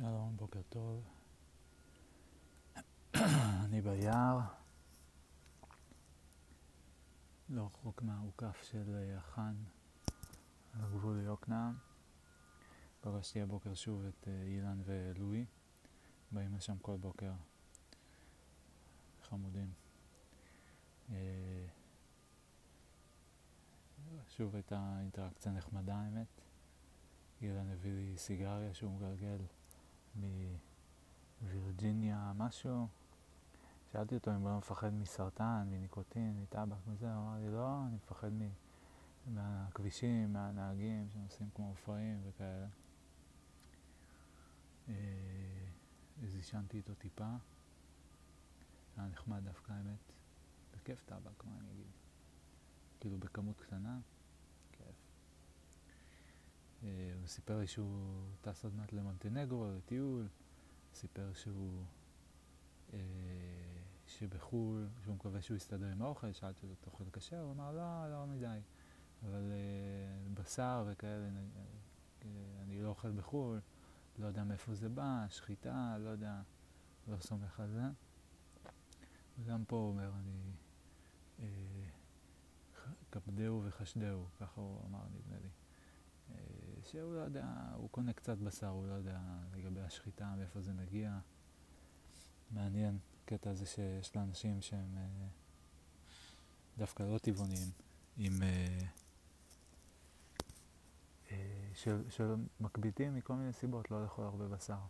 שלום, בוקר טוב. אני ביער, לא רחוק מהאוכף של החאן על הגבול ליוקנעם. פגשתי הבוקר שוב את אה, אילן ולואי, באים לשם כל בוקר, חמודים. אה, שוב הייתה אינטראקציה נחמדה האמת. אילן הביא לי סיגריה שהוא מגלגל מווירג'יניה משהו. שאלתי אותו אם הוא לא מפחד מסרטן, מניקוטין, מטבק וזה, הוא אמר לי לא, אני מפחד מ... מהכבישים, מהנהגים שנוסעים כמו אופאים וכאלה. אה, אז עישנתי איתו טיפה. היה נחמד דווקא האמת. בכיף טבק, מה אני אגיד? כאילו בכמות קטנה, הוא סיפר לי שהוא טס עוד מעט למונטנגרו לטיול, סיפר שהוא, אה, שבחו"ל, שהוא מקווה שהוא יסתדר עם האוכל, שאלתי אותו, אתה אוכל כשר? הוא אמר, לא, לא מדי, אבל אה, בשר וכאלה, אני לא אוכל בחו"ל, לא יודע מאיפה זה בא, שחיטה, לא יודע, לא סומך על זה. וגם פה הוא אומר, אני... כבדהו וחשדהו, ככה הוא אמר נדמה לי. שהוא לא יודע, הוא קונה קצת בשר, הוא לא יודע לגבי השחיטה, מאיפה זה מגיע. מעניין, הקטע הזה שיש לאנשים שהם אה, דווקא לא טבעוניים, עם... אה, אה, שמקביטים מכל מיני סיבות לא לאכול הרבה בשר.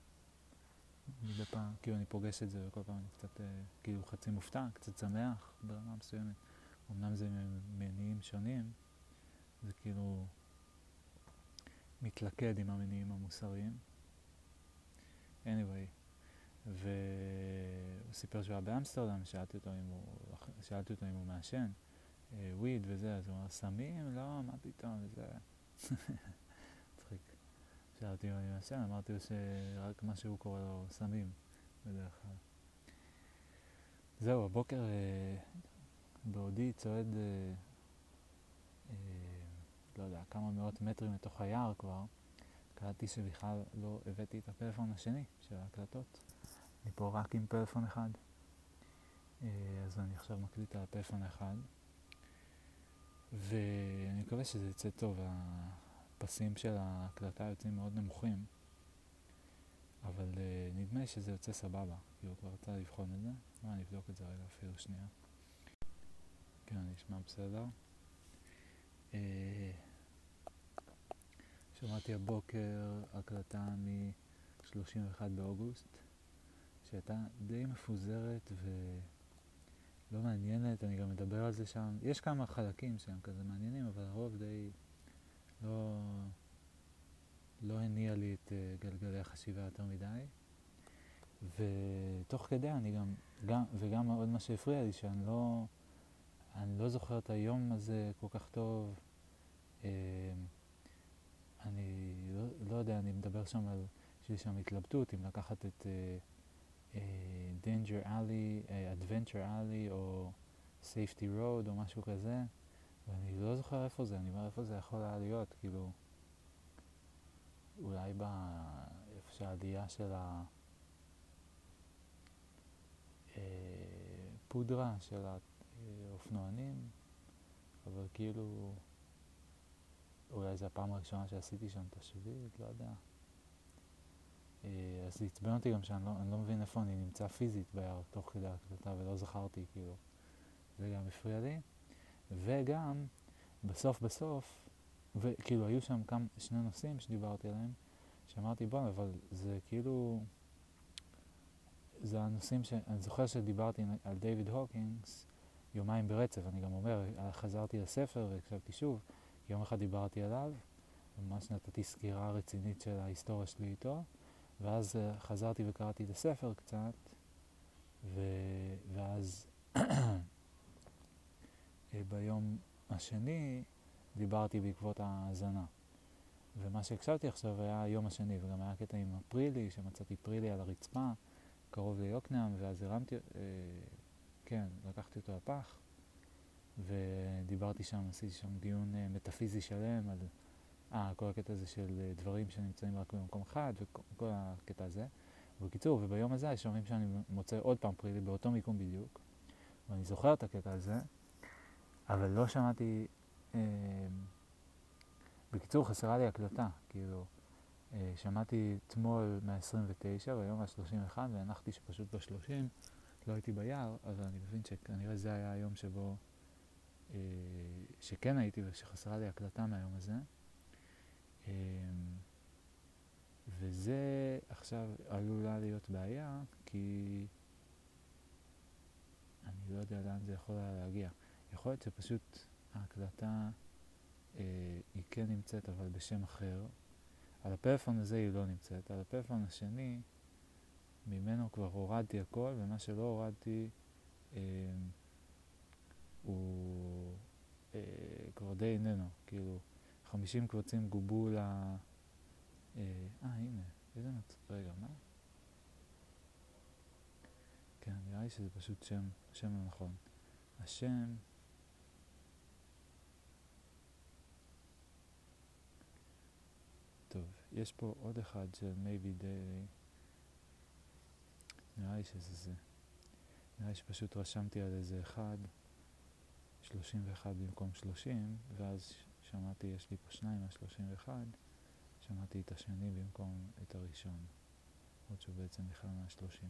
מדי פעם, כאילו אני פוגש את זה וכל פעם אני קצת כאילו חצי מופתע, קצת שמח ברמה מסוימת. אמנם זה מניעים שונים, זה כאילו מתלכד עם המניעים המוסריים. anyway, והוא סיפר שהוא היה באמסטרדם, שאלתי אותו אם הוא, שאלתי אותו אם הוא מעשן, וויד אה, וזה, אז הוא אמר, סמים? לא, מה פתאום, וזה... מצחיק. שאלתי אם אני מעשן, אמרתי לו שרק מה שהוא קורא לו סמים, בדרך כלל. זהו, הבוקר אה, בעודי צועד אה, לא יודע, כמה מאות מטרים לתוך היער כבר, קלטתי שבכלל לא הבאתי את הפלאפון השני של ההקלטות. אני פה רק עם פלאפון אחד. אה, אז אני עכשיו מקליט על הפלאפון האחד. ואני מקווה שזה יצא טוב, הפסים של ההקלטה יוצאים מאוד נמוכים, אבל uh, נדמה שזה יוצא סבבה, כאילו כבר רצה לבחון את זה. בואי אני אבדוק את זה רגע אפילו שנייה. כן, נשמע בסדר. Uh, שמעתי הבוקר הקלטה מ-31 באוגוסט, שהייתה די מפוזרת ולא מעניינת, אני גם מדבר על זה שם. יש כמה חלקים שהם כזה מעניינים, אבל הרוב די לא, לא הניע לי את uh, גלגלי החשיבה יותר מדי. ותוך כדי אני גם, גם, וגם עוד מה שהפריע לי, שאני לא, אני לא זוכר את היום הזה כל כך טוב. אני לא, לא יודע, אני מדבר שם על, יש לי שם התלבטות אם לקחת את Alley, uh, Adventure Alley או Safety Road או משהו כזה, ואני לא זוכר איפה זה, אני אומר איפה זה יכול היה להיות, כאילו, אולי באיפה שהעלייה של הפודרה של האופנוענים, אבל כאילו... אולי זו הפעם הראשונה שעשיתי שם את השביעית, לא יודע. אה, אז זה עצבן אותי גם שאני לא, לא מבין איפה אני נמצא פיזית ביער תוך כדי ההקלטה ולא זכרתי, כאילו. זה גם הפריע לי. וגם, בסוף בסוף, וכאילו היו שם כמה, שני נושאים שדיברתי עליהם, שאמרתי בוא, אבל זה כאילו, זה הנושאים ש... אני זוכר שדיברתי על דיוויד הוקינגס יומיים ברצף, אני גם אומר, חזרתי לספר והקשבתי שוב. יום אחד דיברתי עליו, ממש נתתי סקירה רצינית של ההיסטוריה שלי איתו, ואז uh, חזרתי וקראתי את הספר קצת, ו... ואז אה, ביום השני דיברתי בעקבות ההאזנה. ומה שהקשבתי עכשיו היה היום השני, וגם היה קטע עם הפרילי, שמצאתי פרילי על הרצפה, קרוב ליוקנעם, ואז הרמתי, אה, כן, לקחתי אותו לפח, ודיברתי שם, עשיתי שם דיון uh, מטאפיזי שלם על אה, כל הקטע הזה של אה, דברים שנמצאים רק במקום אחד, וכל הקטע הזה. בקיצור, וביום הזה יש ימים שאני מוצא עוד פעם פרילי באותו מיקום בדיוק, ואני זוכר את הקטע הזה, אבל לא שמעתי... אה, בקיצור, חסרה לי הקלטה, כאילו, אה, שמעתי אתמול מה-29 והיום מה-31, והנחתי שפשוט ב-30 לא הייתי ביער, אבל אני מבין שכנראה זה היה היום שבו, אה, שכן הייתי ושחסרה לי הקלטה מהיום הזה. אה, וזה עכשיו עלולה להיות בעיה, כי אני לא יודע לאן זה יכול היה להגיע. יכול להיות שפשוט ההקלטה אה, היא כן נמצאת, אבל בשם אחר. על הפלאפון הזה היא לא נמצאת. על הפלאפון השני, ממנו כבר הורדתי הכל, ומה שלא הורדתי אה, הוא אה, כבר די איננו. כאילו, 50 קבצים גובו ל... אה, אה, הנה, איזה מצ... רגע, מה? כן, נראה לי שזה פשוט שם, שם לא נכון. השם... טוב, יש פה עוד אחד של maybe daily. נראה לי שזה זה. נראה לי שפשוט רשמתי על איזה אחד, 31 במקום 30, ואז שמעתי, יש לי פה שניים מה-31, שמעתי את השני במקום את הראשון, עוד שהוא בעצם בכלל מה-30.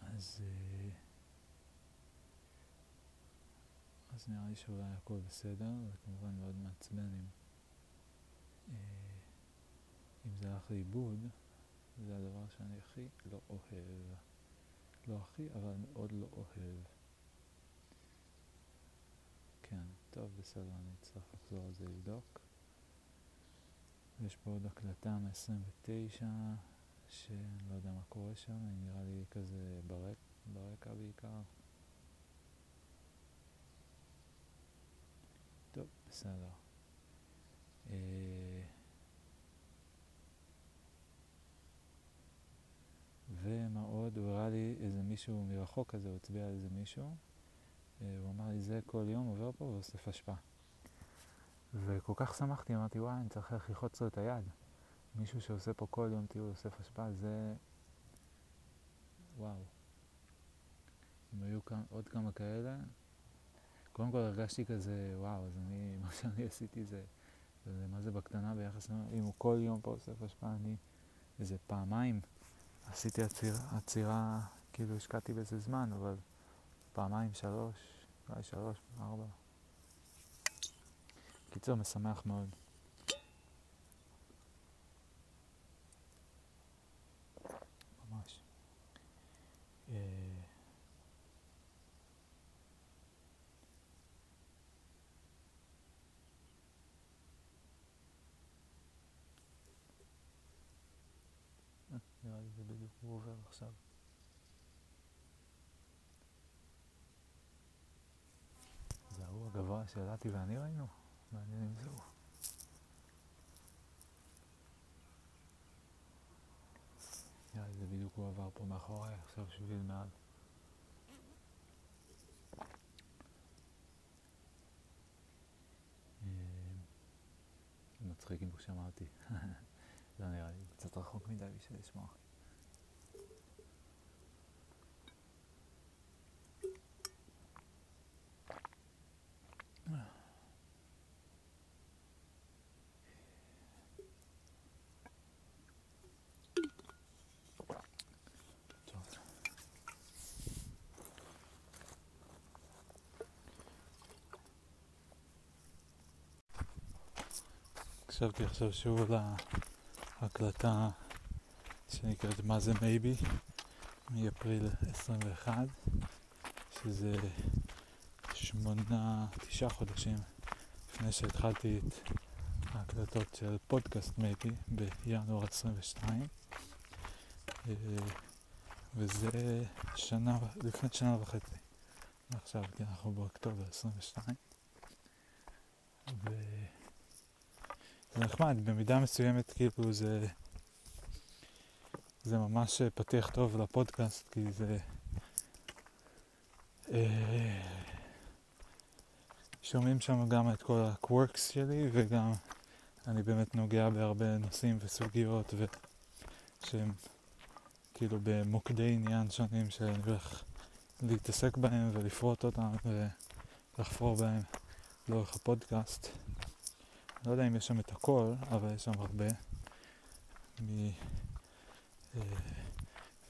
אז, אה, אז נראה לי שאולי הכל בסדר, זה כמובן מאוד מעצבן אם, אה, אם זה הלך לאיבוד, זה הדבר שאני הכי לא אוהב. לא הכי, אבל מאוד לא אוהב. כן, טוב, בסדר, אני אצטרך לחזור על זה לבדוק. יש פה עוד הקלטה מ-29, שאני לא יודע מה קורה שם, היא נראה לי כזה ברק, ברקע בעיקר. טוב, בסדר. אה, ומה עוד? הוא הראה לי איזה מישהו מרחוק כזה, הוא הצביע על איזה מישהו. אה, הוא אמר לי, זה כל יום עובר פה ואוסף אשפה. וכל כך שמחתי, אמרתי, וואי, אני צריך איך ללחוץ לו את היד. מישהו שעושה פה כל יום טיול אוסף אשפה, זה... וואו. אם היו כמה, עוד כמה כאלה, קודם כל הרגשתי כזה, וואו, אז אני, מה שאני עשיתי זה, זה מה זה בקטנה ביחס, אם הוא כל יום פה אוסף אשפה, אני איזה פעמיים עשיתי עצירה, עצירה, כאילו השקעתי בזה זמן, אבל פעמיים, שלוש, אולי שלוש, ארבע. קיצור, משמח מאוד. ממש. אה, נראה לי זה בדיוק הוא עובר עכשיו. זה שלתי ואני ראינו? מעניין אם זהו. לי זה בדיוק הוא עבר פה מאחוריי, עכשיו שביל מעל. מצחיק אם הוא שמע אותי. לא נראה לי, קצת רחוק מדי בשביל לשמוע. חשבתי עכשיו שוב על ההקלטה שנקראת מה זה maybe מאפריל 21 שזה שמונה, תשעה חודשים לפני שהתחלתי את ההקלטות של פודקאסט maybe בינואר 22 אה, וזה שנה, לפני שנה וחצי עכשיו, כי אנחנו באוקטובר 22 זה נחמד, במידה מסוימת כאילו זה זה ממש פתיח טוב לפודקאסט כי זה אה, שומעים שם גם את כל הקוורקס שלי וגם אני באמת נוגע בהרבה נושאים וסוגיות ו... שהם כאילו במוקדי עניין שונים שאני הולך להתעסק בהם ולפרוט אותם ולחפור בהם לאורך הפודקאסט. לא יודע אם יש שם את הכל, אבל יש שם הרבה.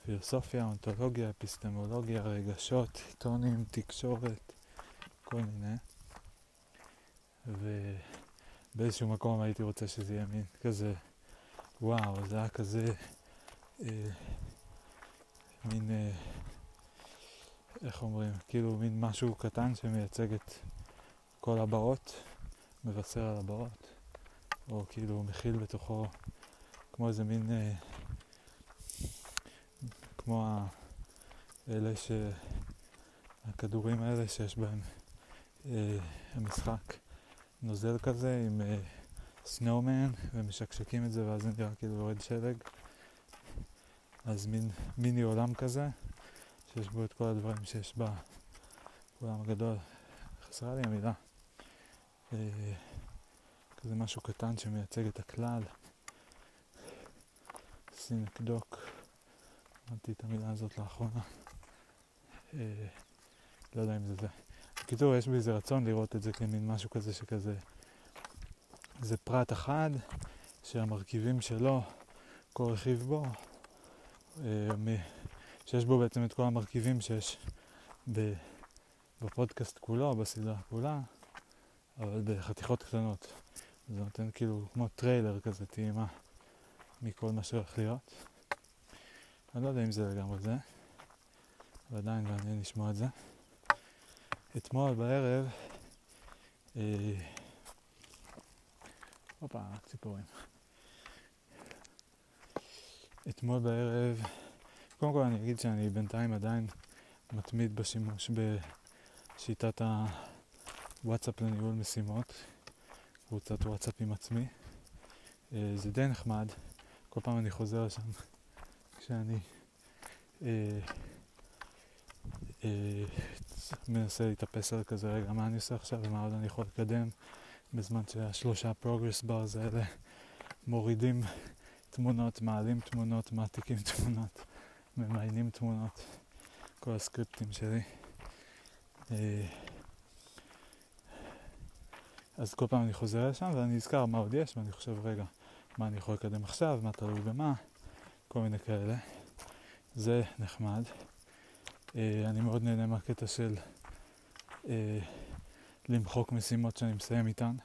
מפילוסופיה, אונתולוגיה, אפיסטמולוגיה, רגשות, עיתונים, תקשורת, כל מיני. ובאיזשהו מקום הייתי רוצה שזה יהיה מין כזה, וואו, זה היה כזה, אה, מין, אה, איך אומרים, כאילו מין משהו קטן שמייצג את כל הבאות, מבשר על הבאות, או כאילו מכיל בתוכו כמו איזה מין, אה, כמו ה, אלה ש... הכדורים האלה שיש בהם אה, המשחק נוזל כזה עם אה, סנואומן ומשקשקים את זה ואז זה נראה כאילו יורד שלג. אז מין מיני עולם כזה שיש בו את כל הדברים שיש בעולם הגדול חסרה לי המילה כזה משהו קטן שמייצג את הכלל. סינקדוק אמרתי את המילה הזאת לאחרונה. אה, לא יודע אם זה זה. בקיצור, יש בי איזה רצון לראות את זה כמין משהו כזה שכזה... זה פרט אחד שהמרכיבים שלו, כל רכיב בו, אה, שיש בו בעצם את כל המרכיבים שיש בפודקאסט כולו, בסדרה כולה, אבל בחתיכות קטנות. זה נותן כאילו כמו טריילר כזה, טעימה מכל מה שהולך להיות. אני לא יודע אם זה לגמרי זה, אבל עדיין מעניין לשמוע את זה. אתמול בערב, אה, הופה, רק ציפורים. אתמול בערב, קודם כל אני אגיד שאני בינתיים עדיין מתמיד בשימוש בשיטת הוואטסאפ לניהול משימות, קבוצת וואטסאפ עם עצמי. אה, זה די נחמד, כל פעם אני חוזר לשם כשאני אה, אה, מנסה להתאפס על כזה רגע מה אני עושה עכשיו ומה עוד אני יכול לקדם בזמן שהשלושה progress bars האלה מורידים תמונות, מעלים תמונות, מעתיקים תמונות, ממיינים תמונות, כל הסקריפטים שלי. אז כל פעם אני חוזר לשם ואני נזכר מה עוד יש ואני חושב רגע מה אני יכול לקדם עכשיו, מה תלוי במה, כל מיני כאלה. זה נחמד. אה, אני מאוד נהנה מהקטע של אה, למחוק משימות שאני מסיים איתן,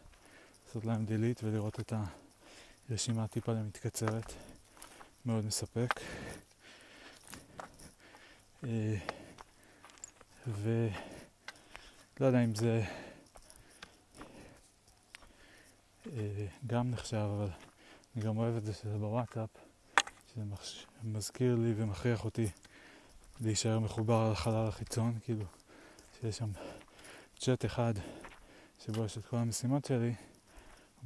לעשות להם delete ולראות את הרשימה טיפה למתקצרת, מאוד מספק. אה, ולא יודע אם זה אה, גם נחשב, אבל אני גם אוהב את זה שזה בוואטסאפ, שזה מזכיר לי ומכריח אותי להישאר מחובר לחלל החיצון, כאילו, שיש שם צ'אט אחד שבו יש את כל המשימות שלי,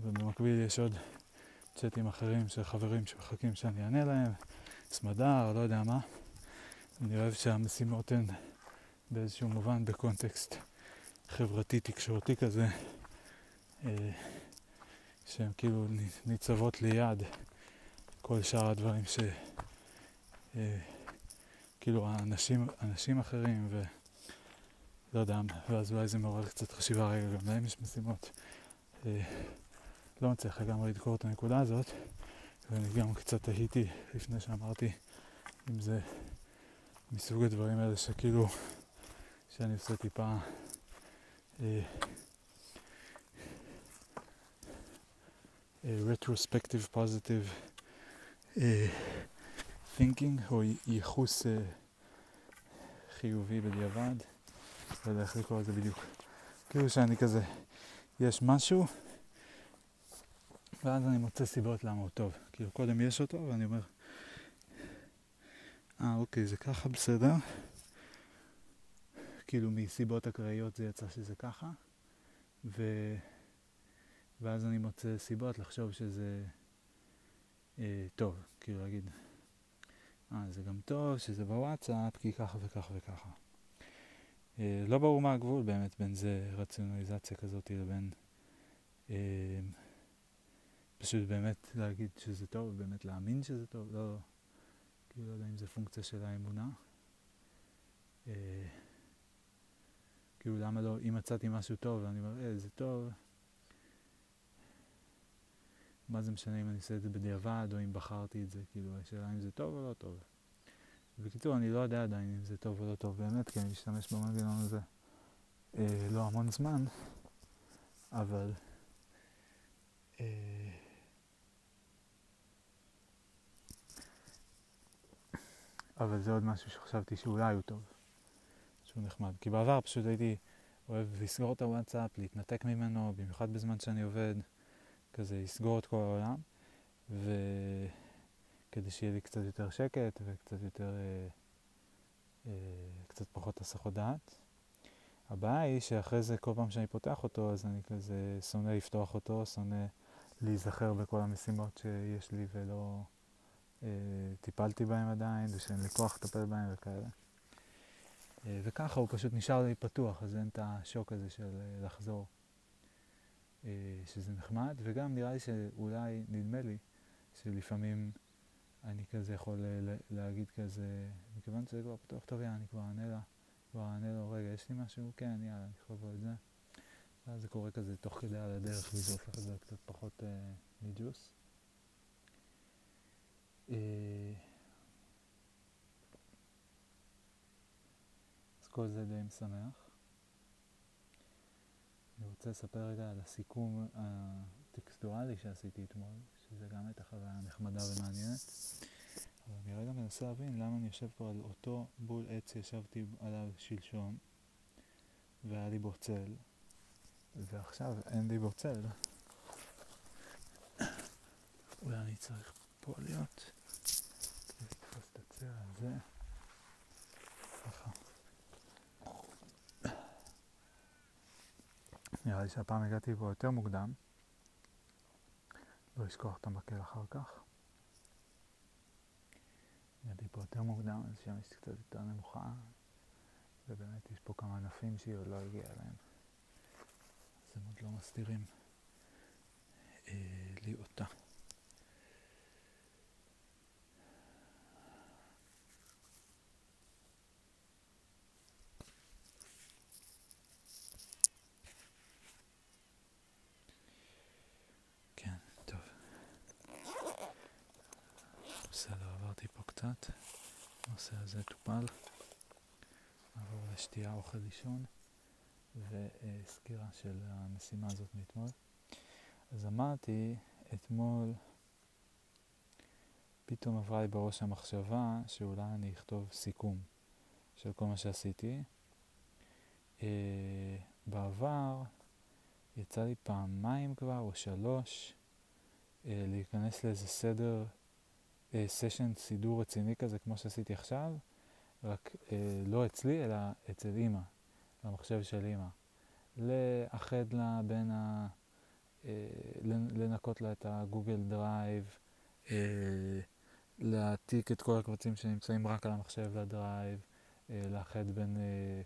ובמקביל יש עוד צ'אטים אחרים של חברים שמחכים שאני אענה להם, סמדר, לא יודע מה. אני אוהב שהמשימות הן באיזשהו מובן בקונטקסט חברתי תקשורתי כזה, אה, שהן כאילו ניצבות ליד כל שאר הדברים ש... אה, כאילו אנשים, אנשים אחרים ולא יודע, ואז אולי זה מעורר קצת חשיבה, רגע, גם להם יש משימות. אה, לא מצליח לגמרי לדקור את הנקודה הזאת, ואני גם קצת תהיתי לפני שאמרתי אם זה מסוג הדברים האלה שכאילו, שאני עושה טיפה אה, retrospective positive אה, thinking או ייחוס uh, חיובי בדיעבד, לא יודע איך לקרוא לזה בדיוק. כאילו שאני כזה, יש משהו, ואז אני מוצא סיבות למה הוא טוב. כאילו קודם יש אותו, ואני אומר, אה אוקיי, זה ככה, בסדר. כאילו מסיבות אקראיות זה יצא שזה ככה, ו... ואז אני מוצא סיבות לחשוב שזה אה, טוב, כאילו להגיד, אה, זה גם טוב שזה בוואטסאפ, כי ככה וככה וככה. אה, לא ברור מה הגבול באמת בין זה רציונליזציה כזאת לבין אה, פשוט באמת להגיד שזה טוב, באמת להאמין שזה טוב, לא, כאילו לא יודע אם זה פונקציה של האמונה. אה, כאילו למה לא, אם מצאתי משהו טוב ואני אומר, אה, זה טוב, מה זה משנה אם אני עושה את זה בדיעבד או אם בחרתי את זה, כאילו השאלה אם זה טוב או לא טוב. בקיצור, אני לא יודע עדיין אם זה טוב או לא טוב באמת, כי אני משתמש במנגנון הזה אה, לא המון זמן, אבל אה, אבל זה עוד משהו שחשבתי שאולי הוא טוב, שהוא נחמד. כי בעבר פשוט הייתי אוהב לסגור את הוואטסאפ, להתנתק ממנו, במיוחד בזמן שאני עובד, כזה לסגור את כל העולם, וכדי שיהיה לי קצת יותר שקט וקצת יותר, אה, אה, קצת פחות הסחות דעת. הבעיה היא שאחרי זה כל פעם שאני פותח אותו אז אני כזה שונא לפתוח אותו, שונא להיזכר בכל המשימות שיש לי ולא אה, טיפלתי בהם עדיין ושאין לי כוח לטפל בהם וכאלה. אה, וככה הוא פשוט נשאר לי פתוח, אז אין את השוק הזה של אה, לחזור, שזה נחמד, וגם נראה לי שאולי, נדמה לי, שלפעמים אני כזה יכול להגיד כזה, מכיוון שזה כבר פתוח, טוב, יאללה, אני כבר אענה לה, כבר אענה לו, רגע, יש לי משהו? כן, יאללה, אני יכול לבוא את זה. ואז זה קורה כזה תוך כדי על הדרך, וזה הופך את קצת פחות אה, מג'וס. אה, כל זה די משמח. אני רוצה לספר רגע על הסיכום הטקסטואלי שעשיתי אתמול, שזה גם הייתה חוויה נחמדה ומעניינת. אבל אני רגע מנסה להבין למה אני יושב פה על אותו בול עץ שישבתי עליו שלשום, והיה לי בו צל, ועכשיו אין לי בו צל. אולי אני צריך פה להיות, לתפוס את הצל הזה. נראה לי שהפעם הגעתי פה יותר מוקדם. לא לשכוח את המקל אחר כך. הגעתי פה יותר מוקדם, אז שם יש קצת יותר נמוכה, ובאמת יש פה כמה ענפים שהיא עוד לא הגיעה אליהם. אז הם עוד לא מסתירים אה, לי אותה. קצת. הנושא הזה טופל. נעבור לשתייה, אוכל לישון וסקירה של המשימה הזאת מאתמול. אז אמרתי, אתמול פתאום עברה לי בראש המחשבה שאולי אני אכתוב סיכום של כל מה שעשיתי. Uh, בעבר יצא לי פעמיים כבר, או שלוש, uh, להיכנס לאיזה סדר session אה, סידור רציני כזה כמו שעשיתי עכשיו, רק אה, לא אצלי אלא אצל אימא, במחשב של אימא. לאחד לה בין ה... אה, לנקות לה את ה Google Drive, אה, להעתיק את כל הקבצים שנמצאים רק על המחשב ל Drive, אה, לאחד בין אה,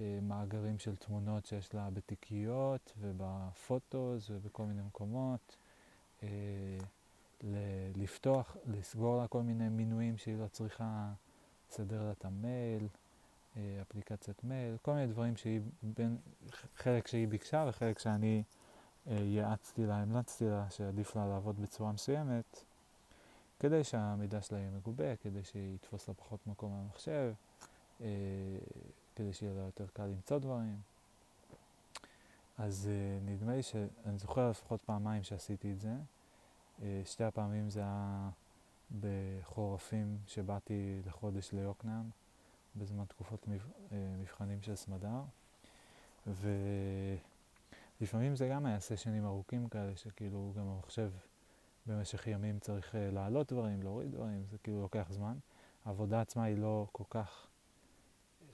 אה, מאגרים של תמונות שיש לה בתיקיות וב Photos ובכל מיני מקומות. לפתוח, לסגור לה כל מיני מינויים שהיא לא צריכה, לסדר לה את המייל, אה, אפליקציית מייל, כל מיני דברים שהיא, בין, חלק שהיא ביקשה וחלק שאני אה, יעצתי לה, המלצתי לה שעדיף לה לעבוד בצורה מסוימת, כדי שהמידע שלה יהיה מגובה, כדי שיתפוס לה פחות מקום במחשב, אה, כדי שיהיה לה יותר קל למצוא דברים. אז נדמה לי שאני זוכר לפחות פעמיים שעשיתי את זה. אה, שתי הפעמים זה היה בחורפים שבאתי לחודש ליוקנעם, בזמן תקופות אה, מבחנים של סמדר, ולפעמים זה גם היה סשנים ארוכים כאלה, שכאילו גם המחשב במשך ימים צריך אה, להעלות דברים, להוריד דברים, זה כאילו לוקח זמן. העבודה עצמה היא לא כל כך,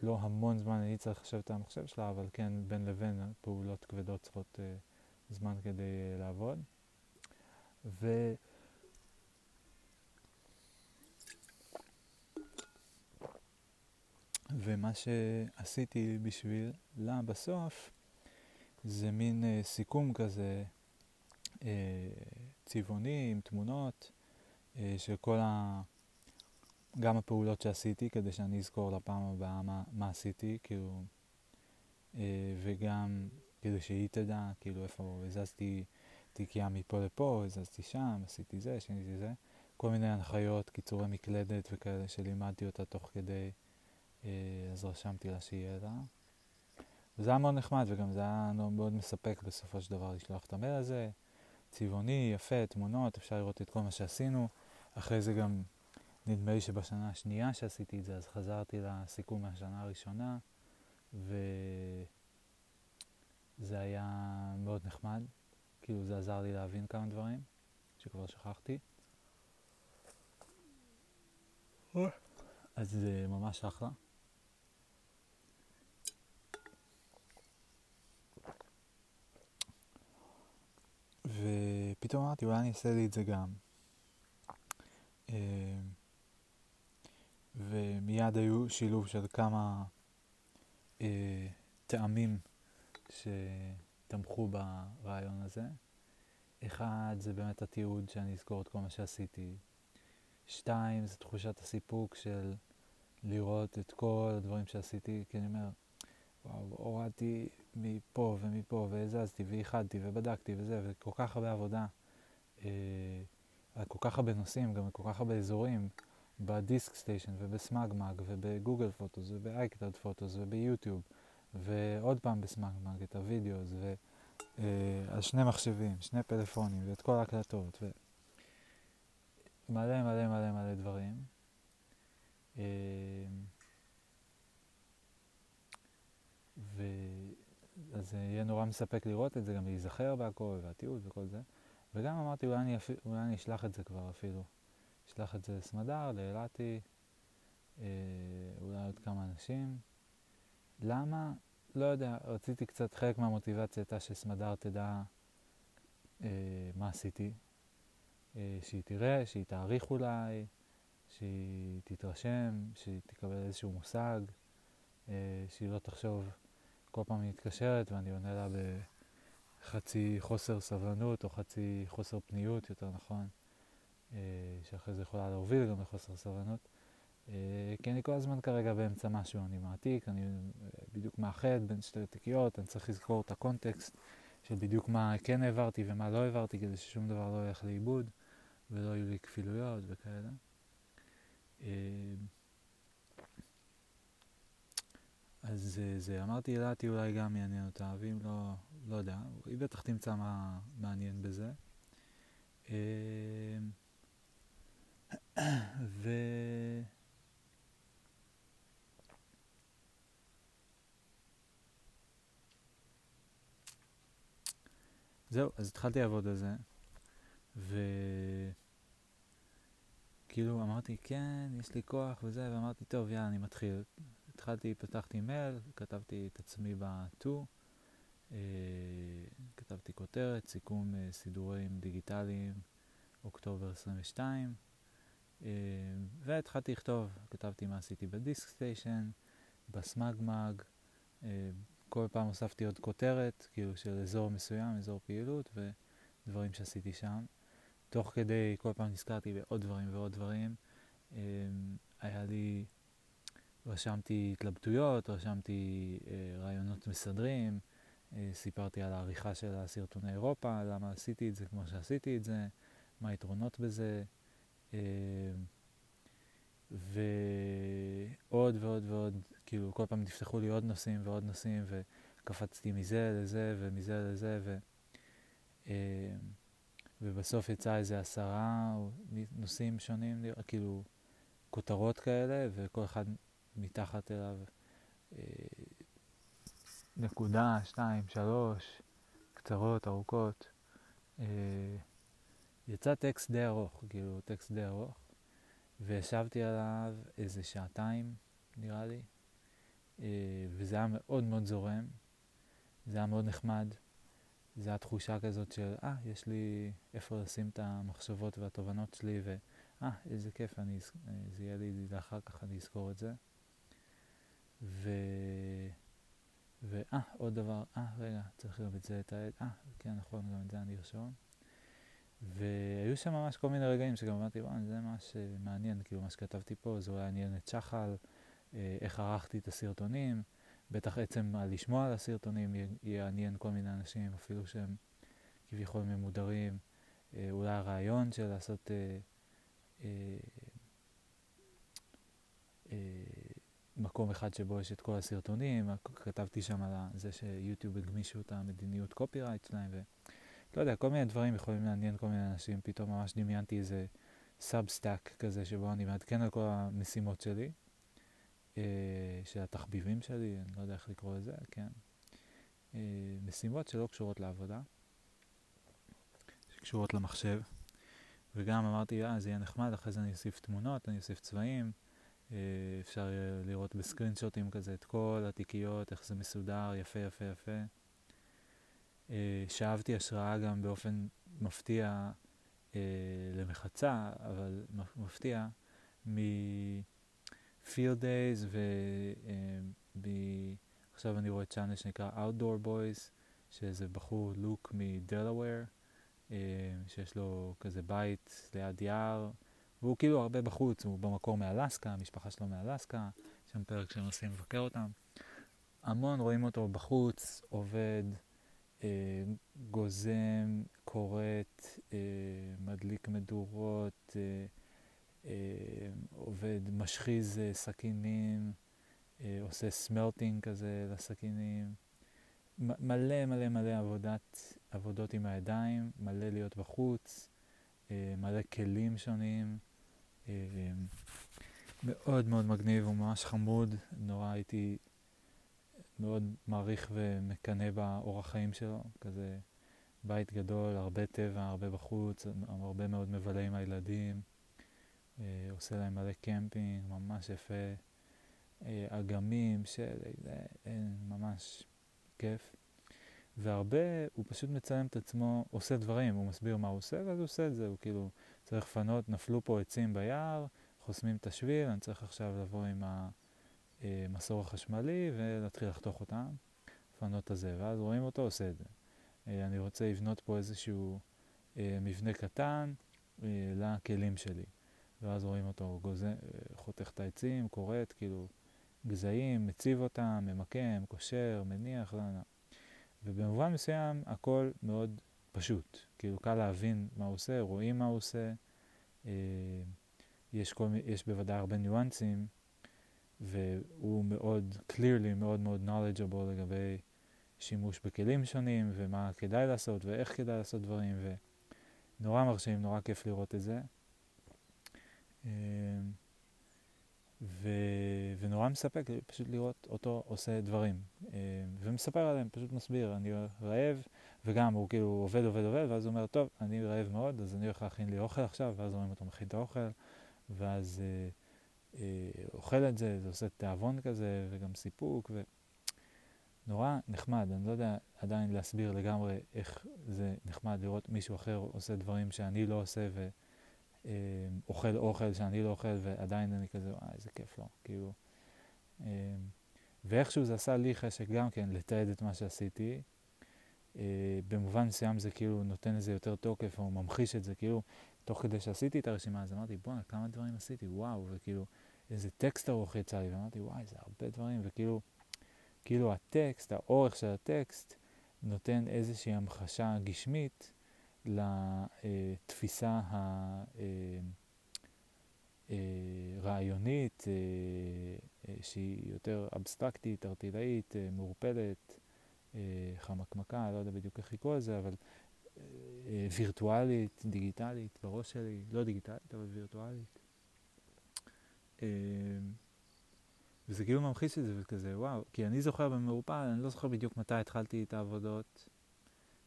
לא המון זמן אני צריך לשבת על המחשב שלה, אבל כן בין לבין פעולות כבדות צריכות זמן כדי לעבוד. ו... ומה שעשיתי בשבילה בסוף זה מין uh, סיכום כזה uh, צבעוני עם תמונות uh, של כל ה... גם הפעולות שעשיתי כדי שאני אזכור לפעם הבאה מה, מה עשיתי, כאילו, uh, וגם כדי שהיא תדע, כאילו איפה הזזתי תיקייה מפה לפה, הזזתי שם, עשיתי זה, שיניתי זה, כל מיני הנחיות, קיצורי מקלדת וכאלה שלימדתי אותה תוך כדי, אה, אז רשמתי לה שיהיה לה. וזה היה מאוד נחמד וגם זה היה מאוד מספק בסופו של דבר לשלוח את המייל הזה, צבעוני, יפה, תמונות, אפשר לראות את כל מה שעשינו. אחרי זה גם נדמה לי שבשנה השנייה שעשיתי את זה, אז חזרתי לסיכום מהשנה הראשונה, וזה היה מאוד נחמד. כאילו זה עזר לי להבין כמה דברים שכבר שכחתי. אז זה ממש אחלה. ופתאום אמרתי, אולי אני אעשה לי את זה גם. אה, ומיד היו שילוב של כמה אה, טעמים שתמכו ברעיון הזה. אחד, זה באמת התיעוד שאני אזכור את כל מה שעשיתי. שתיים, זה תחושת הסיפוק של לראות את כל הדברים שעשיתי, כי אני אומר, וואו, הורדתי מפה ומפה, והזזתי, ואיחדתי, ובדקתי, וזה, וכל כך הרבה עבודה, אה, כל כך הרבה נושאים, גם כל כך הרבה אזורים, ב DiskStation, וב SmugMug, וב Google Photos, וב iCloud Photos, וב YouTube, ועוד פעם ב SmugMug, את ה videos, ועל אה, שני מחשבים, שני פלאפונים, ואת כל ההקלטות, ו... מלא מלא מלא דברים. אה, ו... אז יהיה נורא מספק לראות את זה, גם להיזכר בהכל, והתיעוד וכל זה. וגם אמרתי, אולי אני. אולי אני אשלח את זה כבר אפילו. אשלח את זה לסמדר, לאלעתי, אה, אולי עוד כמה אנשים. למה? לא יודע, רציתי קצת, חלק מהמוטיבציה הייתה שסמדר תדע אה, מה עשיתי, אה, שהיא תראה, שהיא תעריך אולי, שהיא תתרשם, שהיא תקבל איזשהו מושג, אה, שהיא לא תחשוב כל פעם היא מתקשרת ואני עונה לה בחצי חוסר סבלנות או חצי חוסר פניות, יותר נכון, אה, שאחרי זה יכולה להוביל גם לחוסר סבלנות. כי אני כל הזמן כרגע באמצע משהו, אני מעתיק, אני בדיוק מאחד בין שתי תיקיות, אני צריך לזכור את הקונטקסט של בדיוק מה כן העברתי ומה לא העברתי כדי ששום דבר לא ילך לאיבוד. ולא יהיו לי כפילויות וכאלה. אה, אז זה, אמרתי אלעתי אולי גם יעניין אותה, ואם לא, לא יודע, היא בטח תמצא מה מעניין בזה. אה, ו... זהו, אז התחלתי לעבוד על זה. וכאילו אמרתי, כן, יש לי כוח וזה, ואמרתי, טוב, יאללה, אני מתחיל. התחלתי, פתחתי מייל, כתבתי את עצמי בטור, אה, כתבתי כותרת, סיכום אה, סידורים דיגיטליים, אוקטובר 22, אה, והתחלתי לכתוב, כתבתי מה עשיתי בדיסק סטיישן, בסמאגמאג, אה, כל פעם הוספתי עוד כותרת, כאילו של אזור מסוים, אזור פעילות, ודברים שעשיתי שם. תוך כדי, כל פעם נזכרתי בעוד דברים ועוד דברים. אמ, היה לי, רשמתי התלבטויות, רשמתי אה, רעיונות מסדרים, אה, סיפרתי על העריכה של הסרטוני אירופה, למה עשיתי את זה כמו שעשיתי את זה, מה היתרונות בזה. ועוד ועוד ועוד, כאילו כל פעם נפתחו לי עוד נושאים ועוד נושאים וקפצתי מזה לזה ומזה לזה ו... אמ, ובסוף יצא איזה עשרה נושאים שונים, כאילו כותרות כאלה, וכל אחד מתחת אליו אה, נקודה, שתיים, שלוש, קצרות, ארוכות. אה, יצא טקסט די ארוך, כאילו טקסט די ארוך, וישבתי עליו איזה שעתיים, נראה לי, אה, וזה היה מאוד מאוד זורם, זה היה מאוד נחמד. זה התחושה כזאת של, אה, ah, יש לי איפה לשים את המחשבות והתובנות שלי, ואה, ah, איזה כיף, אני, זה יהיה לי לאחר כך, אני אזכור את זה. ו... ואה, עוד דבר, אה, רגע, צריך גם את זה לתעד, אה, כן, נכון, גם את זה אני ארשום. והיו שם ממש כל מיני רגעים שגם אמרתי, וואי, זה ממש אה, מעניין, כאילו מה שכתבתי פה, זה אולי עניין את שחל, אה, איך ערכתי את הסרטונים, בטח עצם הלשמוע על הסרטונים יעניין כל מיני אנשים, אפילו שהם כביכול ממודרים, אה, אולי הרעיון של לעשות מקום אחד שבו יש את כל הסרטונים, כתבתי שם על זה שיוטיוב הגמישו את המדיניות קופירייט שלהם, ולא יודע, כל מיני דברים יכולים לעניין כל מיני אנשים, פתאום ממש דמיינתי איזה Substack כזה שבו אני מעדכן על כל המשימות שלי, אה, של התחביבים שלי, אני לא יודע איך לקרוא לזה, כן. אה, משימות שלא קשורות לעבודה, שקשורות למחשב, וגם אמרתי, אה, זה יהיה נחמד, אחרי זה אני אוסיף תמונות, אני אוסיף צבעים. אה, אפשר לראות בסקרינשוטים כזה את כל התיקיות, איך זה מסודר, יפה יפה יפה. אה, שאבתי השראה גם באופן מפתיע אה, למחצה, אבל מפתיע, מ-field days ועכשיו אני רואה צ'אנל שנקרא Outdoor Boys, שאיזה בחור לוק מדלוור, שיש לו כזה בית ליד יער. והוא כאילו הרבה בחוץ, הוא במקור מאלסקה, המשפחה שלו מאלסקה, יש שם פרק שהם נוסעים לבקר אותם. המון רואים אותו בחוץ, עובד, אה, גוזם, כורת, אה, מדליק מדורות, אה, אה, עובד, משחיז אה, סכינים, אה, עושה סמלטינג כזה לסכינים. מלא מלא מלא עבודת, עבודות עם הידיים, מלא להיות בחוץ, אה, מלא כלים שונים. אה, מאוד מאוד מגניב, הוא ממש חמוד, נורא הייתי מאוד מעריך ומקנא באורח חיים שלו, כזה בית גדול, הרבה טבע, הרבה בחוץ, הרבה מאוד מבלה עם הילדים, אה, עושה להם מלא קמפינג, ממש יפה, אה, אגמים, שלג, ממש כיף. והרבה, הוא פשוט מצלם את עצמו, עושה דברים, הוא מסביר מה הוא עושה, ואז הוא עושה את זה, הוא כאילו צריך לפנות, נפלו פה עצים ביער, חוסמים את השביל, אני צריך עכשיו לבוא עם המסור החשמלי ולהתחיל לחתוך אותם, לפנות את הזה, ואז רואים אותו עושה את זה. אה, אני רוצה לבנות פה איזשהו אה, מבנה קטן אה, לכלים שלי, ואז רואים אותו גוזה, חותך את העצים, כורת, כאילו גזעים, מציב אותם, ממקם, קושר, מניח, לא יודע. ובמובן מסוים הכל מאוד פשוט, כאילו קל להבין מה הוא עושה, רואים מה הוא עושה, אה, יש, כל, יש בוודאי הרבה ניואנסים, והוא מאוד clearly, מאוד מאוד knowledgeable לגבי שימוש בכלים שונים, ומה כדאי לעשות, ואיך כדאי לעשות דברים, ונורא מרשים, נורא כיף לראות את זה. אה, ו... ונורא מספק פשוט לראות אותו עושה דברים. אה, ומספר עליהם, פשוט מסביר, אני רעב, וגם הוא כאילו עובד, עובד, עובד, ואז הוא אומר, טוב, אני רעב מאוד, אז אני הולך להכין לי אוכל עכשיו, ואז רואים אותו מכין את האוכל, ואז אה, אוכל את זה, זה עושה תיאבון כזה, וגם סיפוק, ונורא נחמד, אני לא יודע עדיין להסביר לגמרי איך זה נחמד לראות מישהו אחר עושה דברים שאני לא עושה, ו... אה, אוכל שאני לא אוכל ועדיין אני כזה, וואי, איזה כיף לו, כאילו. אה, ואיכשהו זה עשה לי חשק גם כן לתעד את מה שעשיתי. אה, במובן מסוים זה כאילו נותן לזה יותר תוקף או ממחיש את זה, כאילו, תוך כדי שעשיתי את הרשימה אז אמרתי, בואנה, כמה דברים עשיתי, וואו, וכאילו, איזה טקסט ארוך יצא לי, ואמרתי, וואי, זה הרבה דברים, וכאילו, כאילו הטקסט, האורך של הטקסט, נותן איזושהי המחשה גשמית לתפיסה הרעיונית אה, אה, שהיא יותר אבסטרקטית, ארטילאית, אה, מעורפלת, חמקמקה, לא יודע בדיוק איך לקרוא לזה, אבל וירטואלית, דיגיטלית, בראש שלי, לא דיגיטלית, אבל וירטואלית. וזה כאילו ממחיש את זה וכזה, וואו, כי אני זוכר במעורפל, אני לא זוכר בדיוק מתי התחלתי את העבודות.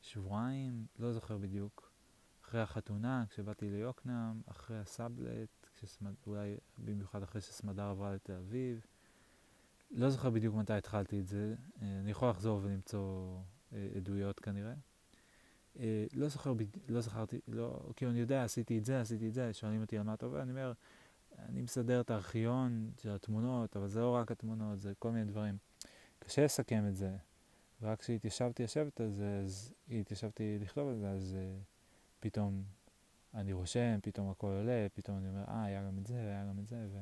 שבועיים, לא זוכר בדיוק, אחרי החתונה, כשבאתי ליוקנעם, אחרי הסאבלט, כשסמד... אולי במיוחד אחרי שסמדר עברה לתל אביב. לא זוכר בדיוק מתי התחלתי את זה, אה, אני יכול לחזור ולמצוא אה, עדויות כנראה. אה, לא זוכר, לא זכרתי, לא, כאילו אני יודע, עשיתי את זה, עשיתי את זה, שואלים אותי על מה אתה עובד, אני אומר, אני מסדר את הארכיון של התמונות, אבל זה לא רק התמונות, זה כל מיני דברים. קשה לסכם את זה. ורק כשהתיישבתי לשבת על זה, אז התיישבתי לכתוב על זה, אז uh, פתאום אני רושם, פתאום הכל עולה, פתאום אני אומר, אה, היה גם את זה, היה גם את זה, ו...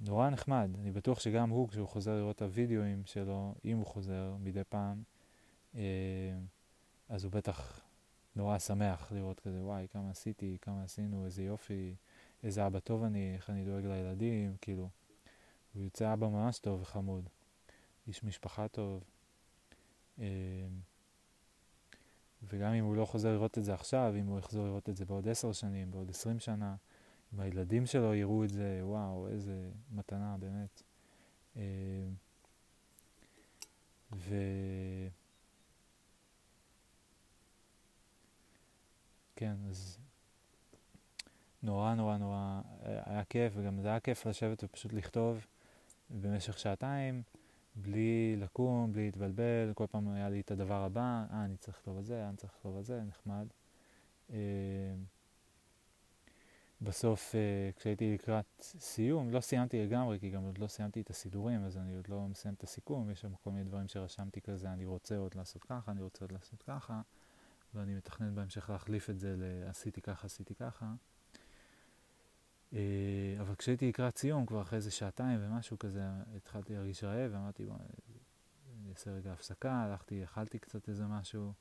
נורא נחמד. אני בטוח שגם הוא, כשהוא חוזר לראות את הוידאוים שלו, אם הוא חוזר מדי פעם, uh, אז הוא בטח נורא שמח לראות כזה, וואי, כמה עשיתי, כמה עשינו, איזה יופי, איזה אבא טוב אני, איך אני דואג לילדים, כאילו. הוא יוצא אבא ממש טוב וחמוד. איש משפחה טוב. אמ, וגם אם הוא לא חוזר לראות את זה עכשיו, אם הוא יחזור לראות את זה בעוד עשר שנים, בעוד עשרים שנה, אם הילדים שלו יראו את זה, וואו, איזה מתנה, באמת. אמ, ו... כן, אז נורא נורא נורא היה כיף, וגם זה היה כיף לשבת ופשוט לכתוב במשך שעתיים, בלי לקום, בלי להתבלבל, כל פעם היה לי את הדבר הבא, אה, אני צריך לכתוב על זה, אה, אני צריך לכתוב על זה, נחמד. אה, בסוף, אה, כשהייתי לקראת סיום, לא סיימתי לגמרי, כי גם עוד לא סיימתי את הסידורים, אז אני עוד לא מסיים את הסיכום, יש שם כל מיני דברים שרשמתי כזה, אני רוצה עוד לעשות ככה, אני רוצה עוד לעשות ככה, ואני מתכנן בהמשך להחליף את זה לעשיתי ככה, עשיתי ככה. אה, אבל כשהייתי לקראת סיום, כבר אחרי איזה שעתיים ומשהו כזה, התחלתי להרגיש רעב, ואמרתי, בוא, אני אעשה רגע הפסקה, הלכתי, אכלתי קצת איזה משהו,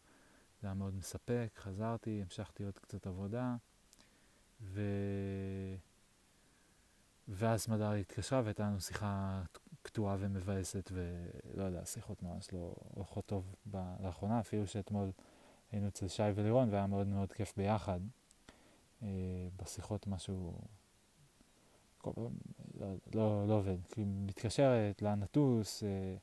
זה היה מאוד מספק, חזרתי, המשכתי עוד קצת עבודה, ו... ואז מדר התקשרה והייתה לנו שיחה קטועה ומבאסת, ולא יודע, שיחות ממש לא הולכות טוב ב... לאחרונה, אפילו שאתמול היינו אצל שי ולירון והיה מאוד מאוד כיף ביחד. אה, בשיחות משהו כל לא, לא, לא עובד. כאילו, מתקשרת, לאן נטוס, אה,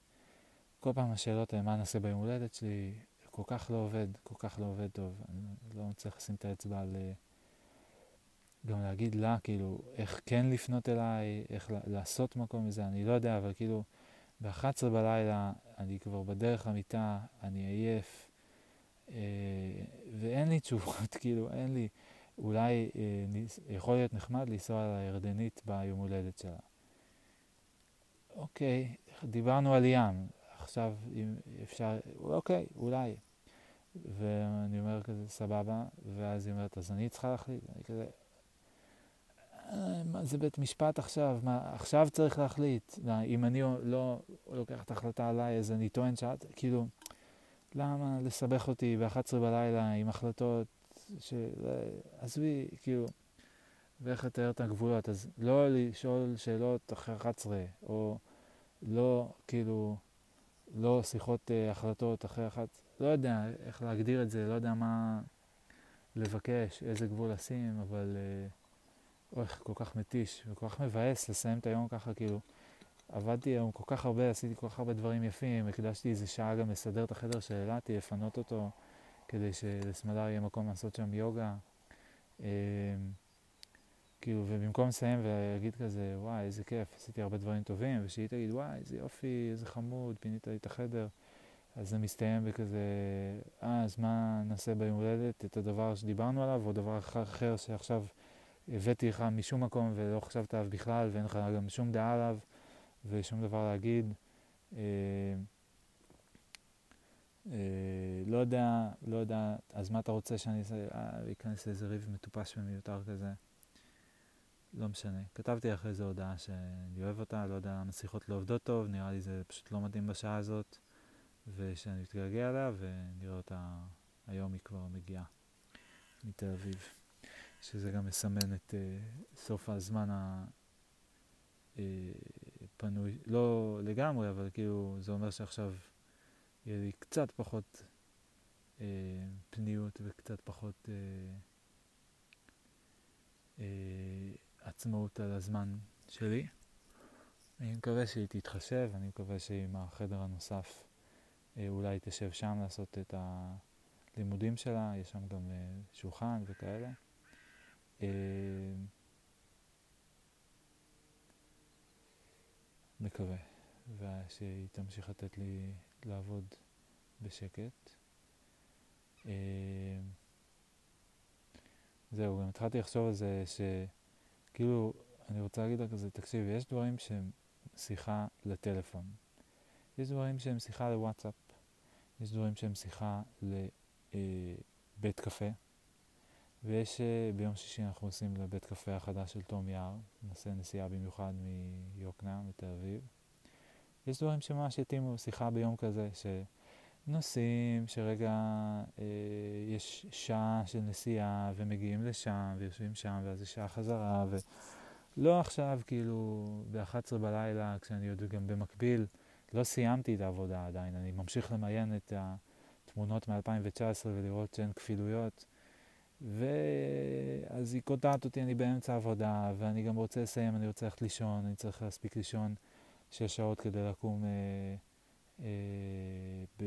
כל פעם השאלות הן מה נעשה ביום הולדת שלי, כל כך לא עובד, כל כך לא עובד טוב. אני לא מצליח לשים את האצבע על... אה, גם להגיד לה, כאילו, איך כן לפנות אליי, איך לעשות מקום מזה, אני לא יודע, אבל כאילו, ב-11 בלילה אני כבר בדרך למיטה, אני עייף, אה, ואין לי תשובות, כאילו, אין לי... אולי אה, יכול להיות נחמד לנסוע לירדנית ביום הולדת שלה. אוקיי, דיברנו על ים, עכשיו אם אפשר, אוקיי, אולי. ואני אומר כזה, סבבה, ואז היא אומרת, אז אני צריכה להחליט, אני כזה, אה, מה זה בית משפט עכשיו? מה, עכשיו צריך להחליט. אם אני לא לוקח את ההחלטה עליי, אז אני טוען שאת, כאילו, למה לסבך אותי ב-11 בלילה עם החלטות עזבי, כאילו, ואיך לתאר את הגבולות, אז לא לשאול שאלות אחרי 11, או לא, כאילו, לא שיחות uh, החלטות אחרי אחת, לא יודע איך להגדיר את זה, לא יודע מה לבקש, איזה גבול לשים, אבל uh, אוי, כל כך מתיש וכל כך מבאס לסיים את היום ככה, כאילו, עבדתי היום כל כך הרבה, עשיתי כל כך הרבה דברים יפים, הקדשתי איזה שעה גם לסדר את החדר של אילתי, לפנות אותו. כדי שלסמדר יהיה מקום לעשות שם יוגה. אה, כאילו, ובמקום לסיים ולהגיד כזה, וואי, איזה כיף, עשיתי הרבה דברים טובים, ושהיא תגיד, וואי, איזה יופי, איזה חמוד, פינית לי את החדר, אז זה מסתיים בכזה, אה, אז מה נעשה ביום הולדת? את הדבר שדיברנו עליו, או דבר אחר שעכשיו הבאתי לך משום מקום ולא חשבת עליו בכלל, ואין לך גם שום דעה עליו, ושום דבר להגיד. אה, לא יודע, לא יודע, אז מה אתה רוצה שאני אעשה? אה, אכנס לאיזה ריב מטופש ומיותר כזה. לא משנה. כתבתי אחרי זה הודעה שאני אוהב אותה, לא יודע שיחות לא עובדות טוב, נראה לי זה פשוט לא מתאים בשעה הזאת, ושאני מתגעגע אליה, ונראה אותה, היום היא כבר מגיעה מתל אביב. שזה גם מסמן את uh, סוף הזמן הפנוי, לא לגמרי, אבל כאילו זה אומר שעכשיו יהיה לי קצת פחות אה, פניות וקצת פחות אה, אה, עצמאות על הזמן שלי. אני מקווה שהיא תתחשב, אני מקווה שעם החדר הנוסף אה, אולי תשב שם לעשות את הלימודים שלה, יש שם גם אה, שולחן וכאלה. אה, מקווה, ושהיא תמשיך לתת לי לעבוד בשקט. אה, זהו, גם התחלתי לחשוב על זה כאילו, אני רוצה להגיד לה כזה, תקשיב, יש דברים שהם שיחה לטלפון. יש דברים שהם שיחה לוואטסאפ. יש דברים שהם שיחה לבית אה, קפה. ויש, אה, ביום שישי אנחנו עושים לבית קפה החדש של תום יער. נעשה נסיעה במיוחד מיוקנעם לתל אביב. יש דברים שממש יתאימו שיחה ביום כזה, שנוסעים, שרגע אה, יש שעה של נסיעה ומגיעים לשם ויושבים שם ואז יש שעה חזרה ולא עכשיו כאילו ב-11 בלילה כשאני עוד גם במקביל לא סיימתי את העבודה עדיין, אני ממשיך למיין את התמונות מ-2019 ולראות שאין כפילויות. ואז היא קוטעת אותי, אני באמצע העבודה, ואני גם רוצה לסיים, אני רוצה ללכת לישון, אני צריך להספיק לישון שש שעות כדי לקום אה, אה,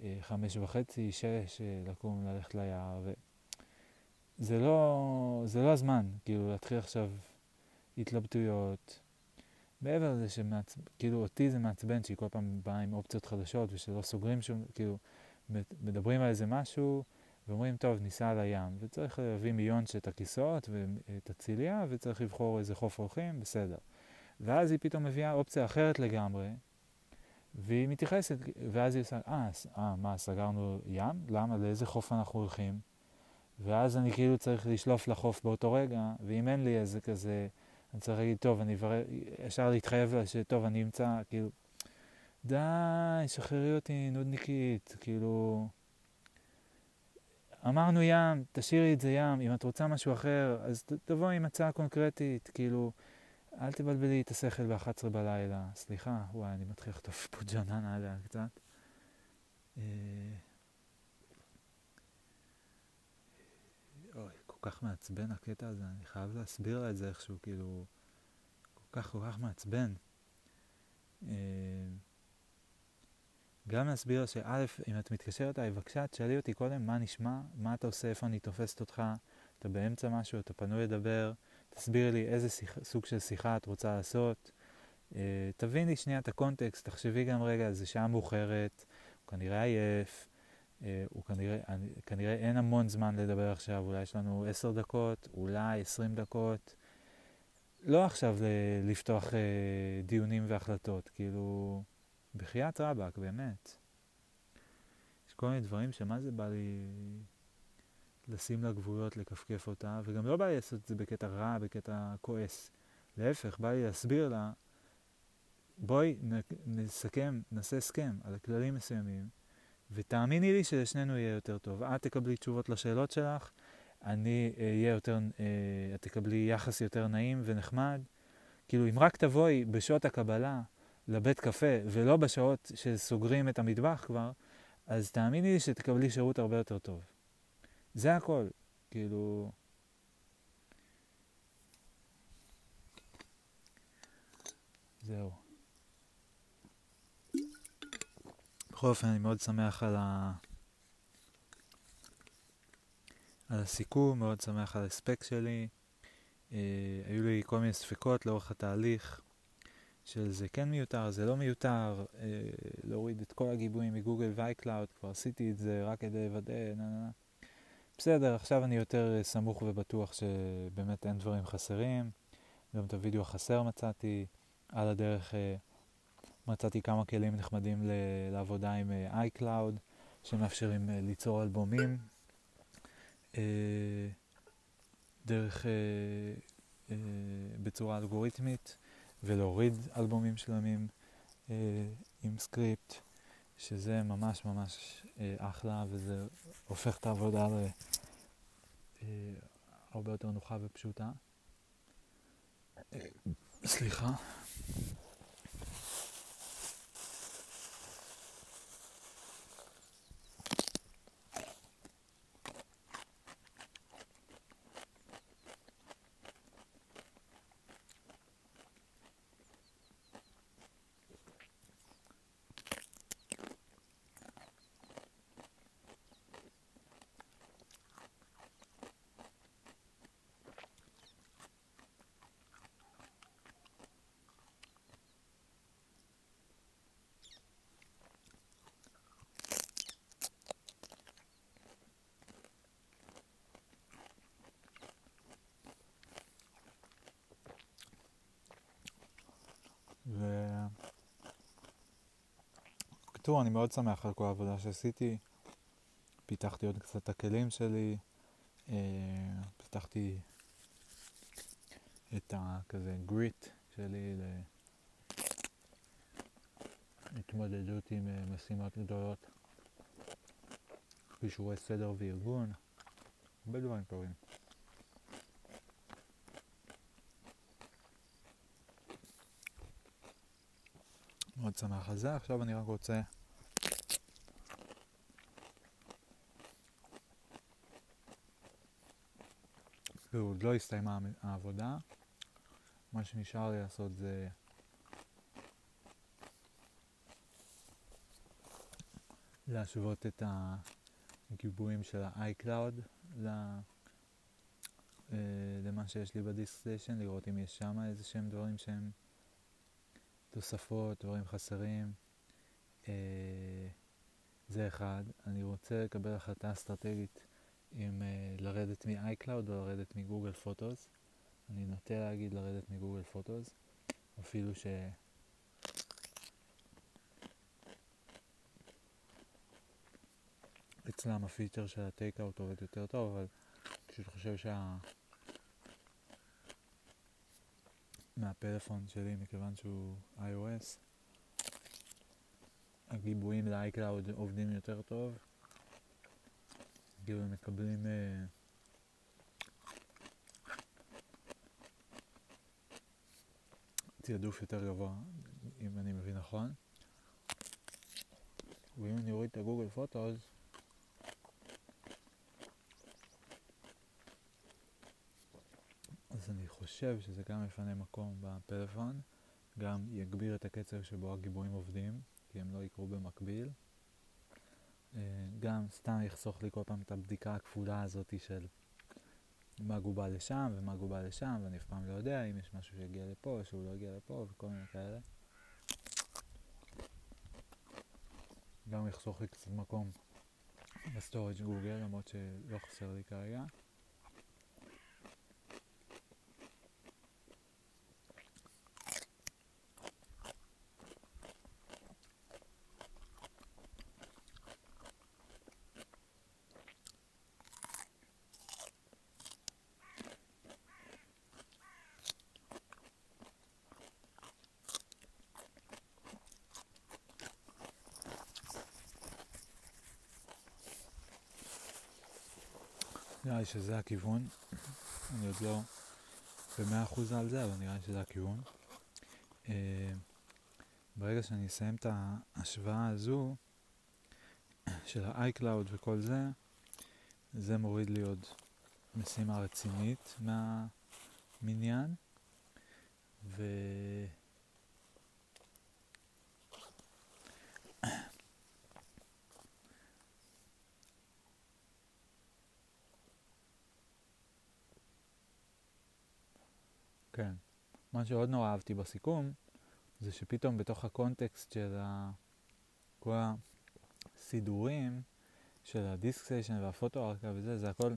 בחמש וחצי, שש, אה, לקום, ללכת ליער. ו... זה לא, זה לא הזמן, כאילו, להתחיל עכשיו התלבטויות. מעבר לזה שמעצבן, כאילו, אותי זה מעצבן שהיא כל פעם באה עם אופציות חדשות ושלא סוגרים שום, כאילו, מדברים על איזה משהו ואומרים, טוב, ניסע לים, וצריך להביא מיונש את הכיסאות ואת הציליה, וצריך לבחור איזה חוף הולכים, בסדר. ואז היא פתאום מביאה אופציה אחרת לגמרי, והיא מתייחסת, ואז היא עושה, אה, אה, מה, סגרנו ים? למה? לאיזה חוף אנחנו הולכים? ואז אני כאילו צריך לשלוף לחוף באותו רגע, ואם אין לי איזה כזה, אני צריך להגיד, טוב, אני אברר, ישר להתחייב לה שטוב, אני אמצא, כאילו, די, שחררי אותי, נודניקית, כאילו... אמרנו ים, תשאירי את זה ים, אם את רוצה משהו אחר, אז תבואי עם הצעה קונקרטית, כאילו, אל תבלבלי את השכל ב-11 בלילה. סליחה, וואי, אני מתחיל לכתוב פה ג'ננה עליה קצת. אה, אוי, כל כך מעצבן הקטע הזה, אני חייב להסביר לה את זה איכשהו, כאילו, כל כך כל כך מעצבן. אה, גם להסביר שא', אם את מתקשרת אליי, בבקשה, תשאלי אותי קודם מה נשמע, מה אתה עושה, איפה אני תופסת אותך, אתה באמצע משהו, אתה פנוי לדבר, תסבירי לי איזה שיח, סוג של שיחה את רוצה לעשות. Uh, תביני שנייה את הקונטקסט, תחשבי גם רגע, זה שעה מאוחרת, הוא כנראה עייף, uh, הוא כנראה, אני, כנראה אין המון זמן לדבר עכשיו, אולי יש לנו עשר דקות, אולי עשרים דקות. לא עכשיו לפתוח uh, דיונים והחלטות, כאילו, בחייאת רבאק, באמת. יש כל מיני דברים שמה זה בא לי לשים לה גבולות, לכפכף אותה, וגם לא בא לי לעשות את זה בקטע רע, בקטע כועס. להפך, בא לי להסביר לה, בואי נסכם, נעשה הסכם על כללים מסוימים, ותאמיני לי שלשנינו יהיה יותר טוב. את תקבלי תשובות לשאלות שלך, אני אהיה יותר, את תקבלי יחס יותר נעים ונחמד. כאילו, אם רק תבואי בשעות הקבלה לבית קפה, ולא בשעות שסוגרים את המטבח כבר, אז תאמיני לי שתקבלי שירות הרבה יותר טוב. זה הכל, כאילו... זהו. בכל אופן, אני מאוד שמח על, ה... על הסיכום, מאוד שמח על ההספק שלי. אה, היו לי כל מיני ספקות לאורך התהליך. של זה כן מיותר, זה לא מיותר, אה, להוריד את כל הגיבויים מגוגל ואייקלאוד, כבר עשיתי את זה רק כדי לוודא, נה נה נה. בסדר, עכשיו אני יותר סמוך ובטוח שבאמת אין דברים חסרים. גם את הוידאו החסר מצאתי. על הדרך אה, מצאתי כמה כלים נחמדים לעבודה עם אה, iCloud, שמאפשרים אה, ליצור אלבומים אה, דרך, אה, אה, בצורה אלגוריתמית. ולהוריד אלבומים שלמים אה, עם סקריפט, שזה ממש ממש אה, אחלה, וזה הופך את העבודה להרבה אה, יותר נוחה ופשוטה. אה, סליחה. בקיצור, אני מאוד שמח על כל העבודה שעשיתי. פיתחתי עוד קצת את הכלים שלי. אה, פיתחתי את הכזה גריט שלי להתמודדות עם אה, משימות גדולות, כישורי סדר וארגון, הרבה דברים טובים. מאוד שמח על זה. עכשיו אני רק רוצה עוד לא הסתיימה העבודה. מה שנשאר לי לעשות זה להשוות את הגיבויים של ה-iCloud אה, למה שיש לי בדיסק סטיישן, לראות אם יש שם איזה שהם דברים שהם תוספות, דברים חסרים. אה, זה אחד. אני רוצה לקבל החלטה אסטרטגית אם uh, לרדת מ-iCloud או לרדת מגוגל פוטוס. אני נוטה להגיד לרדת מגוגל פוטוס, אפילו ש... אצלם הפיצ'ר של הטייק-אוט עובד יותר טוב, אבל פשוט חושב שה... מהפלאפון שלי, מכיוון שהוא iOS, הגיבויים ל-iCloud עובדים יותר טוב. כאילו הם מקבלים אה, תעדוף יותר גבוה, אם אני מבין נכון. ואם אני אוריד את הגוגל פוטוס, אני חושב שזה גם יפנה מקום בפלאפון, גם יגביר את הקצב שבו הגיבויים עובדים, כי הם לא יקרו במקביל. אה, גם סתם יחסוך לי כל פעם את הבדיקה הכפולה הזאת של מה גובה לשם ומה גובה לשם, ואני אף פעם לא יודע אם יש משהו שיגיע לפה או שהוא לא יגיע לפה וכל מיני כאלה. גם יחסוך לי קצת מקום ב storage Google, למרות שלא חסר לי כרגע. נראה לי שזה הכיוון. אני עוד לא במאה אחוז על זה, אבל נראה לי שזה הכיוון. אה, ברגע שאני אסיים את ההשוואה הזו של ה-iCloud וכל זה, זה מוריד לי עוד משימה רצינית מהמניין. ו... כן. מה שעוד נורא אהבתי בסיכום, זה שפתאום בתוך ה context של ה... כל הסידורים של ה DiskStation והפוטו ארקה וזה, זה הכל,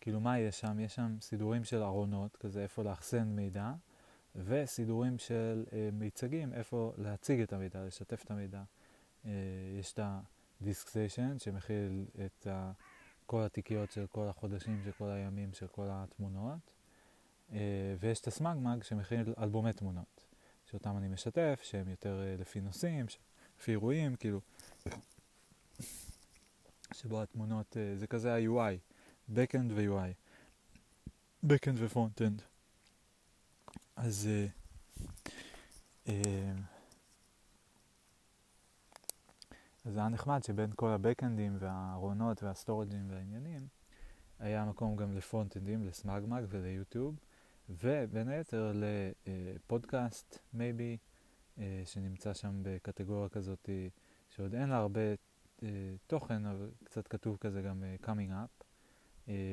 כאילו מה יש שם? יש שם סידורים של ארונות, כזה איפה לאחסן מידע, וסידורים של אה, מיצגים, איפה להציג את המידע, לשתף את המידע. אה, יש את ה DiskStation שמכיל את ה... כל התיקיות של כל החודשים, של כל הימים, של כל התמונות. אה, ויש את הסמגמג שמכיל אלבומי תמונות, שאותם אני משתף, שהם יותר אה, לפי נושאים, לפי אירועים, כאילו, שבו התמונות, אה, זה כזה ה-UI, Backend ו-UI, Backend ו-Frontend. אז אז זה היה נחמד שבין כל הבקאנדים והארונות והסטורג'ים והעניינים, היה מקום גם לפרונטנדים, ל SmugMug ול YouTube. ובין היתר לפודקאסט, maybe, אה, שנמצא שם בקטגוריה כזאת שעוד אין לה הרבה אה, תוכן, אבל קצת כתוב כזה גם אה, coming up.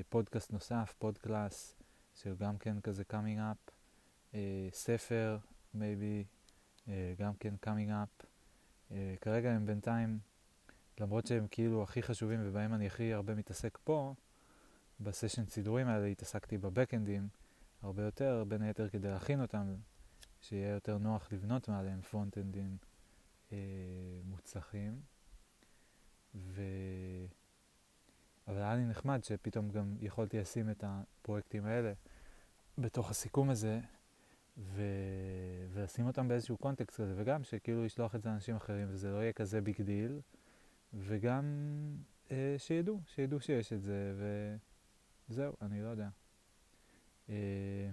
פודקאסט נוסף, פודקאסט, שגם כן כזה coming up. ספר, maybe, גם כן coming up. כרגע הם בינתיים, למרות שהם כאילו הכי חשובים ובהם אני הכי הרבה מתעסק פה, ב session סידורים האלה התעסקתי בבקאנדים. הרבה יותר, בין היתר כדי להכין אותם, שיהיה יותר נוח לבנות מעליהם פרונט-אנדים אה, מוצלחים, ו... אבל היה לי נחמד שפתאום גם יכולתי לשים את הפרויקטים האלה בתוך הסיכום הזה, ו... ולשים אותם באיזשהו context כזה, וגם שכאילו לשלוח את זה לאנשים אחרים, וזה לא יהיה כזה big deal, וגם אה, שידעו, שידעו שיש את זה, וזהו, אני לא יודע. אה,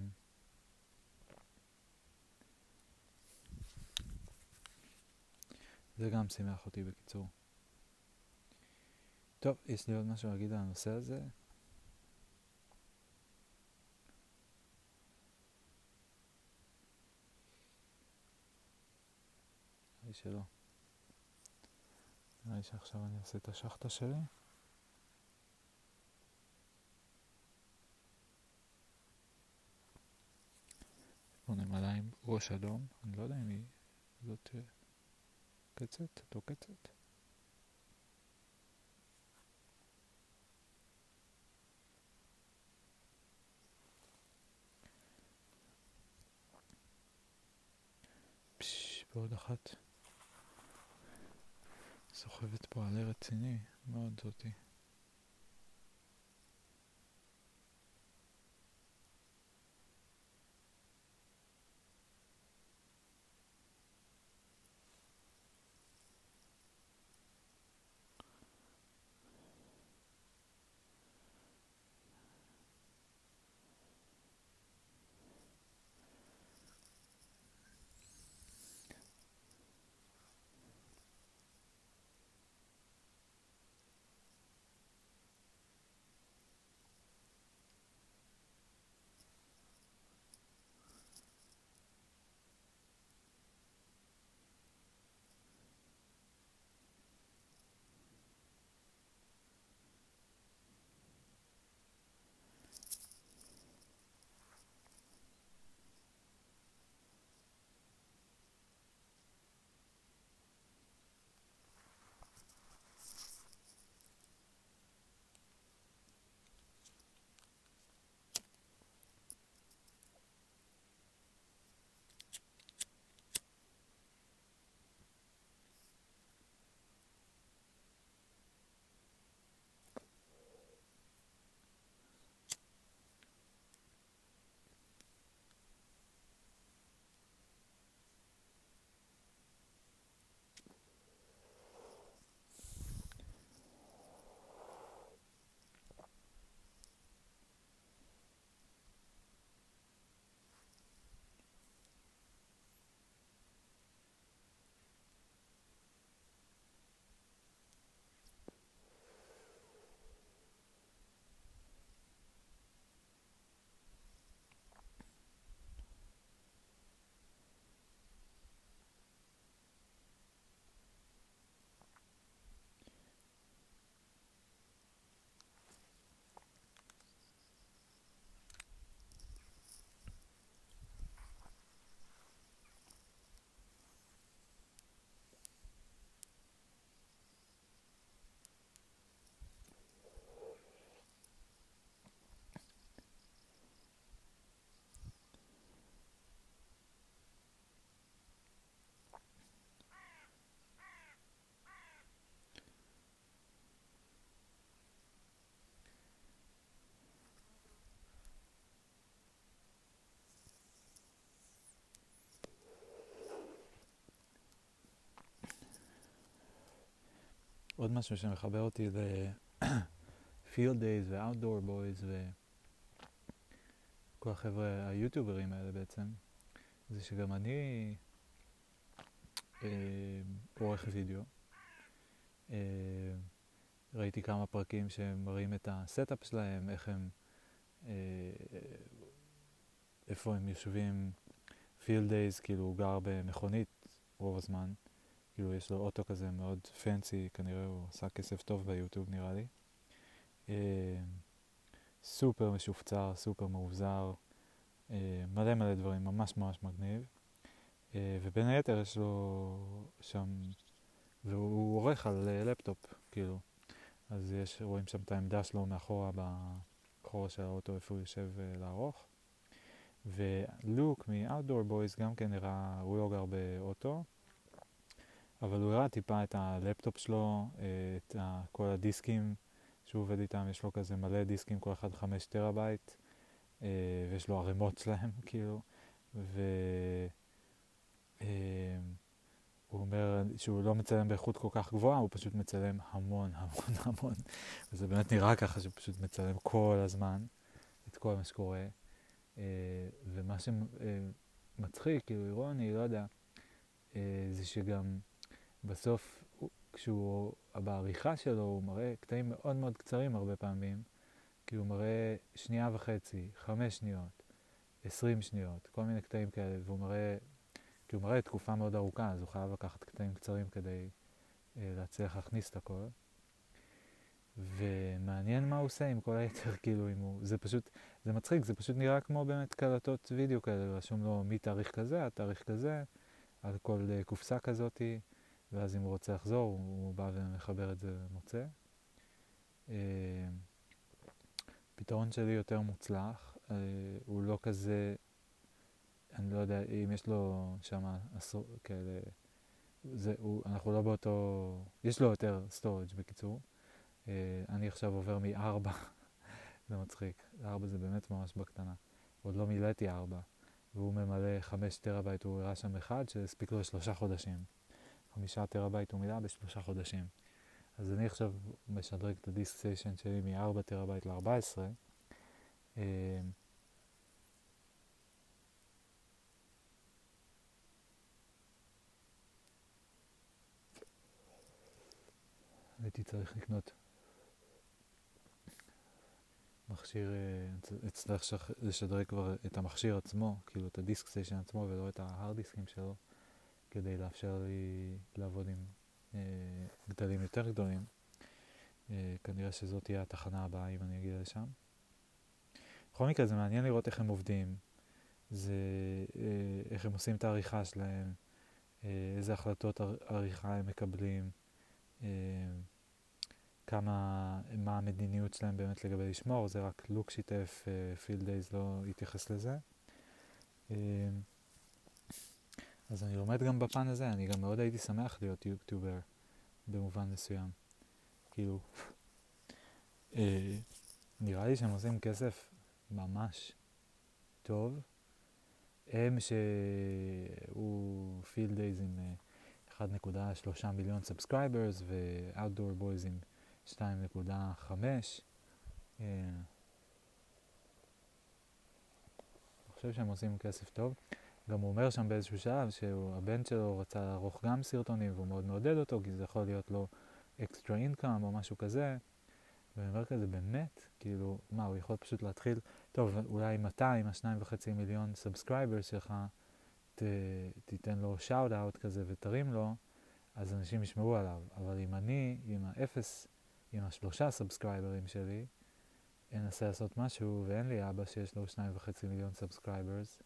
זה גם שימח אותי בקיצור. טוב, יש לי עוד משהו להגיד על הנושא הזה. לי שלא. נראה לי שעכשיו אני אעשה את השחטה שלי. פה נמלה עם ראש אדום, אני לא יודע אם היא זאת אה, קצת, אותו קצת. ועוד אחת. סוחבת פה עלה רציני מאוד זאתי. עוד משהו שמחבר אותי ל-Field Days ו-Outdoor Boys וכל החבר'ה היוטיוברים האלה בעצם, זה שגם אני אה, עורך וידאו. אה, ראיתי כמה פרקים שמראים את ה setup שלהם, איך הם, אה, איפה הם יושבים, Field Days, כאילו הוא גר במכונית רוב הזמן. כאילו יש לו אוטו כזה מאוד פנסי, כנראה הוא עשה כסף טוב ביוטיוב נראה לי. אה, סופר משופצר, סופר מאובזר, אה, מלא מלא דברים, ממש ממש מגניב. אה, ובין היתר יש לו שם, והוא עורך על לפטופ, כאילו. אז יש, רואים שם את העמדה שלו מאחורה בחור של האוטו, איפה הוא יושב לערוך. ולוק מ-Outdoor Boys גם כן נראה, הוא לא גר באוטו, אבל הוא הראה טיפה את הלפטופ שלו, את כל הדיסקים שהוא עובד איתם, יש לו כזה מלא דיסקים, כל אחד חמש טראבייט, ויש לו ערימות שלהם, כאילו, ו... הוא אומר שהוא לא מצלם באיכות כל כך גבוהה, הוא פשוט מצלם המון המון המון. וזה באמת נראה ככה שהוא פשוט מצלם כל הזמן את כל מה שקורה. אה, ומה שמצחיק, כאילו אירוני, לא יודע, אה, זה שגם בסוף, כשהוא, בעריכה שלו, הוא מראה קטעים מאוד מאוד קצרים הרבה פעמים. כי הוא מראה שנייה וחצי, חמש שניות, עשרים שניות, כל מיני קטעים כאלה, והוא מראה כי הוא מראה תקופה מאוד ארוכה, אז הוא חייב לקחת קטעים קצרים כדי אה, להצליח להכניס את הכל. ומעניין מה הוא עושה עם כל היתר, כאילו, אם הוא... זה פשוט, זה מצחיק, זה פשוט נראה כמו באמת קלטות וידאו כאלה, רשום לו מתאריך כזה עד תאריך כזה, על כל uh, קופסה כזאתי, ואז אם הוא רוצה לחזור, הוא, בא ומחבר את זה ומוצא. Uh, פתרון שלי יותר מוצלח, uh, הוא לא כזה אני לא יודע אם יש לו שם עשרות כאלה, זה, הוא, אנחנו לא באותו, יש לו יותר storage בקיצור. Uh, אני עכשיו עובר מ-4, זה מצחיק, 4 זה באמת ממש בקטנה. עוד לא מילאתי 4, והוא ממלא 5 טראבייט, הוא הראה שם אחד שהספיק לו לשלושה חודשים. 5 טראבייט הוא מילא בשלושה חודשים. אז אני עכשיו משדרג את ה DiskStation שלי מ-4 טראבייט ל-14. Uh, הייתי צריך לקנות מכשיר, אה, אצטרך לשדרג כבר את המכשיר עצמו, כאילו את הדיסק סטיישן עצמו ולא את ההארד דיסקים שלו, כדי לאפשר לי לעבוד עם אה, גדלים יותר גדולים. אה, כנראה שזאת תהיה התחנה הבאה אם אני אגיע לשם. בכל מקרה זה מעניין לראות איך הם עובדים, זה אה, איך הם עושים את העריכה שלהם, אה, איזה החלטות עריכה הם מקבלים. אה, כמה, מה המדיניות שלהם באמת לגבי לשמור, זה רק לוק שיתף, פילד uh, דייז לא התייחס לזה. אז אני לומד גם בפן הזה, אני גם מאוד הייתי שמח להיות יוטיובר במובן מסוים. כאילו, uh, נראה לי שהם עושים כסף ממש טוב. הם שהוא Field Days עם 1.3 מיליון subscribers ו-Outdoor Boys עם 2.5. אה, אני חושב שהם עושים כסף טוב. גם הוא אומר שם באיזשהו שלב שהבן שלו רצה לערוך גם סרטונים והוא מאוד מעודד אותו כי זה יכול להיות לו extra income או משהו כזה. ואני אומר כזה באמת, כאילו, מה, הוא יכול פשוט להתחיל, טוב, אולי 200, השניים וחצי מיליון subscriber שלך, ת, תיתן לו shout out כזה ותרים לו, אז אנשים ישמעו עליו. אבל אם אני, עם האפס עם השלושה סאבסקרייברים שלי, אנסה לעשות משהו, ואין לי אבא שיש לו שניים וחצי מיליון subscribers,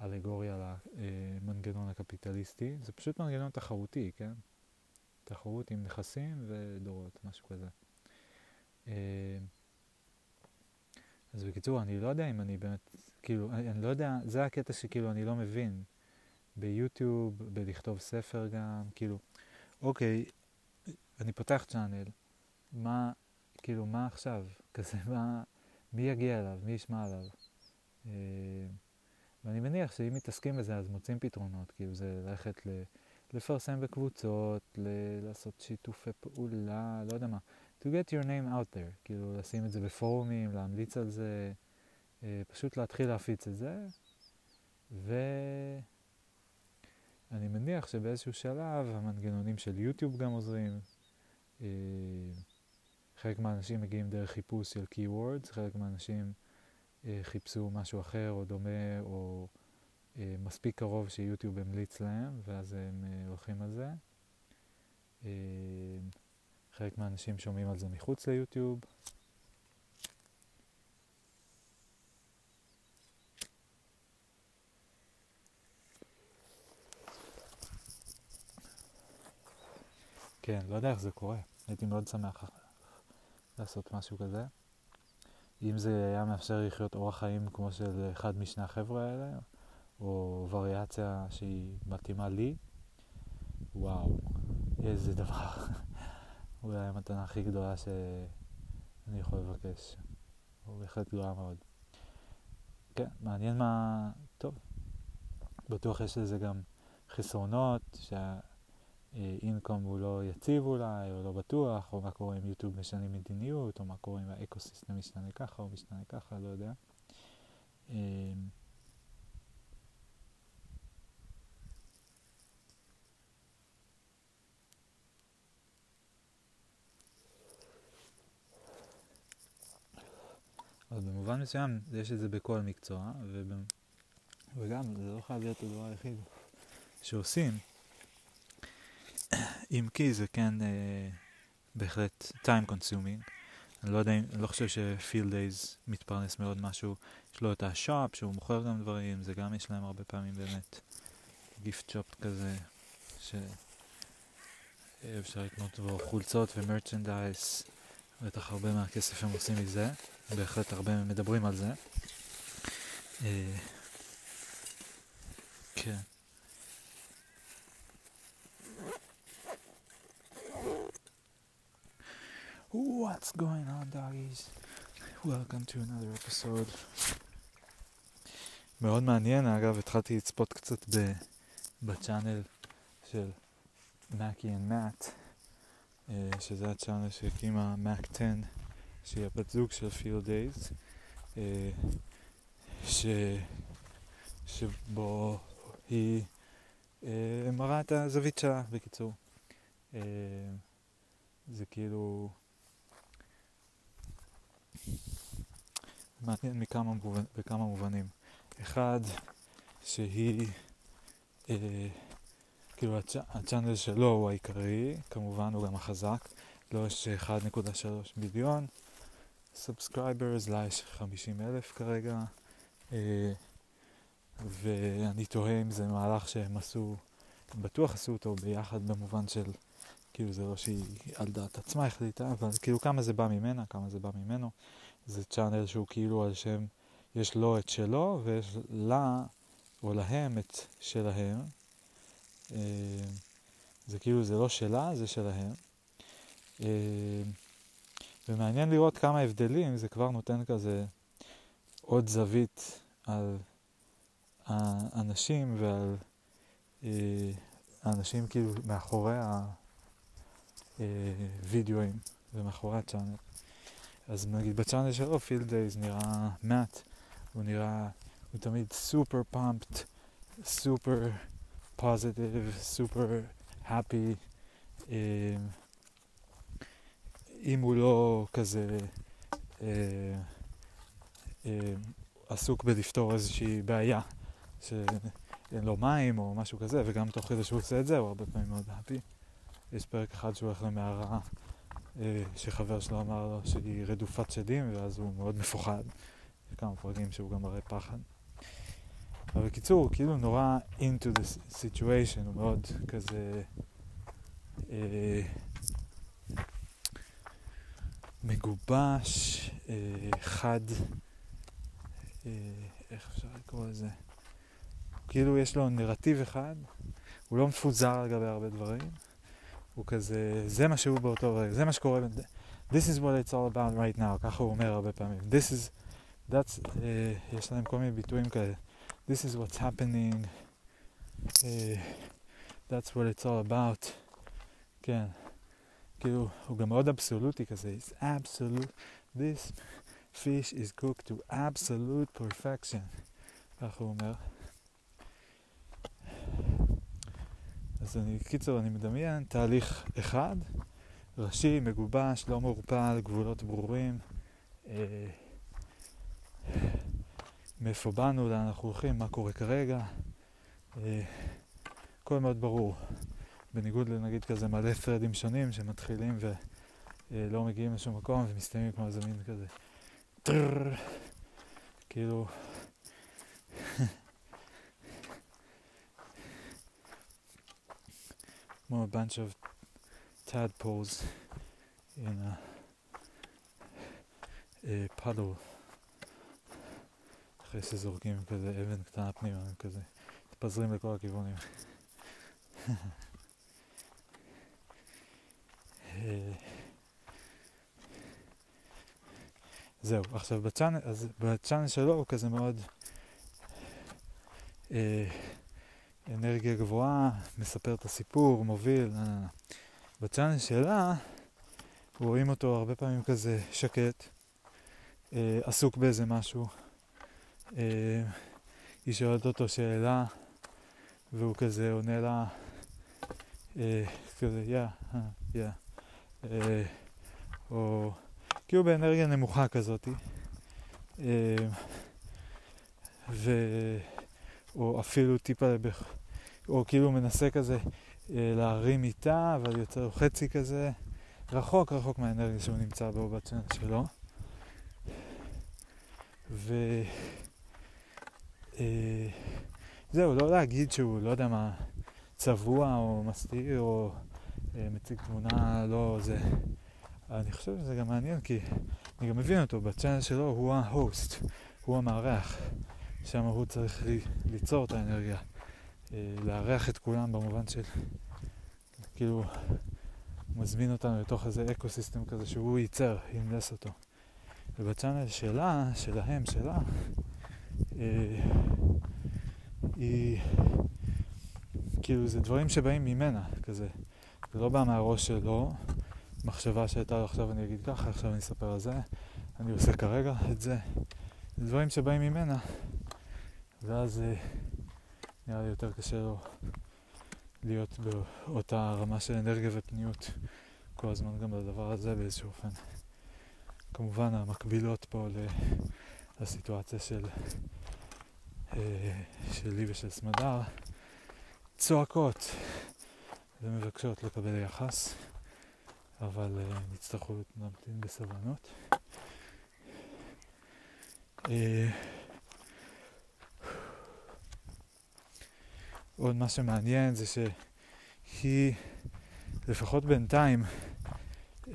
אלגוריה למנגנון הקפיטליסטי, זה פשוט מנגנון תחרותי, כן? תחרות עם נכסים ודורות, משהו כזה. אה, אז בקיצור, אני לא יודע אם אני באמת, כאילו, אני, אני לא יודע, זה הקטע שכאילו אני לא מבין. ביוטיוב, בלכתוב ספר גם, כאילו, אוקיי, אני פותח צ'אנל, מה, כאילו, מה עכשיו? כזה, מה, מי יגיע אליו? מי ישמע עליו? אה, ואני מניח שאם מתעסקים בזה אז מוצאים פתרונות, כאילו זה ללכת ל, לפרסם בקבוצות, ל, לעשות שיתופי פעולה, לא יודע מה. To get your name out there, כאילו לשים את זה בפורומים, להמליץ על זה, אה, פשוט להתחיל להפיץ את זה, ואני מניח שבאיזשהו שלב המנגנונים של יוטיוב גם עוזרים. אה, חלק מהאנשים מגיעים דרך חיפוש של keywords, חלק מהאנשים חיפשו משהו אחר או דומה או אה, מספיק קרוב שיוטיוב המליץ להם ואז הם אה, הולכים על זה. אה, חלק מהאנשים שומעים על זה מחוץ ליוטיוב. כן, לא יודע איך זה קורה. הייתי מאוד שמח לעשות משהו כזה. אם זה היה מאפשר לחיות אורח חיים כמו של אחד משני החבר'ה האלה, או וריאציה שהיא מתאימה לי, וואו, איזה דבר. אולי המתנה הכי גדולה שאני יכול לבקש. הוא בהחלט גדולה מאוד. כן, מעניין מה... טוב, בטוח יש לזה גם חסרונות, שהאינקום הוא לא יציב אולי, או לא בטוח, או מה קורה אם יוטיוב משנה מדיניות, או מה קורה אם האקוסיסטם משתנה ככה או משתנה ככה, לא יודע. אמ, אז במובן מסוים יש את זה בכל מקצוע. וגם זה לא חייב להיות הדבר היחיד שעושים, אם כי זה כן אה, בהחלט time consuming. אני לא יודע, אני לא חושב שפילד דייז מתפרנס מאוד משהו, יש לו את השופ שהוא מוכר גם דברים, זה גם יש להם הרבה פעמים באמת גיפט שופ כזה, שאפשר לקנות בו חולצות ומרצ'נדייס, בטח הרבה מהכסף הם עושים מזה, בהחלט הרבה מדברים על זה. אה, כן. What's going on, doggies? Welcome to another episode. מאוד מעניין, אגב, התחלתי לצפות קצת ב- ב channel של מקי and מאט, שזה ה channel שהקימה מק 10, שהיא הבת זוג של Field Days, ש... שבו היא אה, מראה את הזווית שלה, בקיצור. אה, זה כאילו מעניין מכמה מובנ... בכמה מובנים. אחד, שהיא, אה, כאילו ה ch... ה channel שלו הוא העיקרי, כמובן הוא גם החזק, לו יש 1.3 מיליון subscribers, לה יש 50 אלף כרגע, אה, ואני תוהה אם זה מהלך שהם עשו, בטוח עשו אותו ביחד במובן של, כאילו זה לא שהיא על דעת עצמה החליטה, אבל כאילו כמה זה בא ממנה, כמה זה בא ממנו. זה צ'אנל שהוא כאילו על שם, יש לו את שלו ויש לה או להם את שלהם. אה, זה כאילו, זה לא שלה, זה שלהם. אה, ומעניין לראות כמה הבדלים, זה כבר נותן כזה עוד זווית על האנשים ועל אה, האנשים כאילו מאחורי הווידאוים ומאחורי ה channel. אז נגיד ב channel שלו Field Days נראה מאט, הוא נראה, הוא תמיד super pumped, super positive, super happy. אם הוא לא כזה אה, אה, עסוק בלפתור איזושהי בעיה, שאין לו מים או משהו כזה, וגם תוך כדי שהוא עושה את זה הוא הרבה פעמים מאוד הפי. יש פרק אחד שהוא הולך למערה אה, שחבר שלו אמר לו שהיא רדופת שדים, ואז הוא מאוד מפוחד. יש כמה פרקים שהוא גם מראה פחד. אבל בקיצור, הוא כאילו נורא into the situation, הוא מאוד כזה אה, מגובש, אה, חד, איך אפשר לקרוא לזה? כאילו יש לו נרטיב אחד, הוא לא מפוזר על גבי הרבה דברים. הוא כזה, זה מה שהוא באותו רגע, זה מה שקורה, this is what it's all about right now, ככה הוא אומר הרבה פעמים, this is, that's, uh, יש להם כל מיני ביטויים כאלה, this is what's happening, uh, that's what it's all about, כן, כאילו, הוא גם מאוד אבסולוטי כזה, it's absolute, this fish is cooked to absolute perfection, ככה הוא אומר. אז אני, קיצור, אני מדמיין תהליך אחד, ראשי, מגובש, לא מעורפל, גבולות ברורים. אה, מאיפה באנו, לאן אנחנו הולכים, מה קורה כרגע. אה, הכל מאוד ברור. בניגוד לנגיד כזה מלא פרדים שונים שמתחילים ולא אה, מגיעים לשום מקום ומסתיימים כמו איזה מין כזה טררר, כאילו more a bunch of tadpoles in a, a puddle אחרי שזורקים כזה אבן קטנה פנימה, הם כזה מתפזרים לכל הכיוונים. אה, זהו, עכשיו בצ'אנל, אז בצ'אנל שלו הוא כזה מאוד אה, אנרגיה גבוהה, מספר את הסיפור, מוביל. בצ'אנל שלה רואים אותו הרבה פעמים כזה שקט, אה, עסוק באיזה משהו. אה, היא שואלת אותו שאלה והוא כזה עונה לה אה, כזה יא, אה, יא, אה, או כאילו באנרגיה נמוכה כזאת, אה, ו... או אפילו טיפה, לבח... או כאילו מנסה כזה אה, להרים איתה, אבל יוצא חצי כזה, רחוק רחוק מהאנרגיה שהוא נמצא בו בצ'אנל שלו. ו... אה, זהו, לא להגיד שהוא, לא יודע מה, צבוע או מסתיר או אה, מציג תמונה לא זה. אני חושב שזה גם מעניין כי אני גם מבין אותו, בצ'אנל שלו הוא ההוסט, הוא המארח. שם הוא צריך לי, ליצור את האנרגיה, לארח את כולם במובן של כאילו מזמין אותנו לתוך איזה אקו סיסטם כזה שהוא ייצר, ימלס אותו. ובצ'אנל שלה, שלהם, שלה, אה, היא כאילו זה דברים שבאים ממנה, כזה. זה לא בא מהראש שלו, מחשבה שהייתה לו עכשיו אני אגיד ככה, עכשיו אני אספר על זה, אני עושה כרגע את זה. זה דברים שבאים ממנה, ואז אה, נראה לי יותר קשה לו להיות באותה רמה של אנרגיה ופניות כל הזמן גם לדבר הזה באיזשהו אופן. כמובן המקבילות פה לסיטואציה של אה, שלי ושל סמדר צועקות ומבקשות לקבל יחס, אבל נצטרכו להמתין בסבלנות. עוד מה שמעניין זה שהיא, לפחות בינתיים, uh,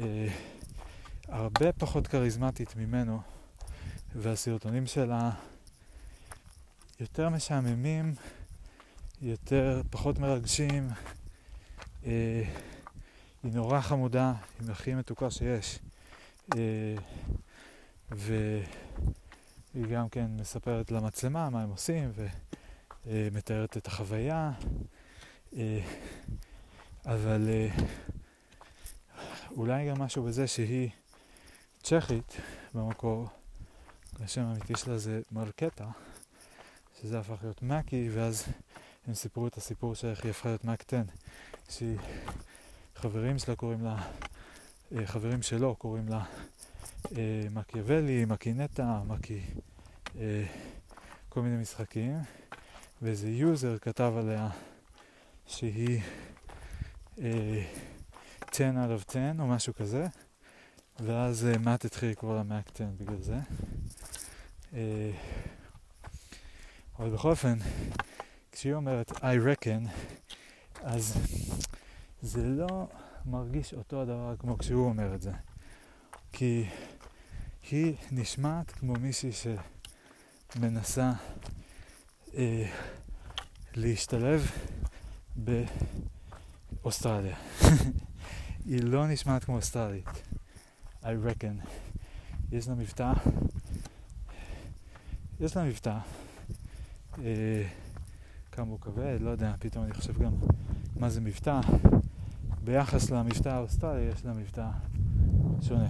הרבה פחות כריזמטית ממנו, והסרטונים שלה יותר משעממים, יותר, פחות מרגשים. אה, היא נורא חמודה, היא הכי מתוקה שיש. אה, והיא גם כן מספרת למצלמה מה הם עושים ומתארת את החוויה. אה, אבל אה, אולי גם משהו בזה שהיא צ'כית במקור, השם האמיתי שלה זה מרקטה. שזה הפך להיות מקי, ואז הם סיפרו את הסיפור של איך היא הפכה להיות מק 10, שחברים שלה קוראים לה, אה, חברים שלו קוראים לה אה, מקיאוולי, מקינטה, מקי, אה, כל מיני משחקים, ואיזה יוזר כתב עליה שהיא 10 out of 10 או משהו כזה, ואז מאט התחיל לקרוא לה מק 10 בגלל זה. אבל בכל אופן, כשהיא אומרת I reckon, אז זה לא מרגיש אותו הדבר כמו כשהוא אומר את זה. כי היא נשמעת כמו מישהי שמנסה אה, להשתלב באוסטרליה. היא לא נשמעת כמו אוסטרלית. I reckon. יש לה מבטא, יש לה מבטא אה, כמה הוא כבד, לא יודע, פתאום אני חושב גם מה זה מבטא. ביחס למבטא האוסטרלי יש לה מבטא שונה.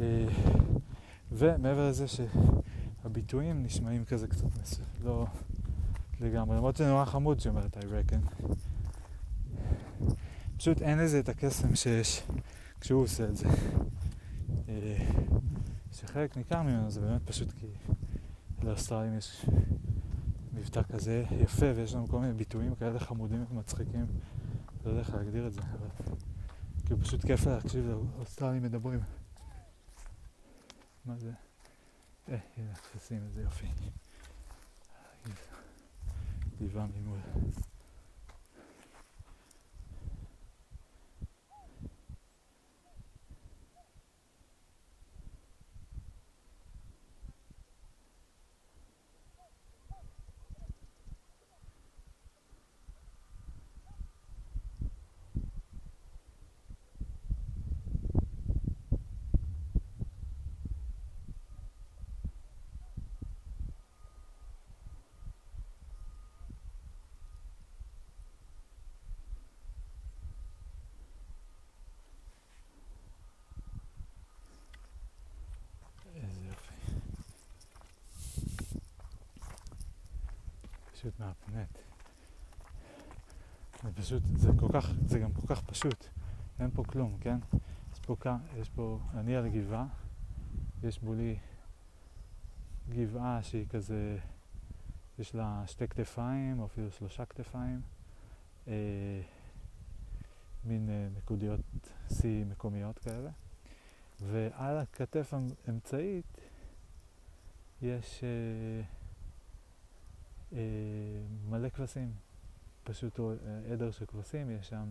אה, ומעבר לזה שהביטויים נשמעים כזה קצת מס... לא לגמרי, למרות שזה נורא חמוד שאומרת I reckon. פשוט אין לזה את הקסם שיש כשהוא עושה את זה. אה, שחלק ניכר ממנו זה באמת פשוט כי לאוסטרלים יש מבטא כזה יפה ויש לנו כל מיני ביטויים כאלה חמודים ומצחיקים. לא יודע איך להגדיר את זה, אבל כאילו פשוט כיף להקשיב לאוסטרלים מדברים. מה זה? אה, הנה, תפסים איזה יופי. דיבה ממול. פשוט מהפנט. זה פשוט, זה כל כך, זה גם כל כך פשוט. אין פה כלום, כן? יש פה, יש פה, אני על גבעה, יש מולי גבעה שהיא כזה, יש לה שתי כתפיים, או אפילו שלושה כתפיים, אה, מין אה, נקודיות שיא מקומיות כאלה, ועל הכתף האמצעית יש אה, אה, מלא כבשים, פשוט אה, עדר של כבשים יש שם.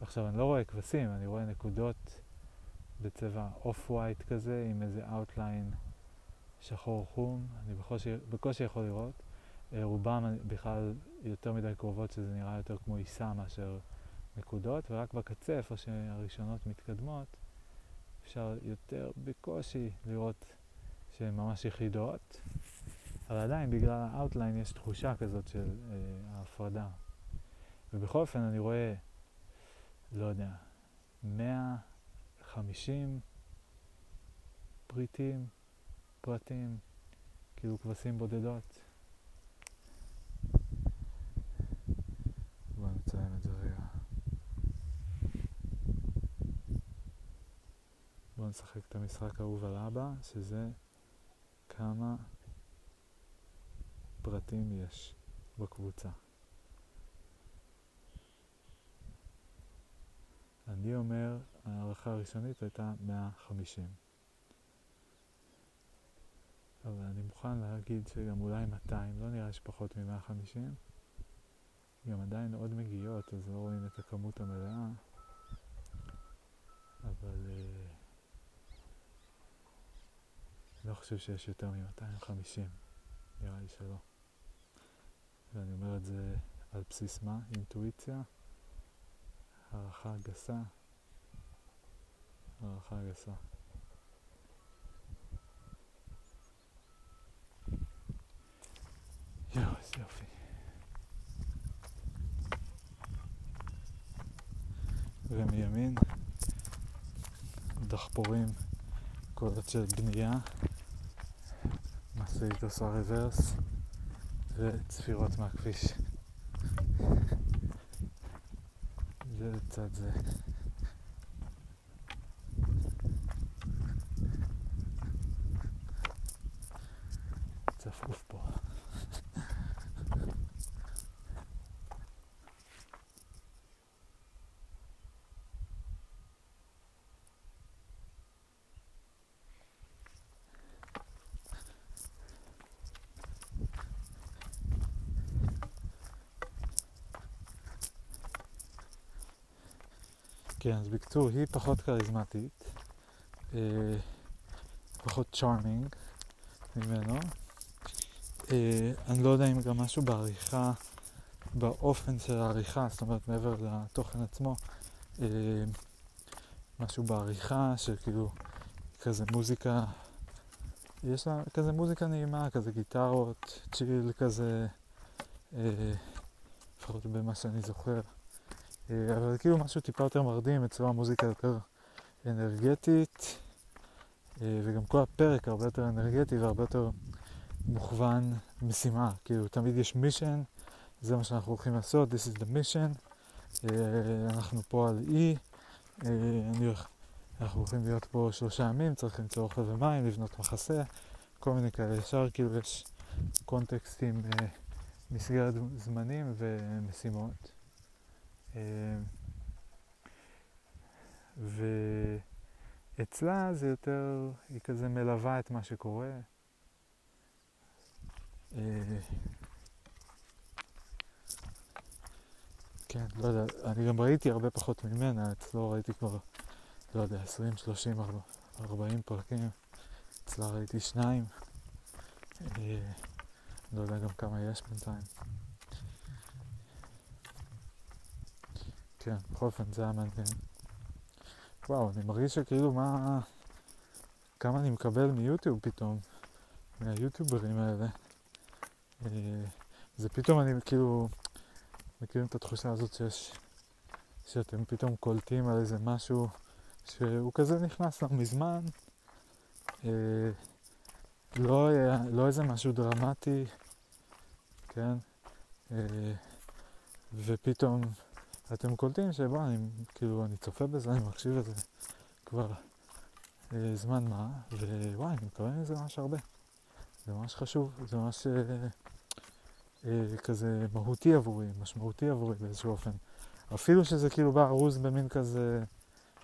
עכשיו, אני לא רואה כבשים, אני רואה נקודות בצבע off white כזה, עם איזה outline שחור חום, אני בקושי, בקושי יכול לראות. אה, רובם בכלל יותר מדי קרובות, שזה נראה יותר כמו עיסה מאשר נקודות, ורק בקצה, איפה שהראשונות מתקדמות, אפשר יותר בקושי לראות שהן ממש יחידות, אבל עדיין בגלל ה outline יש תחושה כזאת של אה, ההפרדה. ובכל אופן אני רואה, לא יודע, 150 פריטים, פרטים, כאילו כבשים בודדות. בואו נשחק את המשחק האהוב על אבא, שזה כמה פרטים יש בקבוצה. אני אומר, ההערכה הראשונית הייתה 150. אבל אני מוכן להגיד שגם אולי 200, לא נראה שפחות מ-150. גם עדיין עוד מגיעות, אז לא רואים את הכמות המלאה. אבל uh, לא חושב שיש יותר מ-250, נראה לי שלא. ואני אומר את זה על בסיס מה? אינטואיציה? הערכה גסה? הערכה גסה. יואו, איזה יופי. ומימין דחפורים, קולות של בנייה, משאית עושה רוורס וצפירות מהכביש. זה לצד זה. צפוף פה. כן, אז בקיצור, היא פחות כריזמטית, אה, פחות צ'ארמינג ממנו. אה, אני לא יודע אם גם משהו בעריכה, באופן של העריכה, זאת אומרת מעבר לתוכן עצמו, אה, משהו בעריכה של כאילו כזה מוזיקה, יש לה כזה מוזיקה נעימה, כזה גיטרות, צ'יל כזה, לפחות במה שאני זוכר. אה, אבל כאילו משהו טיפה יותר מרדים, אצלו המוזיקה יותר אנרגטית, אה, וגם כל הפרק הרבה יותר אנרגטי והרבה יותר מוכוון משימה, כאילו תמיד יש מישן, זה מה שאנחנו הולכים לעשות, this is the mission, אה, אנחנו פה על אי, אני הולך, אנחנו הולכים להיות פה שלושה ימים, צריך למצוא אוכל ומים, לבנות מחסה, כל מיני כאלה, ישר כאילו יש קונטקסטים, מסגרת זמנים ומשימות. ואצלה זה יותר, היא כזה מלווה את מה שקורה. כן, לא יודע, אני גם ראיתי הרבה פחות ממנה, אצלו ראיתי כבר, לא יודע, 20, 30, 40 פרקים, אצלה ראיתי שניים, לא יודע גם כמה יש בינתיים. כן, בכל אופן זה היה מעניין. וואו, אני מרגיש שכאילו מה... כמה אני מקבל מיוטיוב פתאום, מהיוטיוברים האלה. אה, זה פתאום אני כאילו... מכירים את התחושה הזאת שיש... שאתם פתאום קולטים על איזה משהו שהוא כזה נכנס לך מזמן. אה, לא, לא איזה משהו דרמטי, כן? ופתאום אתם קולטים שבוא, אני, כאילו, אני צופה בזה, אני מקשיב לזה כבר אה, זמן מה, ווואי, אני מקבל מזה ממש הרבה. זה ממש חשוב, זה ממש אה, אה, כזה מהותי עבורי, משמעותי עבורי באיזשהו אופן. אפילו שזה כאילו בא ארוז במין כזה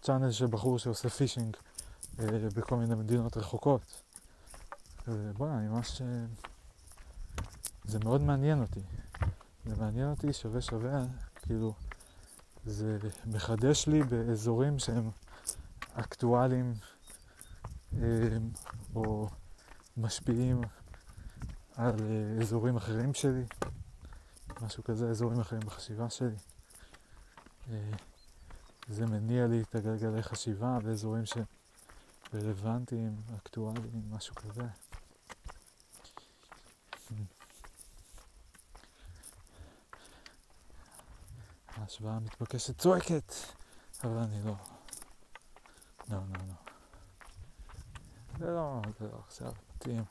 צ'אנל של בחור שעושה פישינג אה, בכל מיני מדינות רחוקות. בוא'נה, אני ממש... אה, זה מאוד מעניין אותי. זה מעניין אותי שווה שווה, כאילו, זה מחדש לי באזורים שהם אקטואליים אה, או משפיעים על אה, אזורים אחרים שלי, משהו כזה, אזורים אחרים בחשיבה שלי. אה, זה מניע לי את הגלגלי חשיבה באזורים שרלוונטיים, אקטואליים, משהו כזה. ההשוואה המתבקשת צועקת, אבל אני לא. לא, לא, לא. זה לא, זה לא עכשיו מתאים.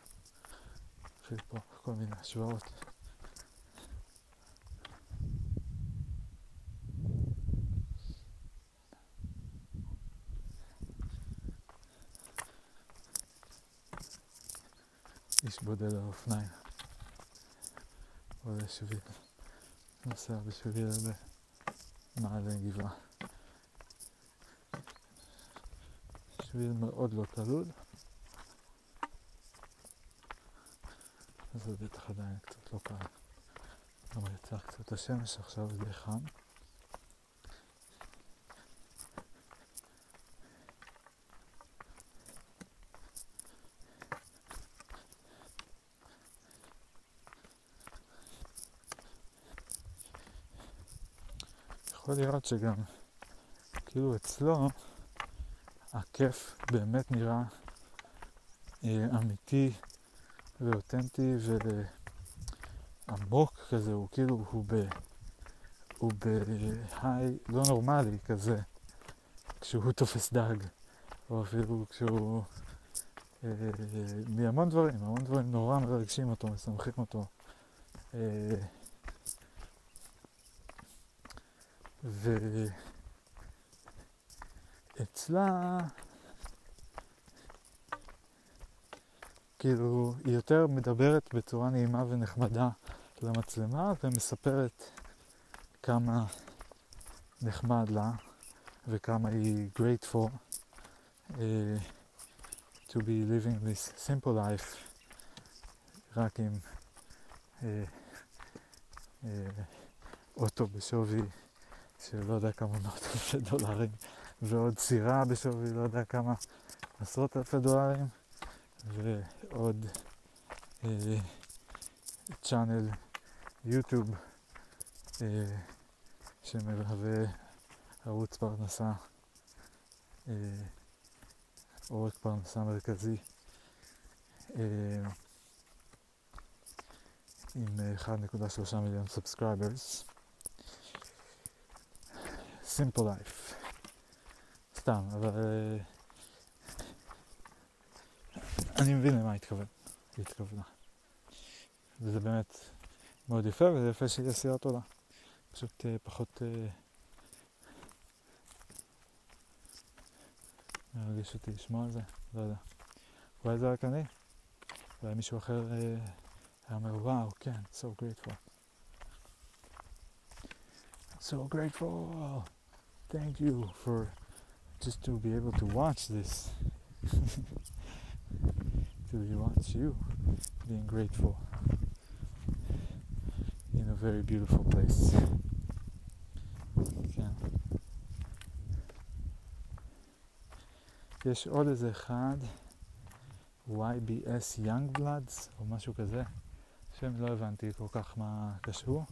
נתחיל פה כל מיני השוואות. איש בודד על אופניים. עולה שביל. נוסע בשביל במעלה גבעה. שביל מאוד לא תלול. זה בטח עדיין קצת לא קל. גם יצא קצת השמש עכשיו, זה חם. יכול לראות שגם, כאילו אצלו, הכיף באמת נראה אה, אמיתי ואותנטי ועמוק כזה, הוא כאילו, הוא ב... הוא בהיי לא נורמלי כזה, כשהוא תופס דג, או אפילו כשהוא... אה, מהמון דברים, המון דברים נורא מרגשים אותו, משמחים אותו. אה, ואצלה, כאילו, היא יותר מדברת בצורה נעימה ונחמדה למצלמה ומספרת כמה נחמד לה וכמה היא grateful uh, to be living this simple life רק עם uh, uh, אוטו בשווי של לא יודע כמה מאות אלפי דולרים, ועוד סירה בשווי לא יודע כמה עשרות אלפי דולרים, ועוד אה, צ'אנל יוטיוב אה, שמהווה ערוץ פרנסה, אה, עורק פרנסה מרכזי. אה, עם 1.3 מיליון subscribers. Simple life. סתם, אבל אה, אני מבין למה התכוון, היא התכוונה. וזה באמת מאוד יפה, וזה יפה שהיא עשייה תודה. פשוט אה, פחות... אה, מרגיש אותי לשמוע על זה, לא יודע. אולי זה רק אני? אולי מישהו אחר uh, היה אומר, וואו, כן, so grateful. so grateful. thank you for just to be able to watch this. to watch you being grateful in a very beautiful place. כן. יש עוד איזה אחד, YBS Youngbloods או משהו כזה, שם לא הבנתי כל כך מה קשור.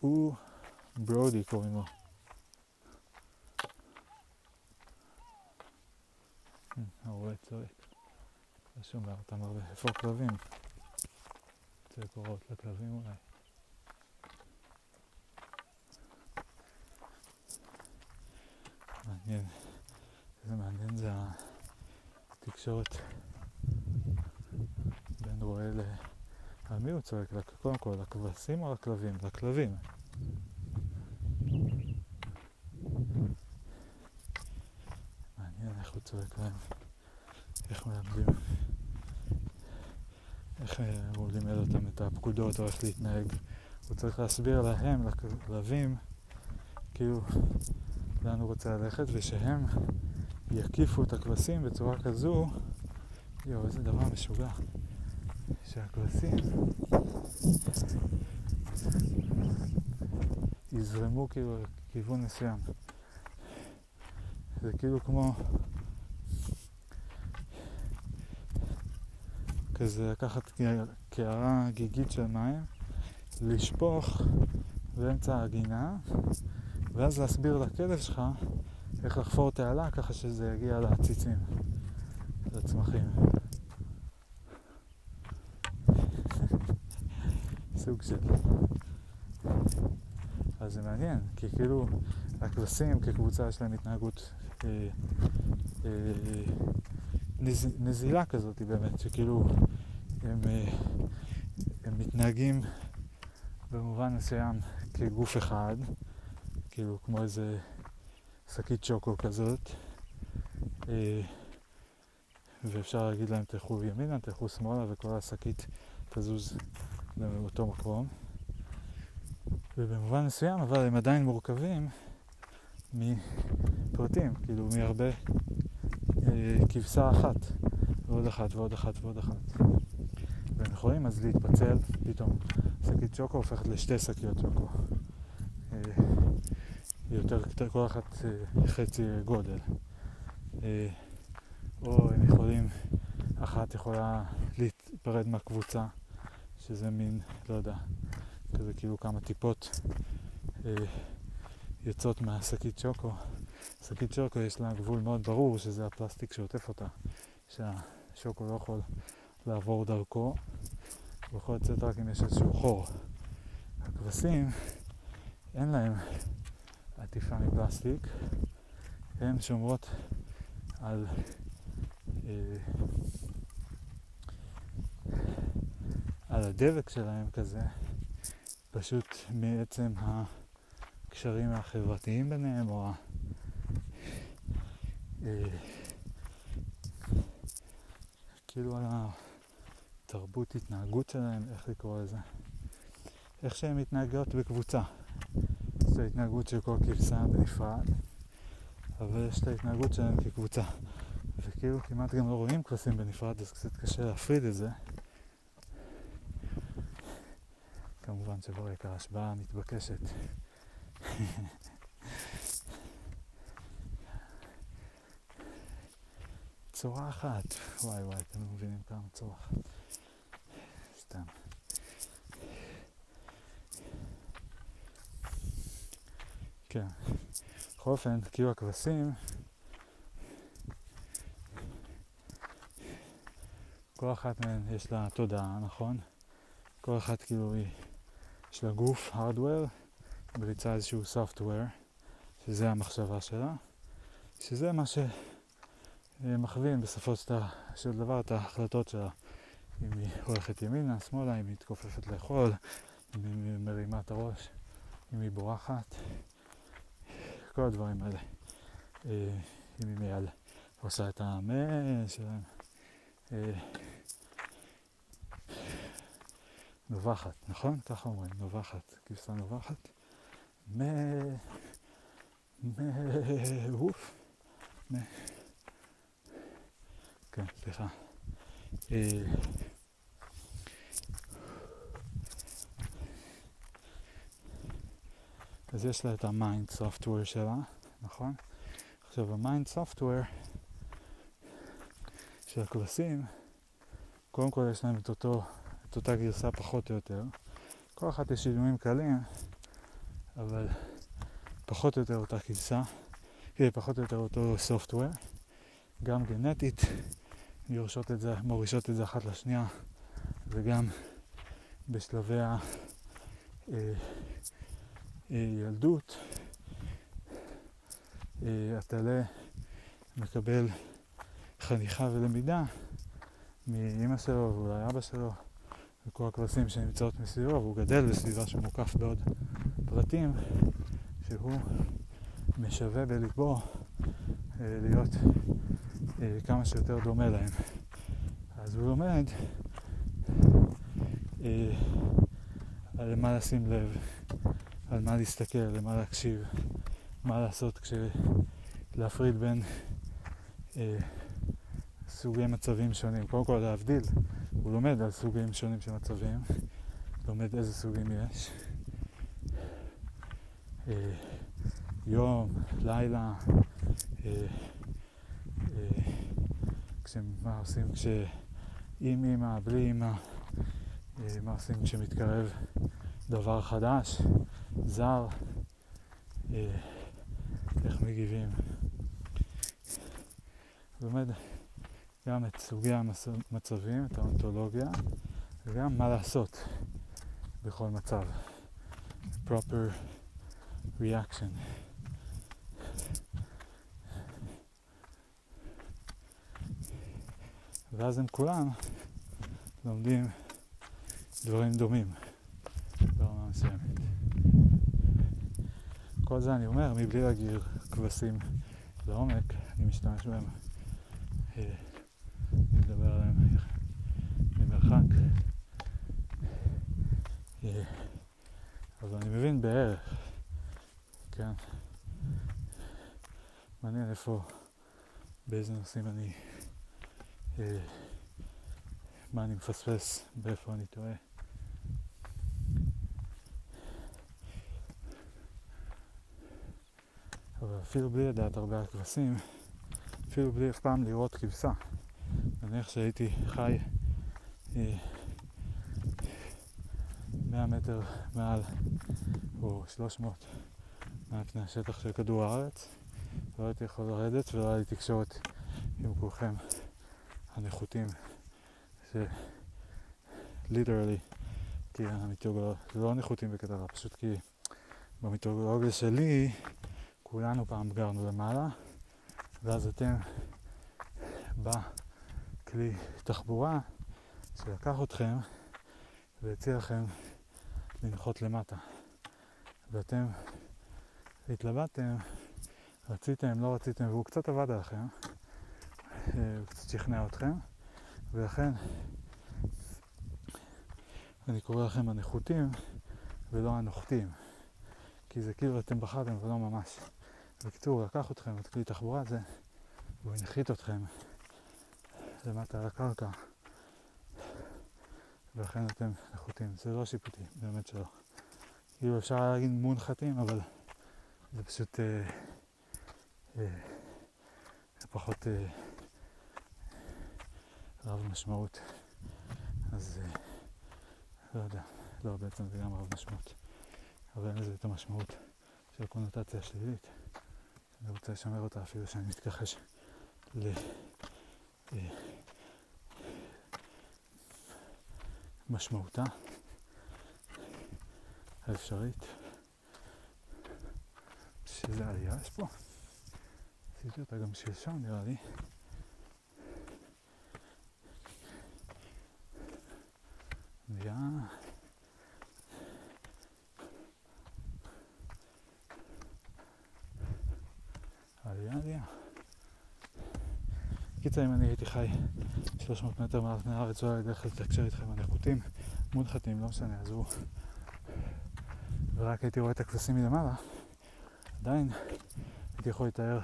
והוא, ברודי קוראים לו. הרועה צועק. לא שומע אותם הרבה. איפה הכלבים? רוצה קורות לכלבים אולי. מעניין. איזה מעניין זה התקשורת רואה ל... מי הוא צועק? קודם כל, לכבשים או לכלבים? לכלבים. מעניין איך הוא צועק להם, איך מלמדים, איך אה, הוא לימד אותם את הפקודות או איך להתנהג. הוא צריך להסביר להם, לכלבים, כאילו, לאן הוא רוצה ללכת, ושהם יקיפו את הכבשים בצורה כזו, יואו, איזה דבר משוגע. שהכבשים יזרמו כאילו לכיוון מסוים. זה כאילו כמו כזה לקחת קערה גיגית של מים, לשפוך באמצע הגינה, ואז להסביר לכלב שלך איך לחפור תעלה ככה שזה יגיע לעציצים, לצמחים. סוג של... אז זה מעניין, כי כאילו הכבשים כקבוצה יש להם התנהגות אה, אה, נז, נזילה כזאת באמת, שכאילו הם, אה, הם מתנהגים במובן מסוים כגוף אחד, כאילו כמו איזה שקית שוקו כזאת, אה, ואפשר להגיד להם תלכו ימינה, תלכו שמאלה, וכל השקית תזוז באותו מקום. ובמובן מסוים, אבל הם עדיין מורכבים מפרטים, כאילו מהרבה אה, כבשה אחת, ועוד אחת ועוד אחת ועוד אחת. והם יכולים אז להתפצל, פתאום שקית שוקו הופכת לשתי שקיות שוקו. אה, יותר, כל אחת אה, חצי גודל. אה, או הם יכולים, אחת יכולה להתפרד מהקבוצה, שזה מין, לא יודע, כזה כאילו כמה טיפות אה, יוצאות מהשקית שוקו. שקית שוקו יש לה גבול מאוד ברור שזה הפלסטיק שעוטף אותה, שהשוקו לא יכול לעבור דרכו, הוא יכול לצאת רק אם יש איזשהו חור. הכבשים, אין להם עטיפה מפלסטיק, הן שומרות על אה, על הדבק שלהם כזה, פשוט מעצם הקשרים החברתיים ביניהם, או ה... אה, כאילו על התרבות התנהגות שלהם, איך לקרוא לזה, איך שהן מתנהגות בקבוצה. יש את ההתנהגות של כל כבשה בנפרד, אבל יש את ההתנהגות שלהם כקבוצה. וכאילו כמעט גם לא רואים כבשים בנפרד, אז קצת קשה להפריד את זה. כמובן שברקע ההשבעה מתבקשת. צורה אחת, וואי וואי, אתם לא מבינים כמה צורה. סתם. כן. בכל אופן, כאילו הכבשים, כל אחת מהן יש לה תודעה, נכון? כל אחת כאילו היא יש לה גוף, hardware, ולצד איזשהו software, שזה המחשבה שלה, שזה מה שמכווין בסופו של דבר את ההחלטות שלה. אם היא הולכת ימינה, שמאלה, אם היא מתכופפת לאכול, אם היא מרימה את הראש, אם היא בורחת, כל הדברים האלה. אה, אם היא מיד עושה את המה שלהם. אה, נובחת, נכון? ככה אומרים, נובחת, כבשה נובחת. מ... מ... אוף. מ... כן, סליחה. אה, אז יש לה את ה mind software שלה, נכון? עכשיו ה mind software של הכבשים, קודם כל יש להם את אותו את אותה גרסה פחות או יותר. כל אחת יש שינויים קלים, אבל פחות או יותר אותה גרסה, פחות או יותר אותו software, גם גנטית, יורשות את זה, מורישות את זה אחת לשנייה, וגם בשלבי הילדות, הטלה מקבל חניכה ולמידה מאימא שלו ואולי אבא שלו וכל הכבשים שנמצאות מסביבו, והוא גדל בסביבה שמוקף בעוד פרטים שהוא משווה בליבו אה, להיות אה, כמה שיותר דומה להם. אז הוא לומד אה, על מה לשים לב, על מה להסתכל, למה להקשיב, מה לעשות כש... להפריד בין סוגי מצבים שונים. קודם כל להבדיל, הוא לומד על סוגים שונים של מצבים, לומד איזה סוגים יש. אה, יום, לילה, אה, אה, מה עושים כש... עם אימא, בלי אימא, מה עושים כשמתקרב דבר חדש, זר, איך מגיבים. לומד גם את סוגי המצבים, את האונתולוגיה, וגם מה לעשות בכל מצב. proper reaction. ואז הם כולם לומדים דברים דומים ברמה מסוימת. כל זה אני אומר מבלי להגיר כבשים לעומק, אני משתמש בהם, אה, אני מדבר עליהם ממרחק. אה, אבל אני מבין בערך, כן? מעניין איפה, באיזה נושאים אני, אה, מה אני מפספס, באיפה אני טועה. אבל אפילו בלי לדעת הרבה על כבשים, אפילו בלי אף פעם לראות כבשה. נניח שהייתי חי 100 מטר מעל, או 300 מעל פני השטח של כדור הארץ, לא הייתי יכול לרדת ולא היה לי תקשורת עם כולכם הנחותים, ש... ליטרלי, כי המיתולוגיה, לא נחותים בקטע רע, פשוט כי במיתולוגיה שלי כולנו פעם גרנו למעלה, ואז אתם בכלי תחבורה שלקח אתכם והציע לכם לנחות למטה. ואתם התלבטתם, רציתם, לא רציתם, והוא קצת עבד עליכם, הוא קצת שכנע אתכם, ולכן אני קורא לכם הנחותים ולא הנוחתים, כי זה כאילו אתם בחרתם ולא ממש. בקיצור, הוא לקח אתכם את כלי תחבורה הזה, והוא הנחית אתכם למטה על הקרקע, ולכן אתם נחותים. זה לא שיפוטי, באמת שלא. כאילו אפשר להגיד מונחתים, אבל זה פשוט אה, אה, זה פחות אה, רב משמעות. אז אה, לא יודע, לא בעצם זה גם רב משמעות, אבל אין לזה את המשמעות של הקונוטציה השלילית. אני רוצה לשמר אותה אפילו שאני מתכחש למשמעותה האפשרית. שזה עלייה יש פה. עשיתי אותה גם שלשום נראה לי. עלייה עלייה עלייה. קיצר אם אני הייתי חי 300 מטר מעל פני הארץ, לא היה דרך לתקשר איתכם על איכותים, מונחתים, לא משנה, אז הוא... ורק הייתי רואה את הכבשים מלמעלה, עדיין הייתי יכול לתאר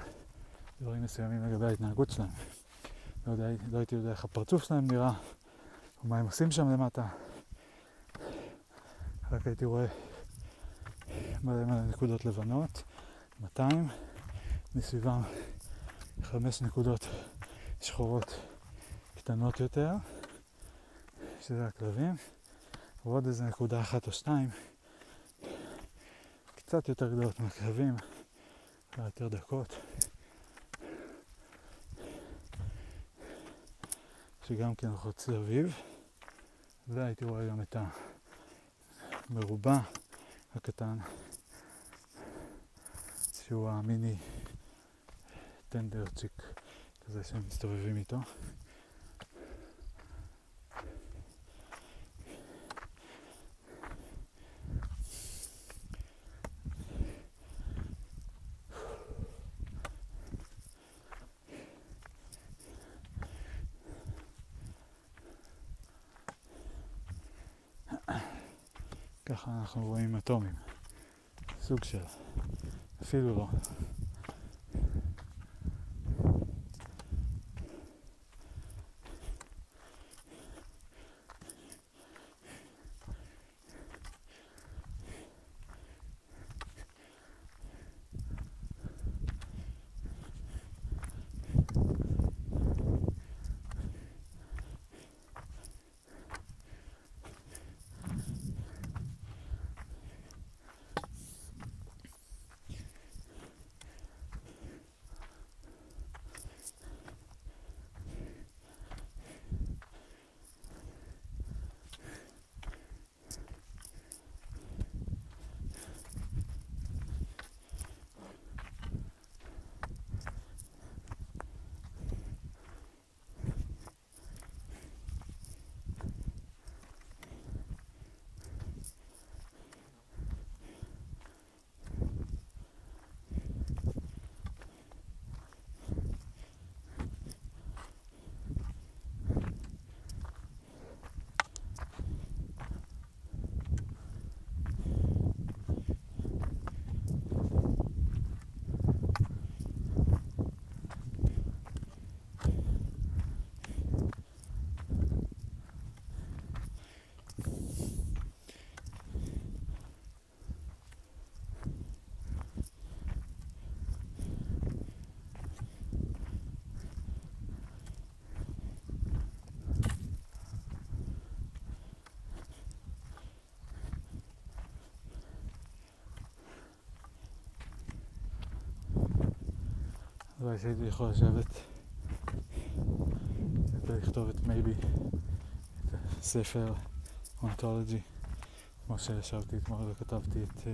דברים מסוימים לגבי ההתנהגות שלהם. לא, יודע, לא הייתי יודע איך הפרצוף שלהם נראה, או מה הם עושים שם למטה. רק הייתי רואה מלא מלא נקודות לבנות, 200, מסביבם חמש נקודות שחורות קטנות יותר, שזה הכלבים, ועוד איזה נקודה אחת או שתיים, קצת יותר גדולות מהכלבים, ויותר דקות, שגם כן הולכות סביב. והייתי רואה גם את המרובע הקטן, שהוא המיני טנדרצ'יק כזה שמסתובבים איתו. ככה אנחנו רואים אטומים, סוג של, אפילו לא. הלוואי שהייתי יכול לשבת ולכתוב את מייבי, את הספר אונטולוגי, כמו שישבתי אתמול וכתבתי את uh,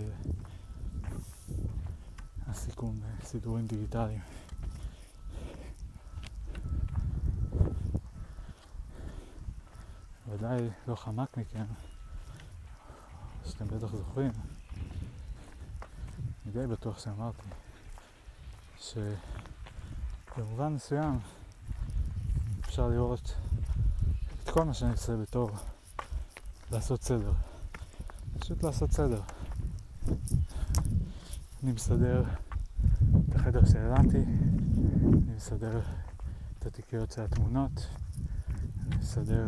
הסיכום בסידורים דיגיטליים. ודאי לא חמק מכם, שאתם בטח זוכרים, אני די בטוח שאמרתי, ש... במובן מסוים אפשר לראות את כל מה שאני עושה בתור לעשות סדר. פשוט לעשות סדר. אני מסדר את החדר שהעלמתי, אני מסדר את התיקיות של התמונות, אני מסדר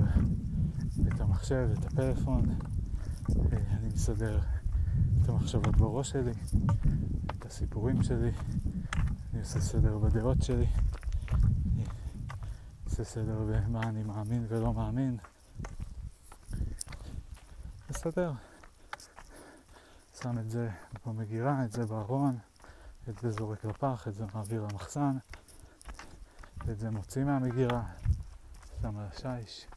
את המחשב, את הפלאפון, אני מסדר את המחשבות בראש שלי, את הסיפורים שלי, עושה סדר בדעות שלי, אני עושה סדר במה אני מאמין ולא מאמין. בסדר. שם את זה במגירה, את זה בארון, את זה זורק לפח, את זה מעביר למחסן, את זה מוציא מהמגירה, שם על השיש.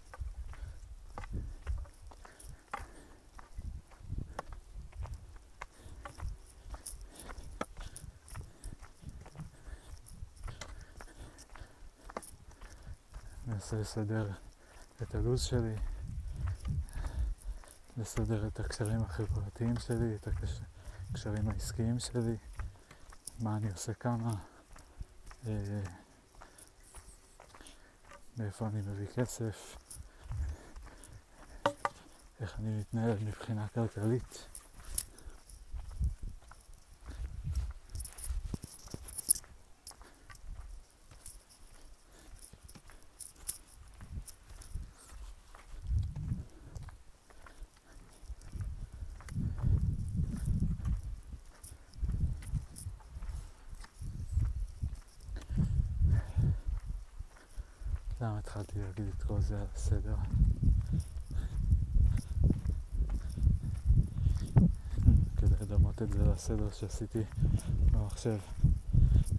מנסה לסדר את הלו"ז שלי, לסדר את הקשרים החברתיים שלי, את הקשרים העסקיים שלי, מה אני עושה כמה, אה, מאיפה אני מביא כסף, איך אני מתנהל מבחינה כלכלית. למה כל זה הסדר? כדי לדמות את זה לסדר שעשיתי במחשב.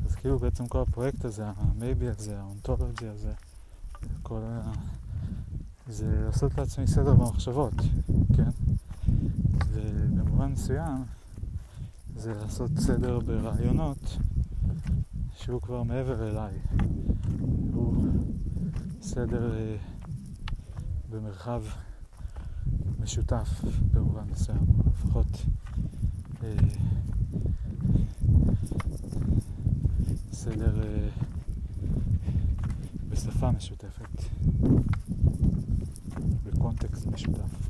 אז כאילו בעצם כל הפרויקט הזה, המייבי הזה, האונטולוגי הזה, כל ה... זה לעשות לעצמי סדר במחשבות, כן? ובמובן מסוים זה לעשות סדר ברעיונות שהוא כבר מעבר אליי. הוא סדר אה, במרחב משותף במובן מסוים, לפחות אה, סדר אה, בשפה משותפת, בקונטקסט משותף.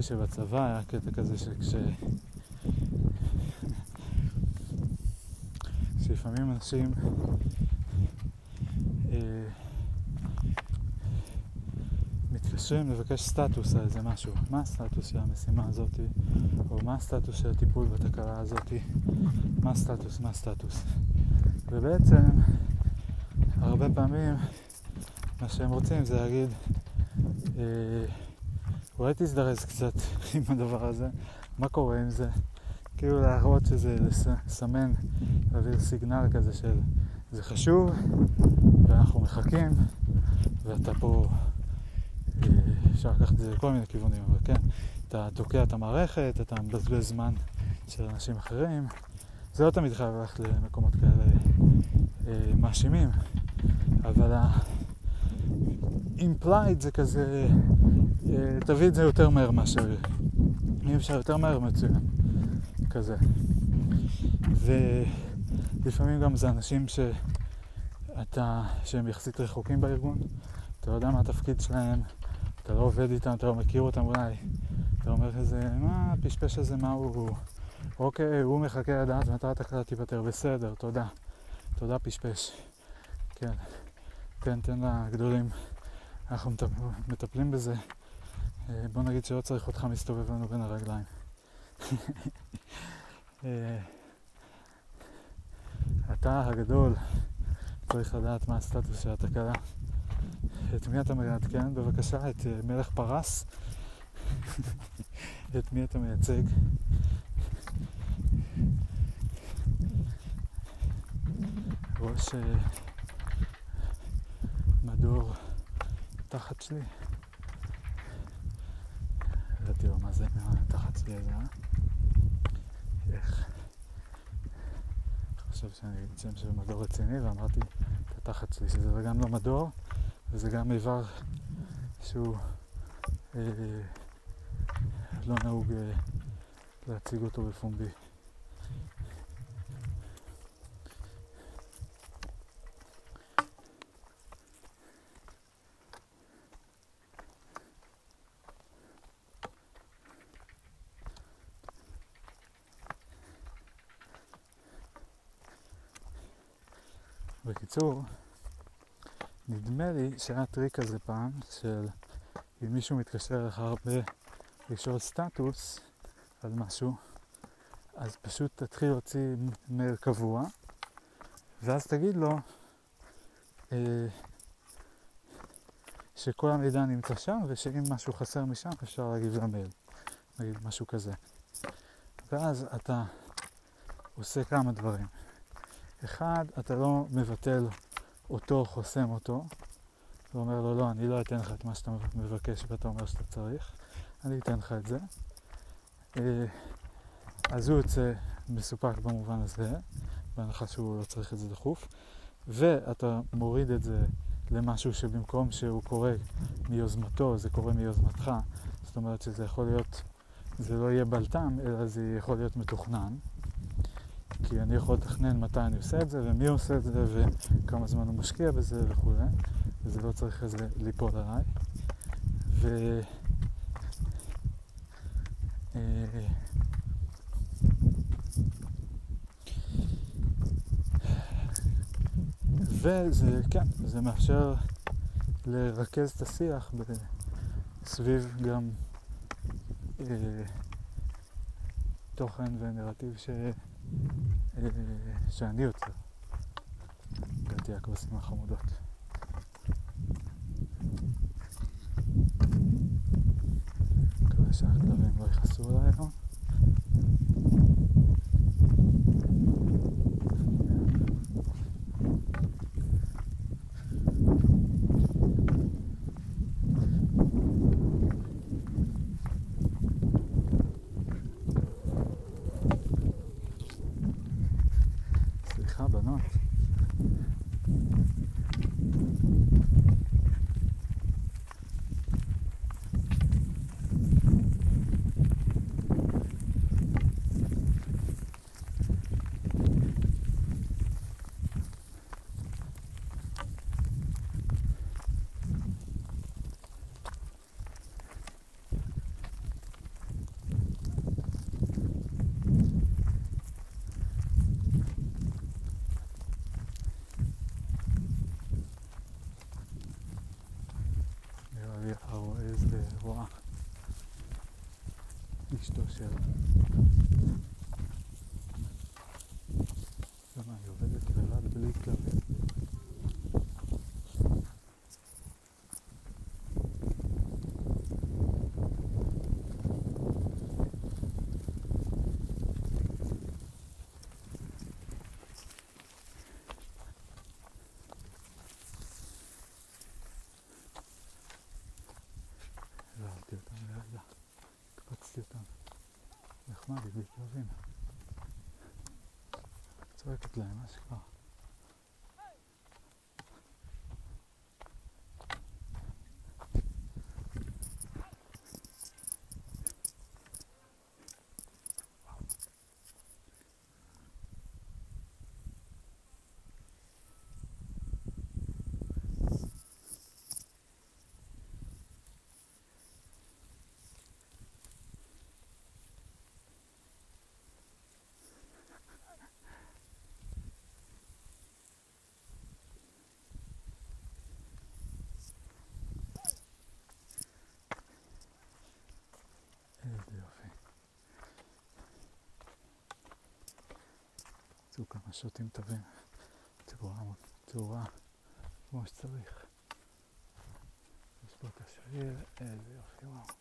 לי שבצבא היה קטע כזה שכש... שלפעמים אנשים אה, מתקשרים לבקש סטטוס על איזה משהו. מה הסטטוס של המשימה הזאת? או מה הסטטוס של הטיפול בתקלה הזאת? מה הסטטוס? מה הסטטוס? ובעצם, הרבה פעמים מה שהם רוצים זה להגיד אה, אולי תזדרז קצת עם הדבר הזה, מה קורה עם זה? כאילו להראות שזה, לסמן, להעביר סיגנל כזה של זה חשוב ואנחנו מחכים ואתה פה, אה, אפשר לקחת את זה לכל מיני כיוונים, אבל כן, אתה תוקע את המערכת, אתה מבזבז זמן של אנשים אחרים, זה לא תמיד חייב ללכת למקומות כאלה אה, מאשימים, אבל ה-implied זה כזה אה, תביא את זה יותר מהר מאשר... אם אפשר יותר מהר, מצוין. כזה. ולפעמים גם זה אנשים שאתה, שהם יחסית רחוקים בארגון, אתה לא יודע מה התפקיד שלהם, אתה לא עובד איתם, אתה לא מכיר אותם אולי. אתה אומר כזה, מה הפשפש הזה, מה הוא... אוקיי, הוא מחכה לדעת מתי התקלה תיפטר, בסדר, תודה. תודה פשפש. כן, תן, תן לגדולים. אנחנו מטפלים בזה. אה, בוא נגיד שלא צריך אותך מסתובב לנו בין הרגליים. אה, אתה הגדול צריך לדעת מה הסטטוס של התקלה. את מי אתה מעדכן? בבקשה, את אה, מלך פרס? את מי אתה מייצג? ראש מדור תחת שלי. ידעתי לו מה זה תחת שלי הזה, אה? איך? חושב שאני של מדור רציני ואמרתי את התחת שלי, שזה גם לא מדור וזה גם איבר שהוא אה, לא נהוג אה, להציג אותו בפומבי. בקיצור, נדמה לי שהיה טריק כזה פעם, של אם מישהו מתקשר לך הרבה לשאול סטטוס על משהו, אז פשוט תתחיל להוציא מייל קבוע, ואז תגיד לו אה, שכל המידע נמצא שם, ושאם משהו חסר משם אפשר להגיב למייל, נגיד משהו כזה. ואז אתה עושה כמה דברים. אחד, אתה לא מבטל אותו, חוסם אותו, ואומר לו, לא, אני לא אתן לך את מה שאתה מבקש ואתה אומר שאתה צריך, אני אתן לך את זה. אה, אז הוא יוצא מסופק במובן הזה, בהנחה שהוא לא צריך את זה דחוף, ואתה מוריד את זה למשהו שבמקום שהוא קורה מיוזמתו, זה קורה מיוזמתך, זאת אומרת שזה יכול להיות, זה לא יהיה בלטם, אלא זה יכול להיות מתוכנן. כי אני יכול לתכנן מתי אני עושה את זה, ומי עושה את זה, וכמה זמן הוא משקיע בזה וכו', וזה לא צריך איזה ליפול עליי. ו... אה, וזה, כן, זה מאפשר לרכז את השיח סביב גם אה, תוכן ונרטיב ש... אה, שאני יוצר. ואת הכבשים החמודות. מקווה שהכלבים לא יכעסו עליי היום. けどじゃないよ出てくれられてできたね Radiodan galiba. Kapatıcıdan. היא עובדת לבד בלי כלבים? העברתי אותם לרגע, הקפצתי אותם. נחמד, היא בלי כלבים. צועקת להם, מה שקרה. איזה יופי. יצאו כמה שוטים טובים. תאורה, תאורה כמו שצריך. יש פה את השריר, איזה יופי, וואו.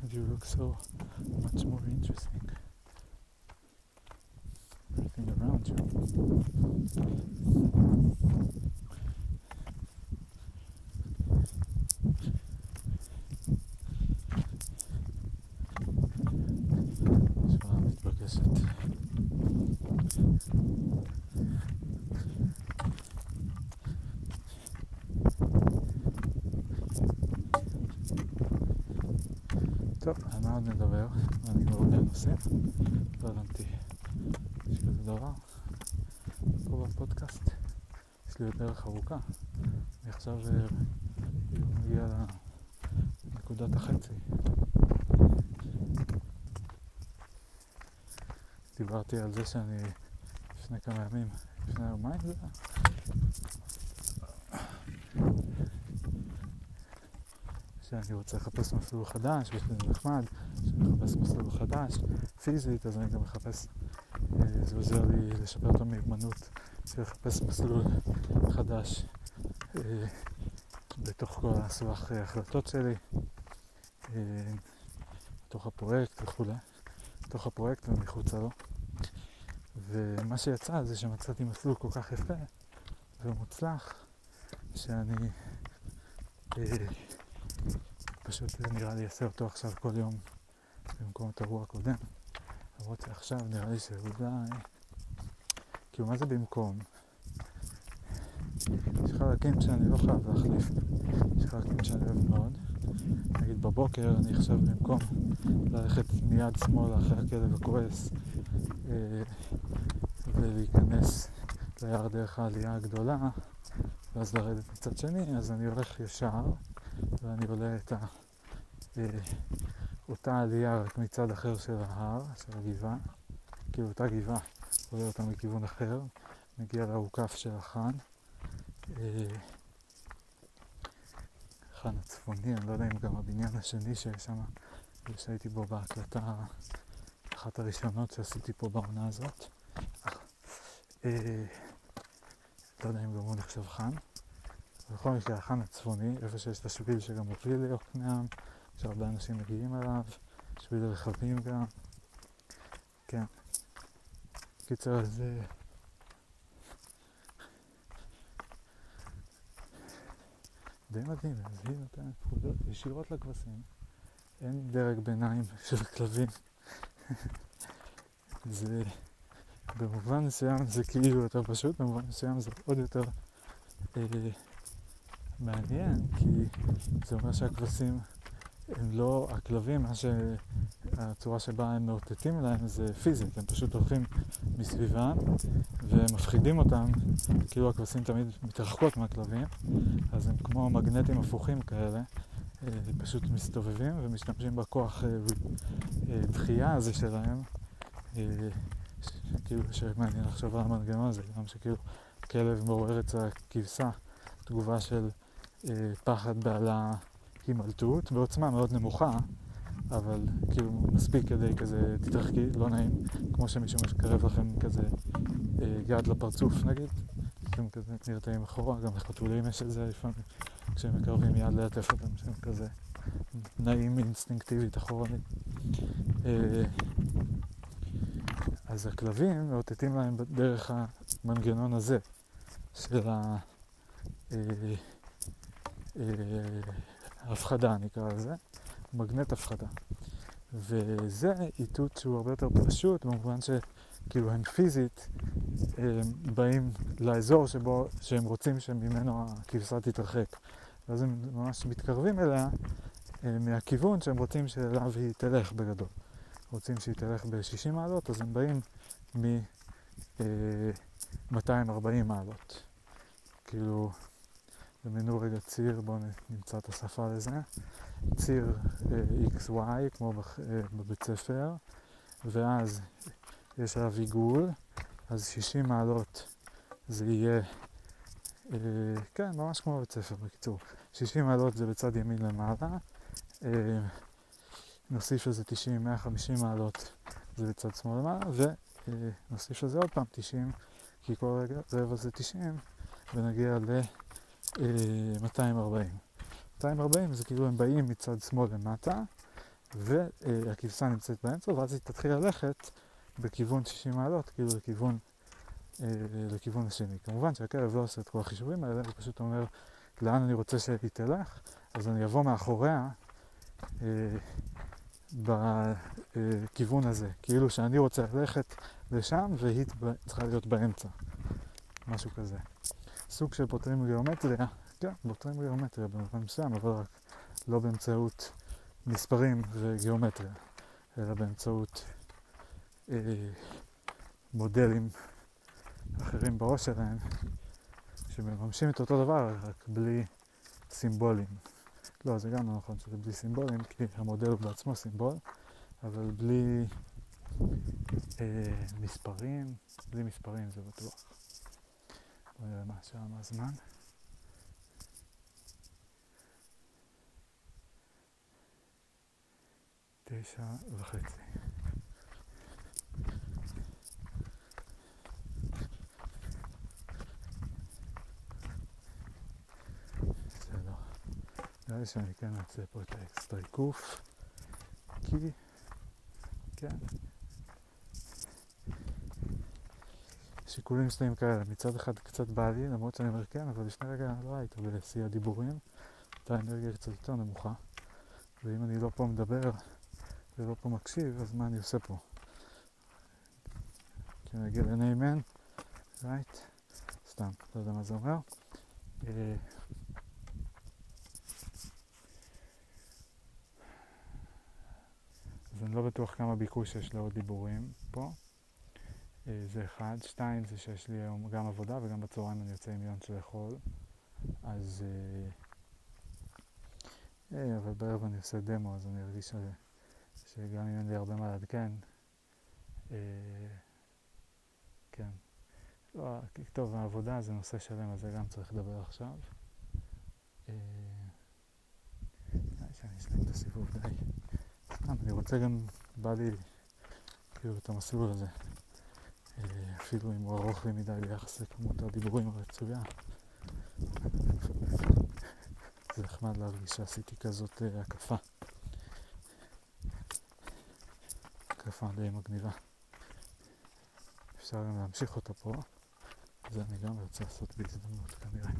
Behind you look so much more interesting. עוד נדבר? אני כבר לנושא. לא הבנתי. יש כזה דבר. פה בפודקאסט יש לי דרך ארוכה. אני עכשיו אה, מגיע לנקודת החצי. דיברתי על זה שאני לפני כמה ימים, לפני יומיים זה היה, שאני רוצה לחפש מסלול חדש, ושזה נחמד, שאני מחפש מסלול חדש, פיזית, אז אני גם מחפש, אה, זה עוזר לי לשפר את המיומנות של לחפש מסלול חדש אה, בתוך כל הסבך ההחלטות שלי, אה, בתוך הפרויקט וכולי, בתוך הפרויקט ומחוצה לו. ומה שיצא זה שמצאתי מסלול כל כך יפה ומוצלח, שאני פשוט נראה לי אעשה אותו עכשיו כל יום במקום האירוע הקודם. למרות שעכשיו נראה לי שאולי... כאילו, מה זה במקום? יש חלקים שאני לא חייב להחליף, יש חלקים שאני אוהב מאוד. נגיד בבוקר אני עכשיו במקום ללכת מיד שמאלה אחרי הכלב הכועס אה, ולהיכנס ליער דרך העלייה הגדולה ואז לרדת מצד שני, אז אני הולך ישר ואני עולה את ה... אה, אותה עלייה רק מצד אחר של ההר, של הגבעה, כאילו אותה גבעה, עולה אותה מכיוון אחר, מגיע לאוכף של החאן. אה, החאן הצפוני, אני לא יודע אם גם הבניין השני שיש שם, שהייתי בו בהקלטה, אחת הראשונות שעשיתי פה בעונה הזאת. אה, לא יודע אם גם הוא נחשב חאן. בכל מקרה, החאן הצפוני, איפה שיש את השביל שגם מוביל ליוקנעם, שהרבה אנשים מגיעים אליו, שביל הרכבים גם. כן. קיצר, אז... די מדהים, אז היא נותנת פקודות ישירות לכבשים. אין דרג ביניים של כלבים. זה... במובן מסוים זה כאילו יותר פשוט, במובן מסוים זה עוד יותר אה, מעניין, כי זה אומר שהכבשים הם לא, הכלבים, מה שהצורה שבה הם מאותתים אליהם זה פיזית, הם פשוט הולכים מסביבם ומפחידים אותם, כאילו הכבשים תמיד מתרחקות מהכלבים, אז הם כמו מגנטים הפוכים כאלה, אה, פשוט מסתובבים ומשתמשים בכוח אה, דחייה הזה שלהם, כאילו שמעניין לחשוב על המנגנון הזה, גם שכאילו כלב מעורר אצל הכבשה תגובה של אה, פחד בעלה הימלטות בעוצמה מאוד נמוכה, אבל כאילו מספיק כדי כזה תתרחקי, לא נעים, כמו שמישהו מקרב לכם כזה אה, יד לפרצוף נגיד, אתם כזה נרתעים אחורה, גם לחתולים יש את זה לפעמים, כשהם מקרבים יד ללטף אותם, שהם כזה נעים אינסטינקטיבית אחורנית. אה, אז הכלבים מאותתים להם דרך המנגנון הזה של ההפחדה נקרא לזה, מגנט הפחדה. וזה איתות שהוא הרבה יותר פשוט במובן שכאילו הם פיזית הם באים לאזור שבו, שהם רוצים שממנו הכבשה תתרחק. ואז הם ממש מתקרבים אליה מהכיוון שהם רוצים שאליו היא תלך בגדול. רוצים שהיא תלך ב-60 מעלות, אז הם באים מ-240 אה, מעלות. כאילו, דמיינו רגע ציר, בואו נמצא את השפה לזה. ציר אה, XY, כמו בח, אה, בבית ספר, ואז יש עליו עיגול, אז 60 מעלות זה יהיה, אה, כן, ממש כמו בבית ספר, בקיצור. 60 מעלות זה בצד ימין למעלה. אה, נוסיף לזה 90, 150 מעלות זה בצד שמאל למעלה, ונוסיף לזה עוד פעם 90, כי כל רגע רבע זה 90, ונגיע ל-240. 240 זה כאילו הם באים מצד שמאל למטה, והכבשה נמצאת באמצע, ואז היא תתחיל ללכת בכיוון 60 מעלות, כאילו לכיוון, אה, לכיוון השני. כמובן שהכלב לא עושה את כל החישובים האלה, הוא פשוט אומר לאן אני רוצה שהיא תלך, אז אני אבוא מאחוריה אה, בכיוון הזה, כאילו שאני רוצה ללכת לשם והיא צריכה להיות באמצע, משהו כזה. סוג של פותרים גיאומטריה, כן, פותרים גיאומטריה במובן מסוים, אבל רק לא באמצעות מספרים וגיאומטריה, אלא באמצעות אה, מודלים אחרים בראש שלהם, שמממשים את אותו דבר, רק בלי סימבולים. לא, זה גם לא נכון שזה בלי סימבולים, כי המודל הוא בעצמו סימבול, אבל בלי אה, מספרים, בלי מספרים זה בטוח. נראה השעה, מה הזמן. תשע וחצי. נראה לי שאני כן אעשה פה את האקסטרה עיקוף, כי, כן, שיקולים שלהם כאלה, מצד אחד קצת בא לי, למרות שאני אומר כן, אבל לפני רגע לא היית בשיא הדיבורים, הייתה אנרגיה קצת יותר נמוכה, ואם אני לא פה מדבר ולא פה מקשיב, אז מה אני עושה פה? כן, אגיד an amen, right? סתם, לא יודע מה זה אומר. אה, אז אני לא בטוח כמה ביקוש יש לעוד דיבורים פה. אה, זה אחד. שתיים זה שיש לי היום גם עבודה וגם בצהריים אני יוצא עם יונץ' לאכול. אז... אה, אה, אבל בערב אני עושה דמו, אז אני ארגיש שגם אם אין לי הרבה מה לעדכן, כן. לא, טוב, העבודה זה נושא שלם, אז זה גם צריך לדבר עכשיו. אה, שאני אשלים את הסיבוב די. אני רוצה גם, בא לי כאילו את המסלול הזה. אפילו אם הוא ארוך לי מדי ביחס לכמות הדיבורים הרצויה. זה נחמד להרגיש שעשיתי כזאת אה, הקפה. הקפה די מגניבה. אפשר גם להמשיך אותה פה, זה אני גם רוצה לעשות בהזדמנות כנראה.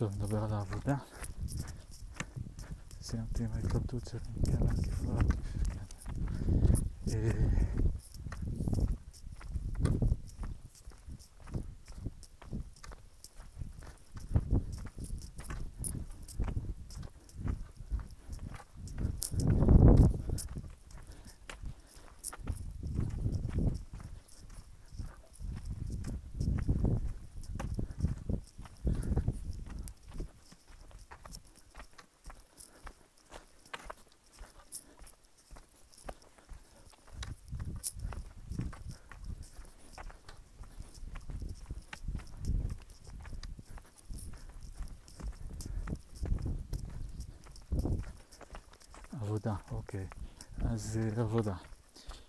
טוב, נדבר על העבודה. סיימתי עם ההתלבטות שלי, כן עבודה, אוקיי. אז uh, עבודה.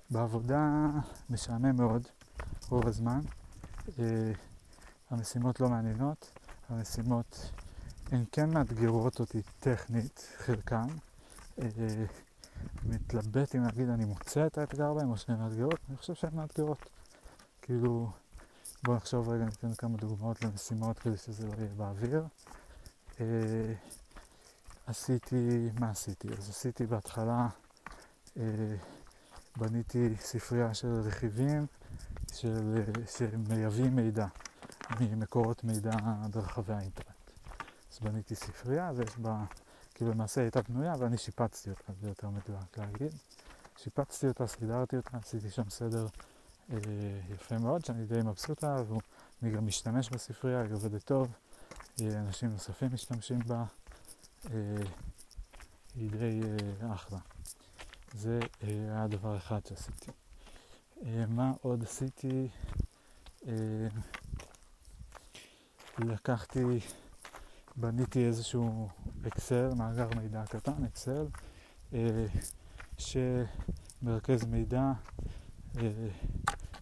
בעבודה משעמם מאוד רוב הזמן. Uh, המשימות לא מעניינות, המשימות הן כן מאתגרות אותי טכנית, חלקן. Uh, מתלבט אם להגיד אני מוצא את האתגר בהן או שהן מאתגרות, אני חושב שהן מאתגרות. כאילו, בואו נחשוב רגע, ניתן כמה דוגמאות למשימות כדי שזה לא יהיה באוויר. עשיתי, מה עשיתי? אז עשיתי בהתחלה, אה, בניתי ספרייה של רכיבים של, שמייבאים מידע ממקורות מידע ברחבי האינטרנט. אז בניתי ספרייה ויש בה, כאילו למעשה הייתה בנויה ואני שיפצתי אותה, זה יותר מדויק להגיד. שיפצתי אותה, סידרתי אותה, עשיתי שם סדר אה, יפה מאוד, שאני די מבסוט עליו, ואני גם משתמש בספרייה, היא עובדת טוב, אה, אנשים נוספים משתמשים בה. אה, היא די אה, אחלה. זה אה, היה דבר אחד שעשיתי. מה עוד עשיתי? לקחתי, בניתי איזשהו אקסל, מאגר מידע קטן, אקסל, שמרכז מידע,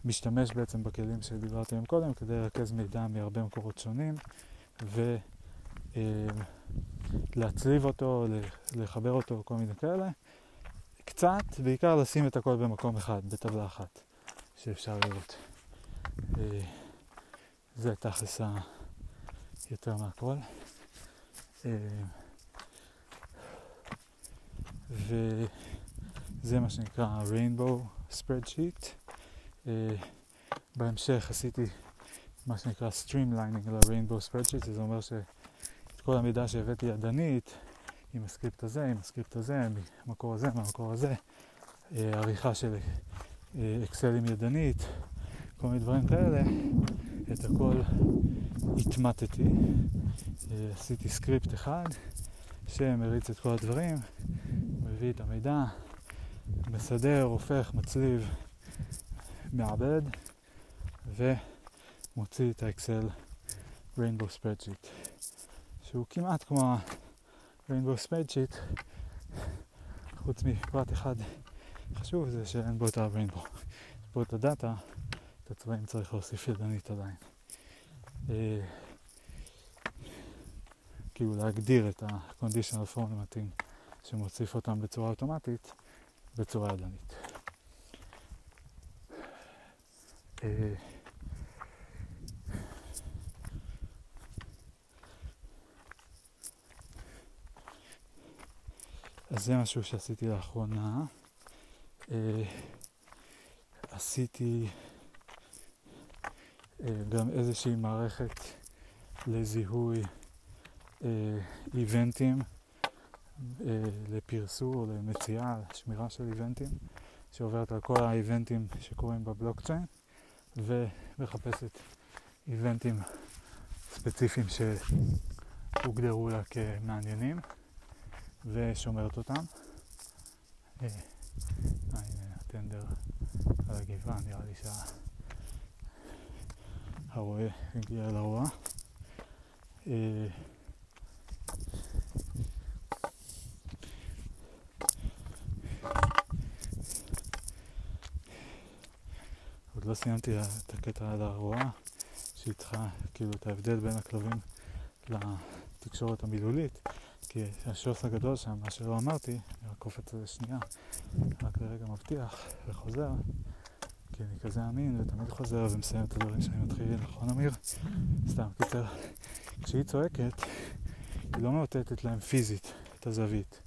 משתמש בעצם בכלים שדיברתי עליהם קודם כדי לרכז מידע מהרבה מקורות שונים, ו... להצליב אותו, לחבר אותו, כל מיני כאלה. קצת, בעיקר לשים את הכל במקום אחד, בטבלה אחת, שאפשר לראות. אה, זה תכלס יותר מהכל. אה, וזה מה שנקרא Rainbow Spreadsheet. אה, בהמשך עשיתי מה שנקרא Streamlining ל-Rainbow Spreadsheet, זה אומר שאת כל המידע שהבאתי ידנית, עם הסקריפט הזה, עם הסקריפט הזה, מהמקור הזה, מהמקור הזה, אה, עריכה של אקסלים ידנית, כל מיני דברים כאלה, את הכל הטמעתי, עשיתי סקריפט אחד שמריץ את כל הדברים, מביא את המידע, מסדר, הופך, מצליב, מעבד ומוציא את האקסל Rainbow Spreadsheet שהוא כמעט כמו ה-Rainbow Spreadsheet חוץ מפרט אחד חשוב זה שאין בו את ה-Rainbow יש בו את הדאטה, את הצבעים צריך להוסיף ידנית עדיין אה, כאילו להגדיר את ה-conditional formatting שמוסיף אותם בצורה אוטומטית בצורה ידנית. אז זה משהו שעשיתי לאחרונה. אה, עשיתי אה, גם איזושהי מערכת לזיהוי איבנטים. אה, לפרסור, למציאה, לשמירה של איבנטים, שעוברת על כל האיבנטים שקורים בבלוקצ'יין, ומחפשת איבנטים ספציפיים שהוגדרו לה כמעניינים, ושומרת אותם. אה, הנה הטנדר על הגבעה, נראה לי שהרועה הגיע אל הרוע. אה, לא סיימתי את הקטע על הרועה, שאיתך, כאילו, את ההבדל בין הכלבים לתקשורת המילולית, כי השוס הגדול שם, מה שלא אמרתי, אני רק קופץ שנייה, רק לרגע מבטיח וחוזר, כי אני כזה אמין ותמיד חוזר ומסיים את הדברים שאני מתחיל, נכון אמיר? סתם, קיצר, כשהיא צועקת, היא לא מאותתת להם פיזית את הזווית.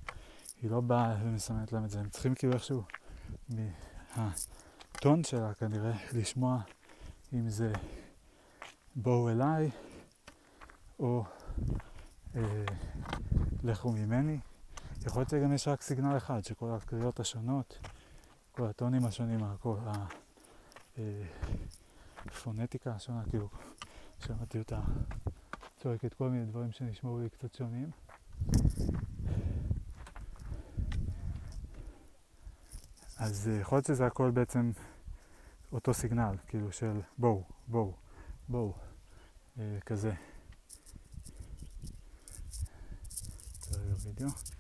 היא לא באה ומסמנת להם את זה, הם צריכים כאילו איכשהו מה... הטון שלה כנראה, לשמוע אם זה בואו אליי או אה, לכו ממני. יכול להיות שגם יש רק סיגנל אחד, שכל הקריאות השונות, כל הטונים השונים, כל הפונטיקה אה, השונה, כאילו, שמעתי אותה צועקת כל מיני דברים שנשמעו לי קצת שונים. אז אה, יכול להיות שזה הכל בעצם אותו סיגנל, כאילו של בואו, בואו, בואו, אה, כזה. כרגע וידאו.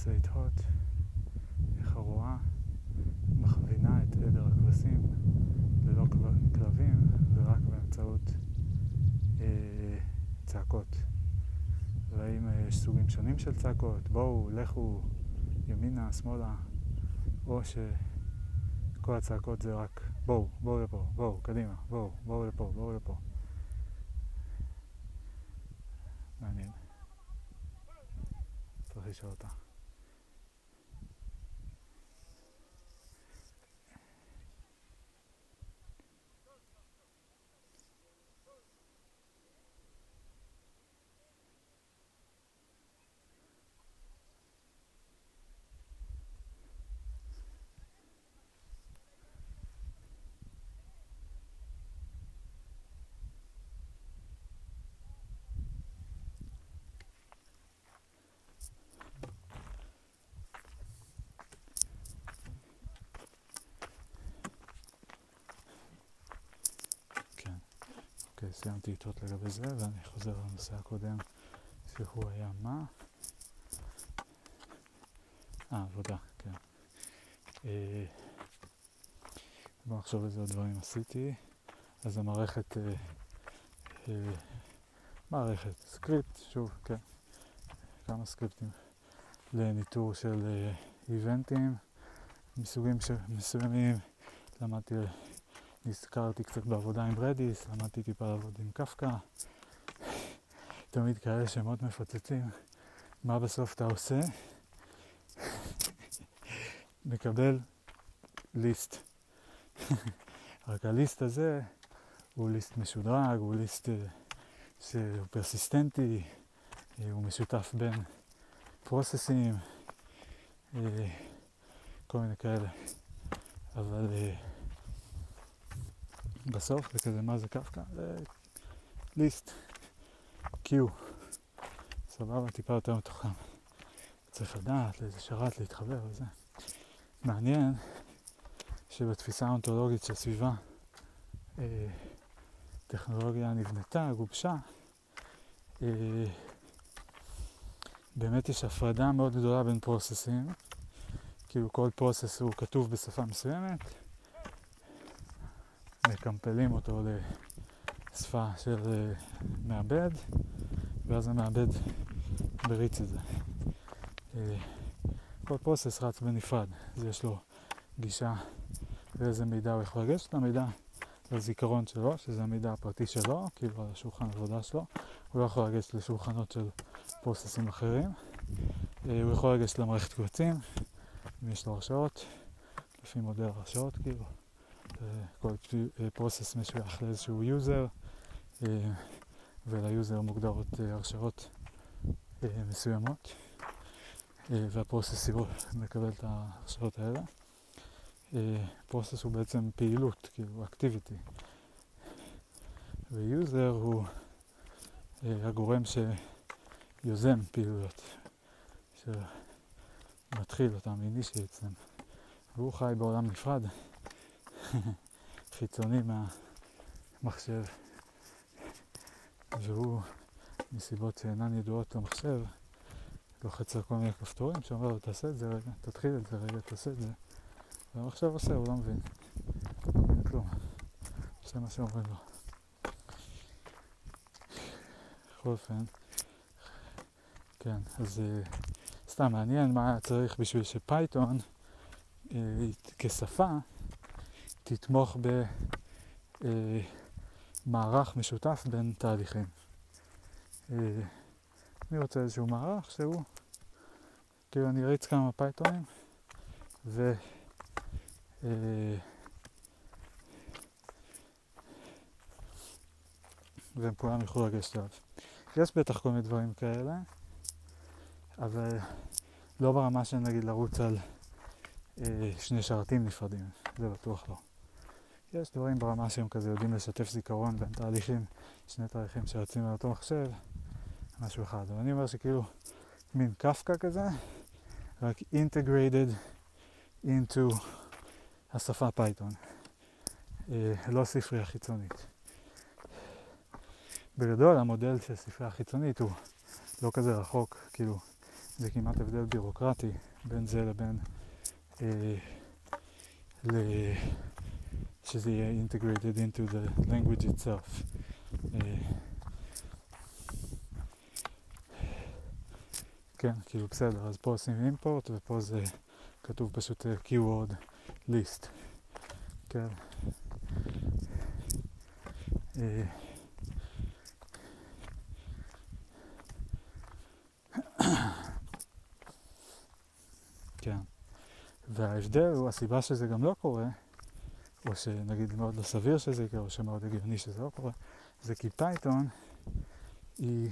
מנסה לתהות איך הרועה מכווינה את עדר הכבשים ללא כלבים ורק באמצעות אה, צעקות. והאם אה, יש סוגים שונים של צעקות, בואו, לכו, ימינה, שמאלה, או שכל הצעקות זה רק בואו, בואו לפה, בואו, קדימה, בואו, בואו לפה, בואו לפה. מעניין. צריך לשאול אותה. סיימתי איתות לגבי זה, ואני חוזר לנושא הקודם, שהוא היה מה. אה, עבודה, כן. אה, בוא נחשוב איזה דברים עשיתי. אז המערכת, אה, אה, מערכת, סקריפט, שוב, כן, כמה סקריפטים לניטור של אה, איבנטים מסוגים מסוימים. למדתי, נזכרתי קצת בעבודה עם רדיס, למדתי טיפה לעבוד עם קפקא. תמיד כאלה שמות מפוצצים. מה בסוף אתה עושה? מקבל ליסט. רק הליסט הזה הוא ליסט משודרג, הוא ליסט אה, שהוא פרסיסטנטי, אה, הוא משותף בין פרוססים, אה, כל מיני כאלה. אבל בסוף זה כזה, מה זה קפקא? זה ליסט, קיו, סבבה, טיפה יותר מתוחם. צריך לדעת לאיזה שרת להתחבר וזה. מעניין שבתפיסה האונתולוגית של סביבה אה, טכנולוגיה נבנתה, גובשה, אה, באמת יש הפרדה מאוד גדולה בין פרוססים, כאילו כל פרוסס הוא כתוב בשפה מסוימת, מקמפלים אותו לשפה של אה, מעבד, ואז המעבד מריץ את זה. אה, כל פרוסס רץ בנפרד, אז יש לו גישה לאיזה מידע הוא יכול לגשת למידע. לזיכרון שלו, שזה המידע הפרטי שלו, כאילו על השולחן עבודה שלו. הוא לא יכול לגשת לשולחנות של פרוססים אחרים. אה, הוא יכול לגשת למערכת קבצים, אם יש לו הרשאות, לפי מודל הרשאות, כאילו. אה, כל process משוייך לאיזשהו user, אה, ול user מוגדרות הרשאות מסוימות, וה process מקבל את ההרשאות האלה. process הוא בעצם פעילות, כאילו activity. ו user הוא אה, הגורם שיוזם פעילויות, שמתחיל אותם, initiates והוא חי בעולם נפרד, חיצוני מהמחשב, והוא, מסיבות שאינן ידועות למחשב, לוחץ על כל מיני כפתורים שאומר לו תעשה את זה רגע, תתחיל את זה רגע, תעשה את זה. ועכשיו עושה, הוא לא מבין. לא מבין כלום. עושה מה שאומרים לו. בכל אופן, כן, אז uh, סתם מעניין מה צריך בשביל שפייתון uh, כשפה תתמוך במערך uh, משותף בין תהליכים. Uh, אני רוצה איזשהו מערך שהוא, כאילו אני אריץ כמה פייתונים ו... אה, והם כולם יוכלו לגשת אליו. יש בטח כל מיני דברים כאלה, אבל לא ברמה של נגיד לרוץ על אה, שני שרתים נפרדים, זה בטוח לא. יש דברים ברמה שהם כזה יודעים לשתף זיכרון בין תהליכים, שני תהליכים על אותו מחשב, משהו אחד. אבל אני אומר שכאילו מין קפקא כזה, רק integrated into השפה פייתון, אה, לא ספרייה חיצונית. בגדול המודל של ספרייה חיצונית הוא לא כזה רחוק, כאילו זה כמעט הבדל בירוקרטי בין זה לבין אה, ל... שזה יהיה integrated into the language itself. כן, כאילו בסדר, אז פה עושים אימפורט ופה זה כתוב פשוט uh, keyword list. כן. כן. וההבדל הסיבה שזה גם לא קורה, או שנגיד מאוד לא סביר שזה יקרה, או שמאוד הגיוני שזה לא קורה, זה כי פייתון היא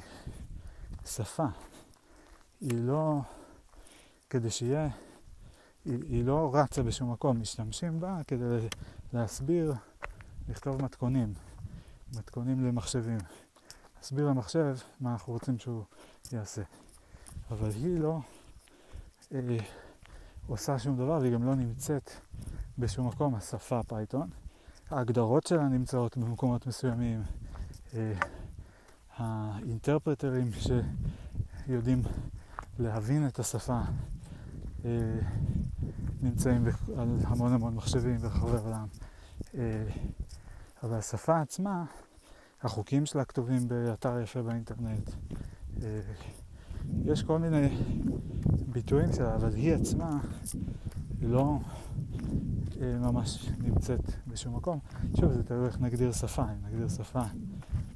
שפה. היא לא, כדי שיהיה היא, היא לא רצה בשום מקום, משתמשים בה כדי להסביר, לכתוב מתכונים, מתכונים למחשבים. להסביר למחשב מה אנחנו רוצים שהוא יעשה. אבל היא לא אה, עושה שום דבר והיא גם לא נמצאת בשום מקום, השפה פייתון. ההגדרות שלה נמצאות במקומות מסוימים. אה, האינטרפרטרים שיודעים להבין את השפה נמצאים על המון המון מחשבים ברחבי העולם. אבל השפה עצמה, החוקים שלה כתובים באתר יפה באינטרנט. יש כל מיני ביטויים שלה, אבל היא עצמה לא ממש נמצאת בשום מקום. שוב, זה תלוי איך נגדיר שפה. אם נגדיר שפה,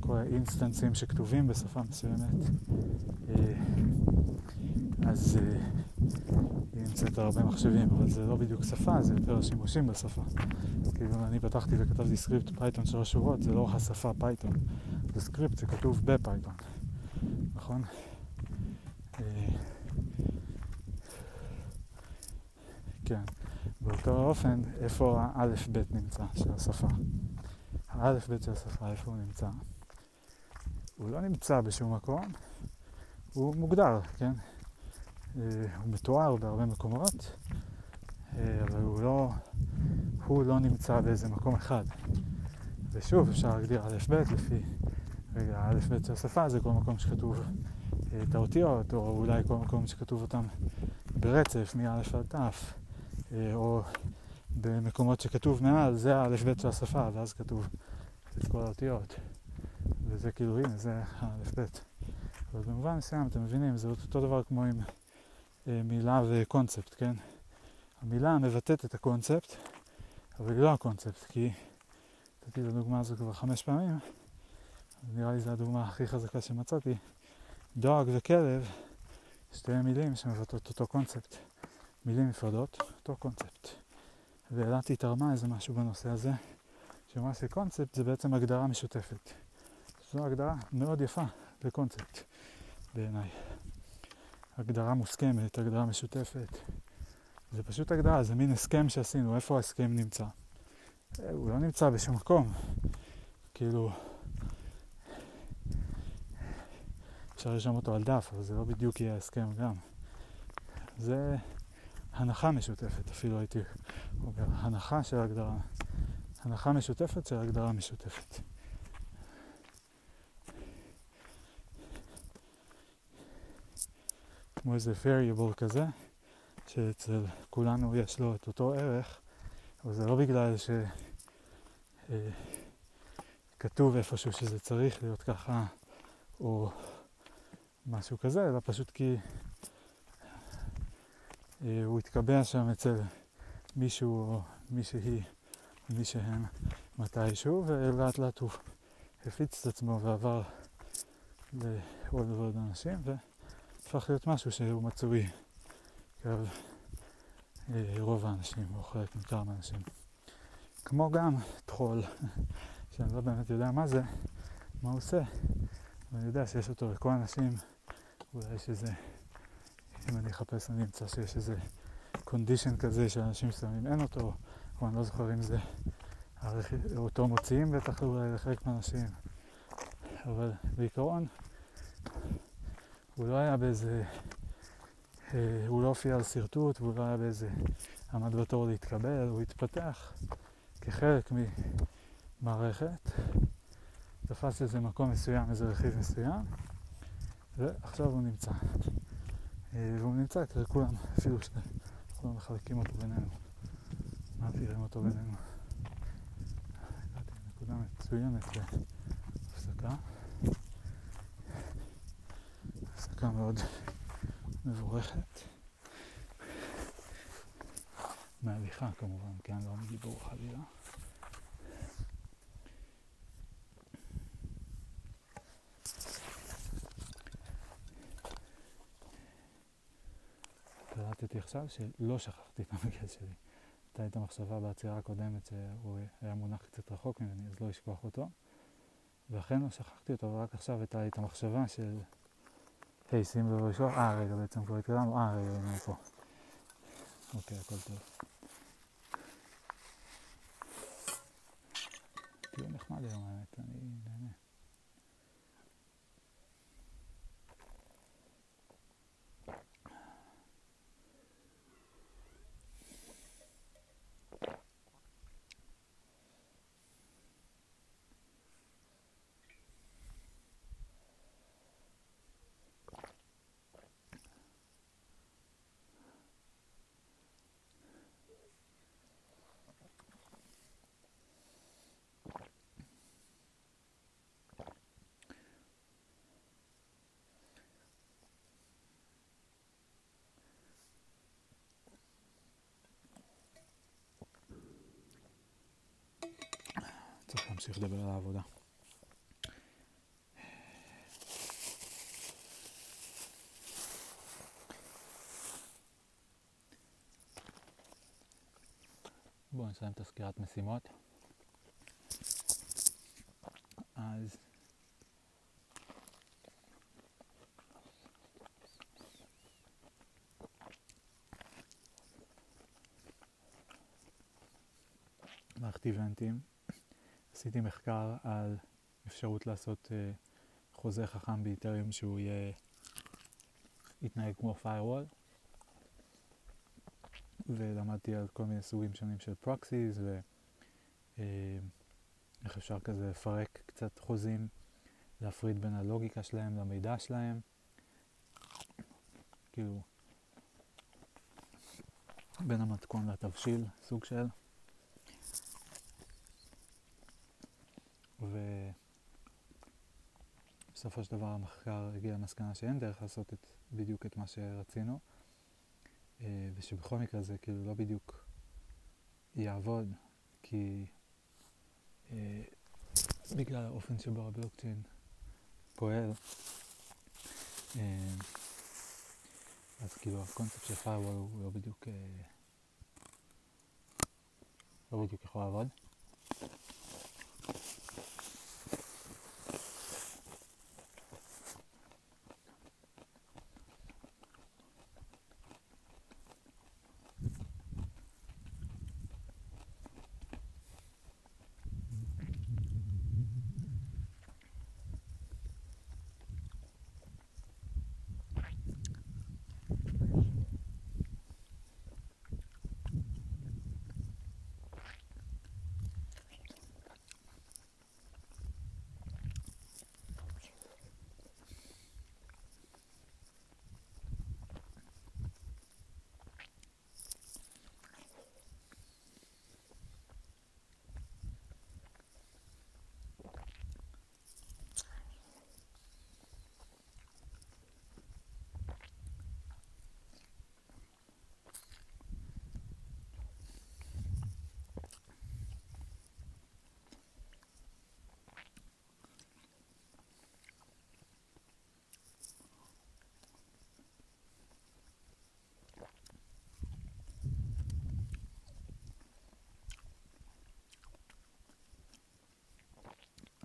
כל האינסטנסים שכתובים בשפה מסוימת, אז היא נמצאת הרבה מחשבים, אבל זה לא בדיוק שפה, זה יותר שימושים בשפה. כאילו אני פתחתי וכתבתי סקריפט פייתון של השורות, זה לא השפה פייתון, זה סקריפט שכתוב בפייתון, נכון? כן, באותו אופן, איפה האלף-בית נמצא של השפה? האלף-בית של השפה, איפה הוא נמצא? הוא לא נמצא בשום מקום, הוא מוגדר, כן? הוא מתואר בהרבה מקומות, אבל הוא לא, הוא לא נמצא באיזה מקום אחד. ושוב, אפשר להגדיר א'-ב' לפי, רגע, א'-ב' של השפה זה כל מקום שכתוב את האותיות, או אולי כל מקום שכתוב אותם ברצף, מא' עד ת', או במקומות שכתוב מעל, זה האלף-בית של השפה, ואז כתוב את כל האותיות. וזה כאילו, הנה, זה האלף-בית. אבל במובן מסוים, אתם מבינים, זה אותו דבר כמו עם אה, מילה וקונספט, כן? המילה מבטאת את הקונספט, אבל היא לא הקונספט, כי נתתי את הדוגמה הזו כבר חמש פעמים, נראה לי זו הדוגמה הכי חזקה שמצאתי. דוג וכלב, שתי מילים שמבטאות אותו קונספט. מילים נפרדות, אותו קונספט. ואלעתי תרמה איזה משהו בנושא הזה, שאמרה שקונספט זה בעצם הגדרה משותפת. זו הגדרה מאוד יפה לקונספט, בעיניי. הגדרה מוסכמת, הגדרה משותפת. זה פשוט הגדרה, זה מין הסכם שעשינו, איפה ההסכם נמצא? הוא לא נמצא בשום מקום. כאילו, אפשר לרשום אותו על דף, אבל זה לא בדיוק יהיה הסכם גם. זה הנחה משותפת, אפילו הייתי אומר, הנחה של הגדרה, הנחה משותפת של הגדרה משותפת. כמו איזה variable כזה, שאצל כולנו יש לו את אותו ערך, אבל זה לא בגלל שכתוב אה, איפשהו שזה צריך להיות ככה, או משהו כזה, אלא פשוט כי הוא התקבע שם אצל מישהו או מישהי, מי שהם מתישהו, ולאט לאט הוא הפיץ את עצמו ועבר לעוד ועוד אנשים, והפך להיות משהו שהוא מצוי בקרב אה, רוב האנשים, או חלק מכמה אנשים. כמו גם טחול, שאני לא באמת יודע מה זה, מה הוא עושה, אבל אני יודע שיש אותו לכל האנשים, אולי יש איזה אם אני אחפש אני אמצא שיש איזה קונדישן כזה שאנשים מסוימים אין אותו, או אני לא זוכר אם זה אותו מוציאים בטח אולי לחלק מהאנשים, אבל בעיקרון הוא לא היה באיזה, אה, הוא לא הופיע על שרטוט והוא לא היה באיזה עמד בתור להתקבל, הוא התפתח כחלק ממערכת, תפס איזה מקום מסוים, איזה רכיב מסוים, ועכשיו הוא נמצא. אה, והוא נמצא אצל כולם, אפילו שכולם מחלקים אותו בינינו, מעבירים אותו בינינו. לנקודה מצוינת להפסקה. הפסקה מאוד מבורכת. מהליכה כמובן, כן, לא מדיבור חלילה. קלטתי עכשיו שלא שכחתי את המגל שלי. הייתה את המחשבה בעצירה הקודמת שהוא היה מונח קצת רחוק ממני, אז לא אשכוח אותו. ואכן לא שכחתי אותו, ורק עכשיו הייתה לי את המחשבה של, היי, שים לשכוח, אה, רגע, בעצם כבר התקדמנו, אה, רגע, הנה פה. אוקיי, הכל טוב. תהיו נחמד היום, האמת, אני נמשיך לדבר על העבודה. בואו נסיים את הסקירת משימות. אז מערכת איבנטים. עשיתי מחקר על אפשרות לעשות uh, חוזה חכם באיתריום שהוא יהיה, יתנהג כמו firewall. ולמדתי על כל מיני סוגים שונים של פרוקסיס ואיך uh, אפשר כזה לפרק קצת חוזים, להפריד בין הלוגיקה שלהם למידע שלהם. כאילו, בין המתכון לתבשיל, סוג של. ובסופו של דבר המחקר הגיע למסקנה שאין דרך לעשות את, בדיוק את מה שרצינו, אה, ושבכל מקרה זה כאילו לא בדיוק יעבוד, כי אה, בגלל האופן שבו הבלוקצ'יין פועל, אה, אז כאילו הקונספט של firewall הוא לא בדיוק, לא בדיוק יכול לעבוד.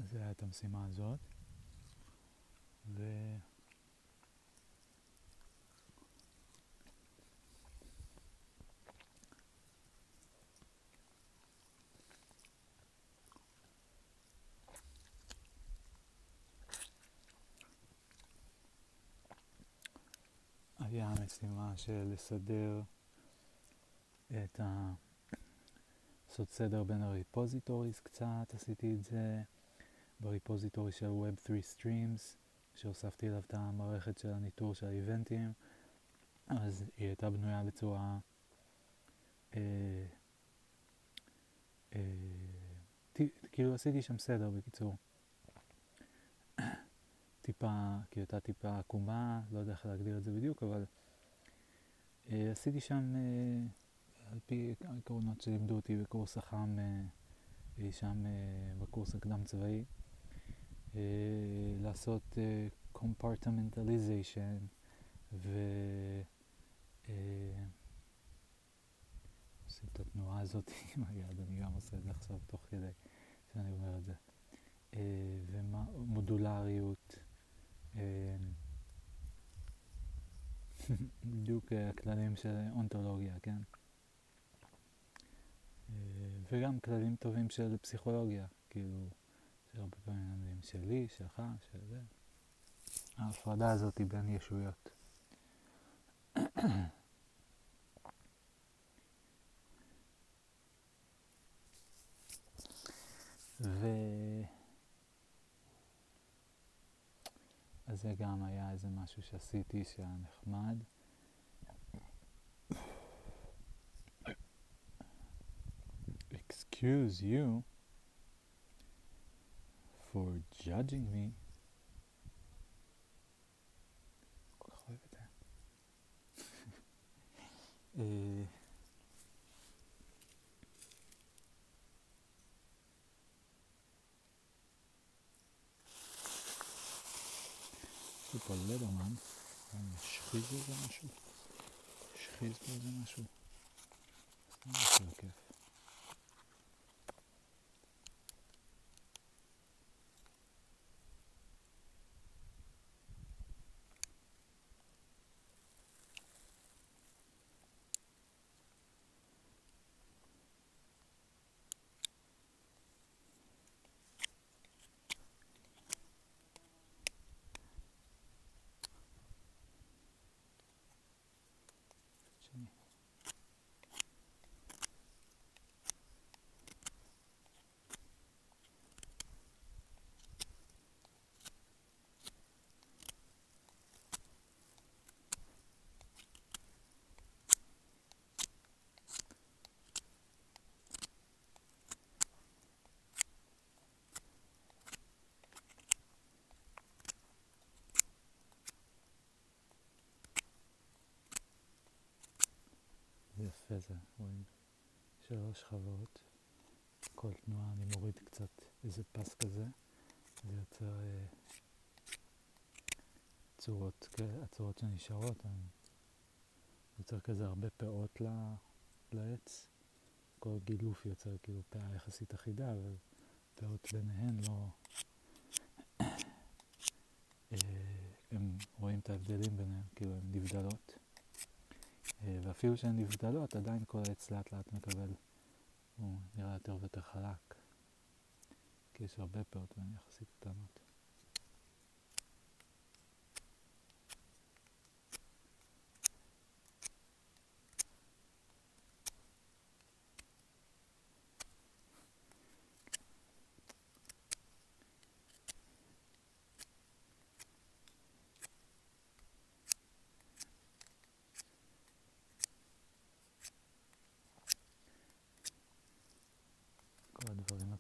זה היה את המשימה הזאת. ו... היה משימה של לסדר את ה... לעשות סדר בין הריפוזיטוריס קצת, עשיתי את זה. בריפוזיטורי של Web3 Streams, שהוספתי אליו את המערכת של הניטור של האיבנטים, אז היא הייתה בנויה בצורה... אה, אה, כאילו עשיתי שם סדר בקיצור. טיפה, כאילו הייתה טיפה עקומה, לא יודע איך להגדיר את זה בדיוק, אבל אה, עשיתי שם, על פי העקרונות שלימדו אותי בקורס החם, שם בקורס הקדם צבאי. אה, לעשות compartmentalization ו... אה, עושים את התנועה הזאת עם היד, אני גם עושה את זה עכשיו תוך כדי שאני אומר את זה. אה, ומודולריות, בדיוק הכללים של אונתולוגיה, כן? וגם כללים טובים של פסיכולוגיה, כאילו... שהרבה פעמים שלי, שלך, של זה. ההפרדה הזאת היא בין ישויות. ו... אז זה גם היה איזה משהו שעשיתי שהיה נחמד. Excuse you. for judging me. I'll leave it there. uh, פה לדרמן, אני אשחיז בזה משהו? אשחיז בזה משהו? זה משהו כיף. יפה זה, רואים? שלוש שכבות, כל תנועה אני מוריד קצת איזה פס כזה, זה יוצר אה, צורות, הצורות שנשארות, אני יוצר כזה הרבה פאות לעץ, כל גילוף יוצר כאילו פאה יחסית אחידה, אבל פאות ביניהן לא... אה, הם רואים את ההבדלים ביניהם, כאילו הן נבדלות. אה, ואפילו שהן נבדלות, עדיין כל העץ לאט לאט מקבל, הוא נראה יותר ויותר חלק, כי יש הרבה פאות והן יחסית קטנות.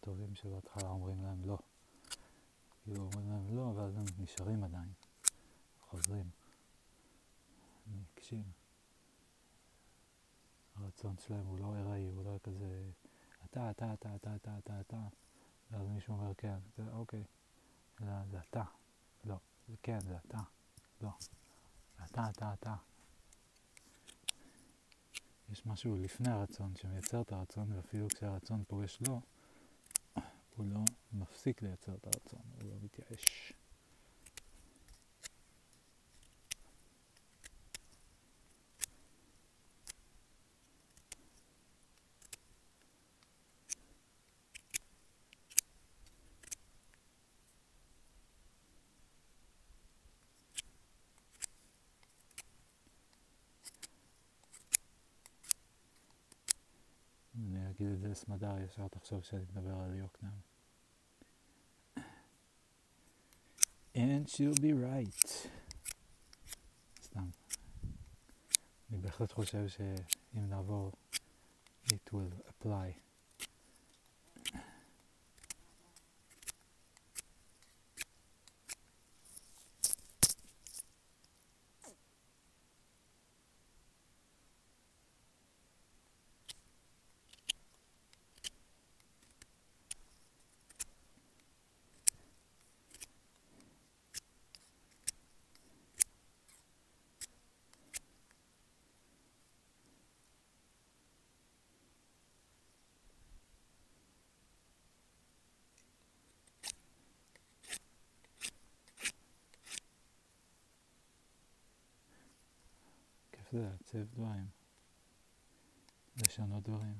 טובים שבהתחלה אומרים להם לא. כאילו אומרים להם לא, ואז הם נשארים עדיין, חוזרים, ניגשים. הרצון שלהם הוא לא ארעי, הוא לא כזה אתה, אתה, אתה, אתה, אתה, אתה, אתה, ואז מישהו אומר כן, זה אוקיי, זה, זה אתה, לא, זה כן, זה אתה, לא, אתה, אתה, אתה. יש משהו לפני הרצון שמייצר את הרצון, ואפילו כשהרצון פוגש לא, הוא לא מפסיק לייצר את הרצון, הוא לא מתייאש. אגיד את זה לסמדר, ישר תחשוב שאני מדבר על יוקנעם. And she'll be right. סתם. אני בהחלט חושב שאם נעבור, it will apply. זה לעצב דברים, לשנות דברים,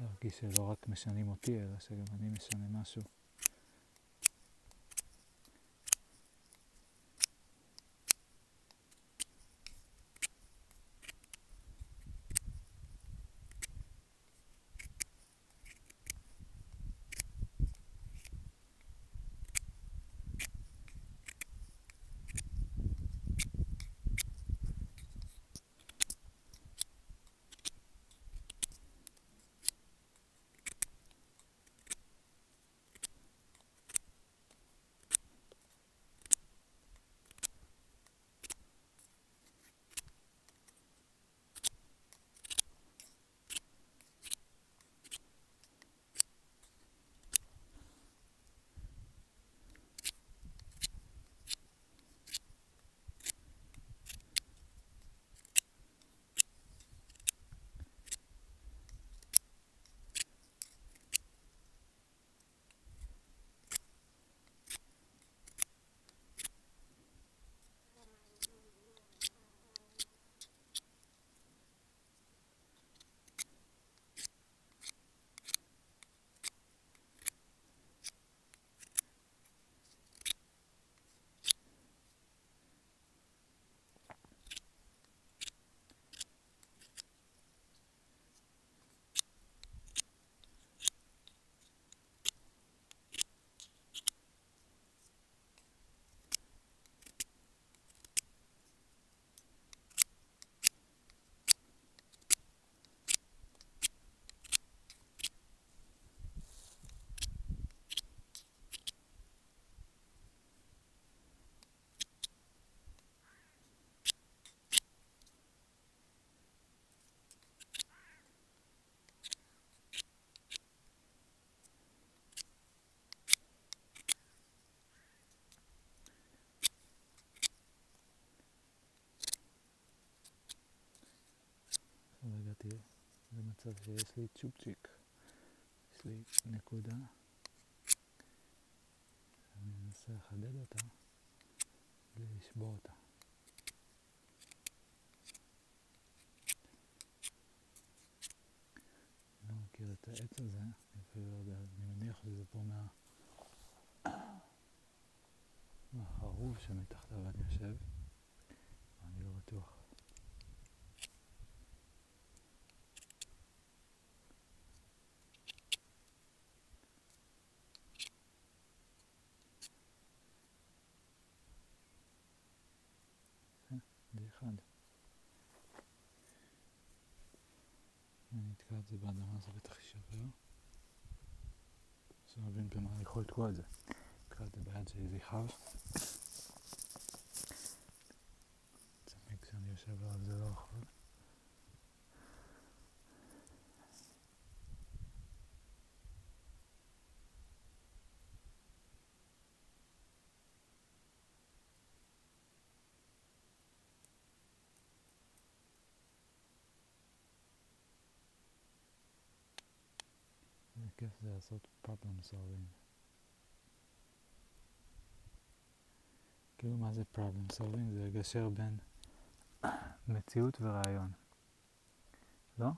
להרגיש שלא רק משנים אותי, אלא שגם אני משנה משהו. הגעתי למצב שיש לי צ'ופצ'יק, יש לי נקודה, אני מנסה לחדד אותה בלי לשבור אותה. אני לא מכיר את העץ הזה, אני אפילו לא יודע, אני מניח שזה פה מה... מהחרוב שמתחתיו אני יושב, אני לא בטוח. זה אחד. אני אתקע את זה באדמה, זה בטח יישבר. אז אני מבין במה אני יכול לתקוע את זה. אתקע את זה ביד זה יכאב. תמיד כשאני יושב עליו זה לא יכול. איזה כיף זה לעשות problem solving. כאילו מה זה problem solving? זה לגשר בין מציאות ורעיון. לא?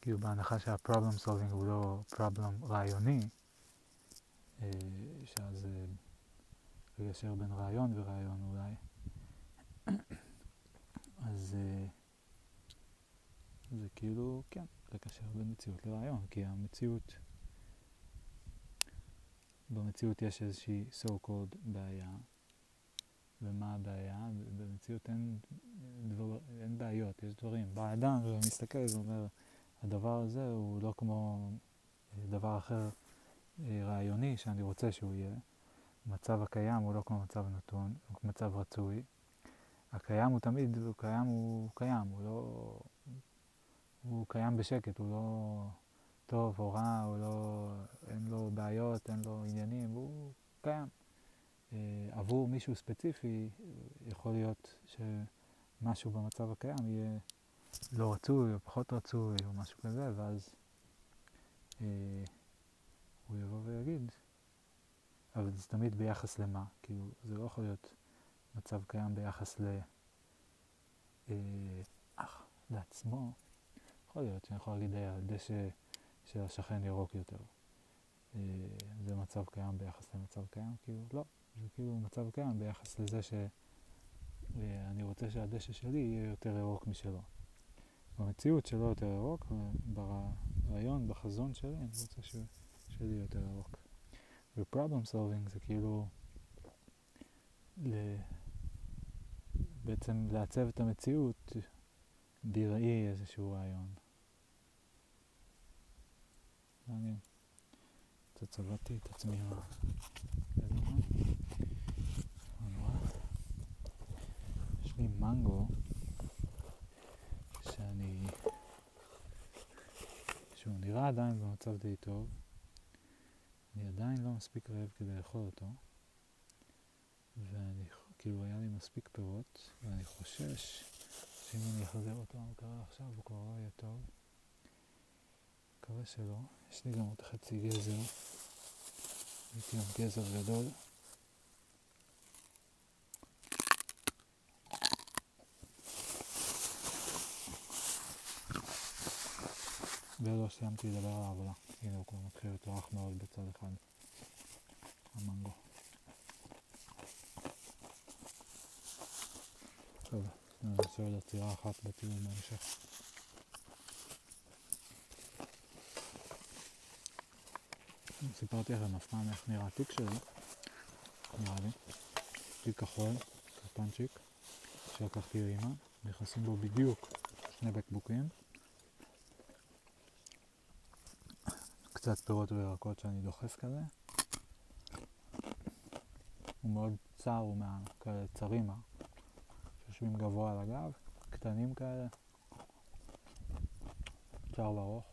כאילו בהנחה שה-problem solving הוא לא problem רעיוני, אה, שאז אה, לגשר בין רעיון ורעיון אולי, אז אה, זה כאילו, כן, לקשר בין מציאות לרעיון, כי המציאות, במציאות יש איזושהי so called בעיה, ומה הבעיה? במציאות אין, דבר, אין בעיות, יש דברים. בא אדם ומסתכל ואומר, הדבר הזה הוא לא כמו דבר אחר רעיוני שאני רוצה שהוא יהיה. המצב הקיים הוא לא כמו מצב נתון, הוא מצב רצוי. הקיים הוא תמיד, הוא קיים, הוא קיים, הוא לא... הוא קיים בשקט, הוא לא טוב או רע, הוא לא, אין לו בעיות, אין לו עניינים, הוא קיים. עבור מישהו ספציפי יכול להיות שמשהו במצב הקיים יהיה לא רצוי או פחות רצוי או משהו כזה, ואז אה, הוא יבוא ויגיד, אבל זה תמיד ביחס למה, כאילו זה לא יכול להיות מצב קיים ביחס ל... אה, אך, לעצמו. יכול להיות שאני יכול להגיד, הדשא של השכן ירוק יותר. אה, זה מצב קיים ביחס למצב קיים? כאילו, לא. זה כאילו מצב קיים ביחס לזה שאני רוצה שהדשא שלי יהיה יותר ירוק משלו. במציאות שלו יותר ירוק, ברעיון, בחזון שלי, אני רוצה ש... שלי יותר ירוק. ו-problem solving זה כאילו ל... בעצם לעצב את המציאות בראי איזשהו רעיון. מעניין. קצת צבעתי את עצמי. יש לי מנגו שאני... שהוא נראה עדיין במצב די טוב. אני עדיין לא מספיק רעב כדי לאכול אותו. ואני, כאילו, היה לי מספיק פירות, ואני חושש שאם אני אחזר אותו המקרה עכשיו הוא כבר לא יהיה טוב. מקווה שלא. יש לי גם עוד חצי גזר. הייתי עם גזר גדול. ולא סיימתי לדבר על העבודה. הנה הוא כבר מתחיל רך מאוד בצד אחד. המנגו. טוב, נעשה עוד עצירה אחת בטיול בהמשך. סיפרתי לכם אף פעם איך נראה התיק שלי, נראה לי. תיק כחול, קטנצ'יק, שלקחתי לאמא, נכנסים בו בדיוק שני בקבוקים. קצת פירות וירקות שאני דוחף כזה. הוא מאוד צר, הוא מהכאלה צרימה, שיושבים גבוה על הגב, קטנים כאלה, צר וארוך.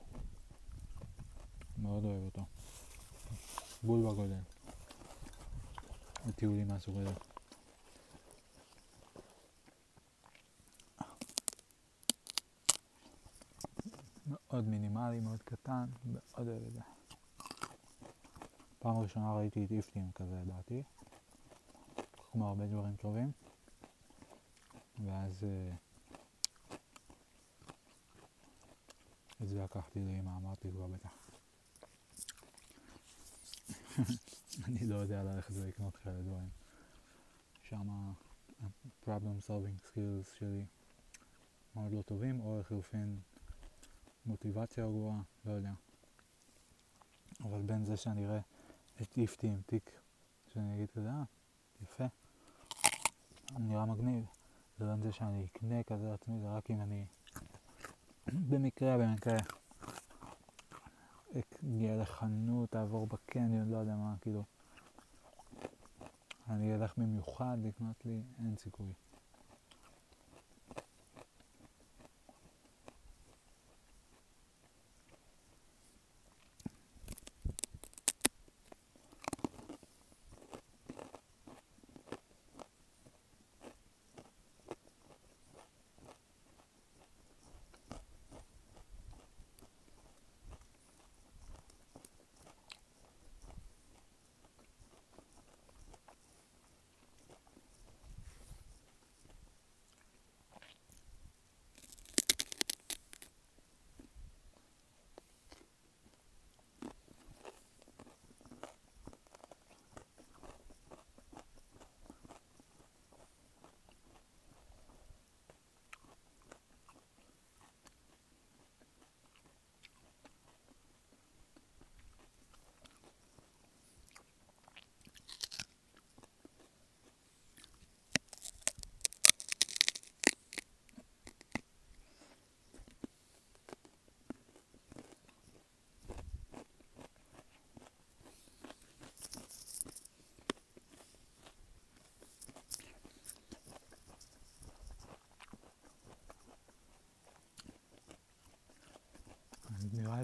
מאוד אוהב אותו. בול בגודל. הטיולים מהסוג הזה. מאוד מינימלי, מאוד קטן, מאוד אוהב את זה. פעם ראשונה ראיתי את איפטים כזה, לדעתי, כמו הרבה דברים טובים, ואז אה, את זה לקחתי לאמא, אמרתי כבר בטח. אני לא יודע ללכת ולקנות כאלה דברים. שם problem solving skills שלי מאוד לא טובים, או לחילופין מוטיבציה גרועה, לא יודע. אבל בין זה שאני אראה את איפטי עם תיק, שאני אגיד כזה, אה, יפה, נראה מגניב. לבין זה שאני אקנה כזה לעצמי, זה רק אם אני במקרה, במקרה אגיע לחנות, אעבור בקניון, לא יודע מה, כאילו. אני אלך במיוחד לקנות לי, אין סיכוי.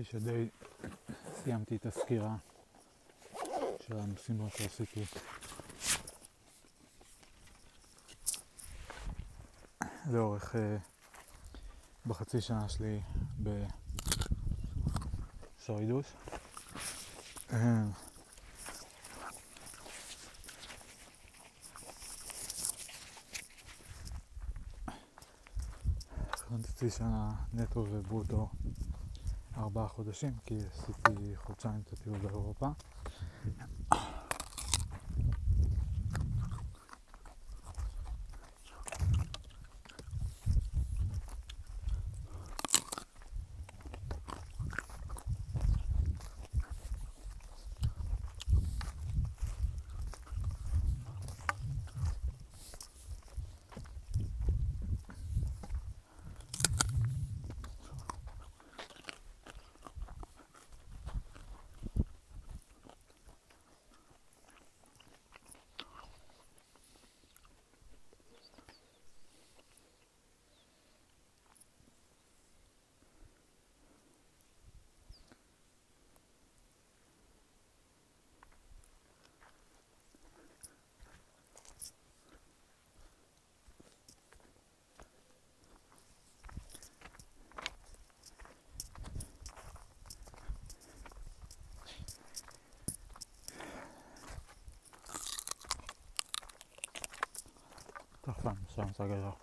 נראה שדי סיימתי את הסקירה של המשימות שעשיתי. לאורך, uh, בחצי שנה שלי בסורידוס. אה, חצי שנה נטו וברוטו ארבעה חודשים, כי עשיתי חודשיים את הטיול באירופה. I gotta go.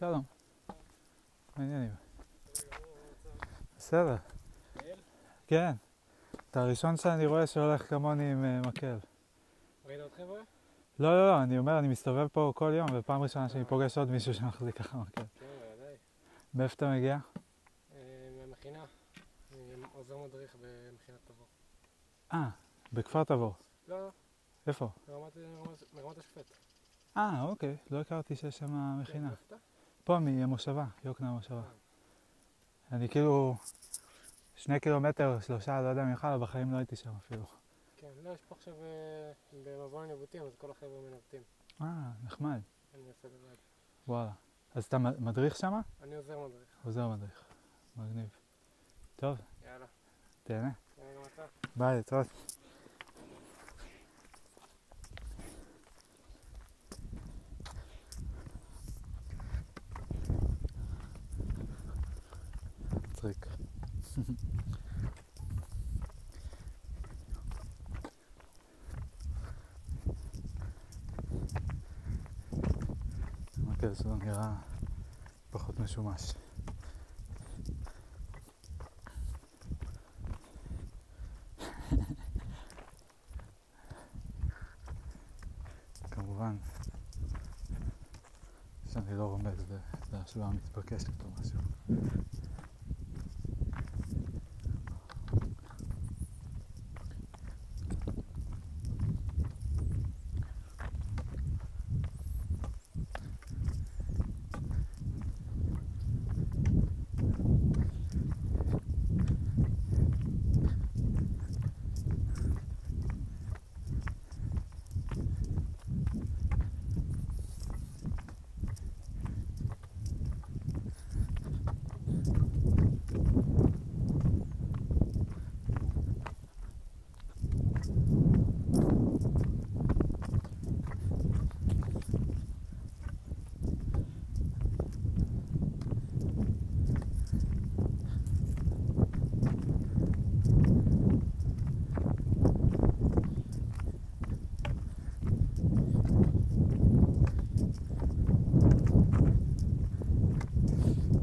שלום. מה העניינים? בסדר. כן. אתה הראשון שאני רואה שהולך כמוני עם מקל. ראית עוד חבר'ה? לא, לא, לא, אני אומר, אני מסתובב פה כל יום, ופעם ראשונה שאני פוגש עוד מישהו שמחזיק ככה מקל. כן, בוודאי. מאיפה אתה מגיע? מהמכינה. אני עוזר מדריך במכינת תבור. אה, בכפר תבור. לא, לא, איפה? ברמת השופט. אה, אוקיי, לא הכרתי שיש שם מכינה. פה מהמושבה, יוקנעם המושבה. אני כאילו שני קילומטר, שלושה, לא יודע ממך, אבל בחיים לא הייתי שם אפילו. כן, לא, יש פה עכשיו אה, במבוא הניווטים, אז כל החבר'ה מנווטים. אה, נחמד, אני עושה לבד. וואלה. אז אתה מדריך שם? אני עוזר מדריך. עוזר מדריך. מגניב. טוב, יאללה. תהנה. כן, גם אתה. ביי, להתראות. מצחיק. נראה פחות משומש. כמובן שאני לא רומז להשוואה מתבקשת או משהו.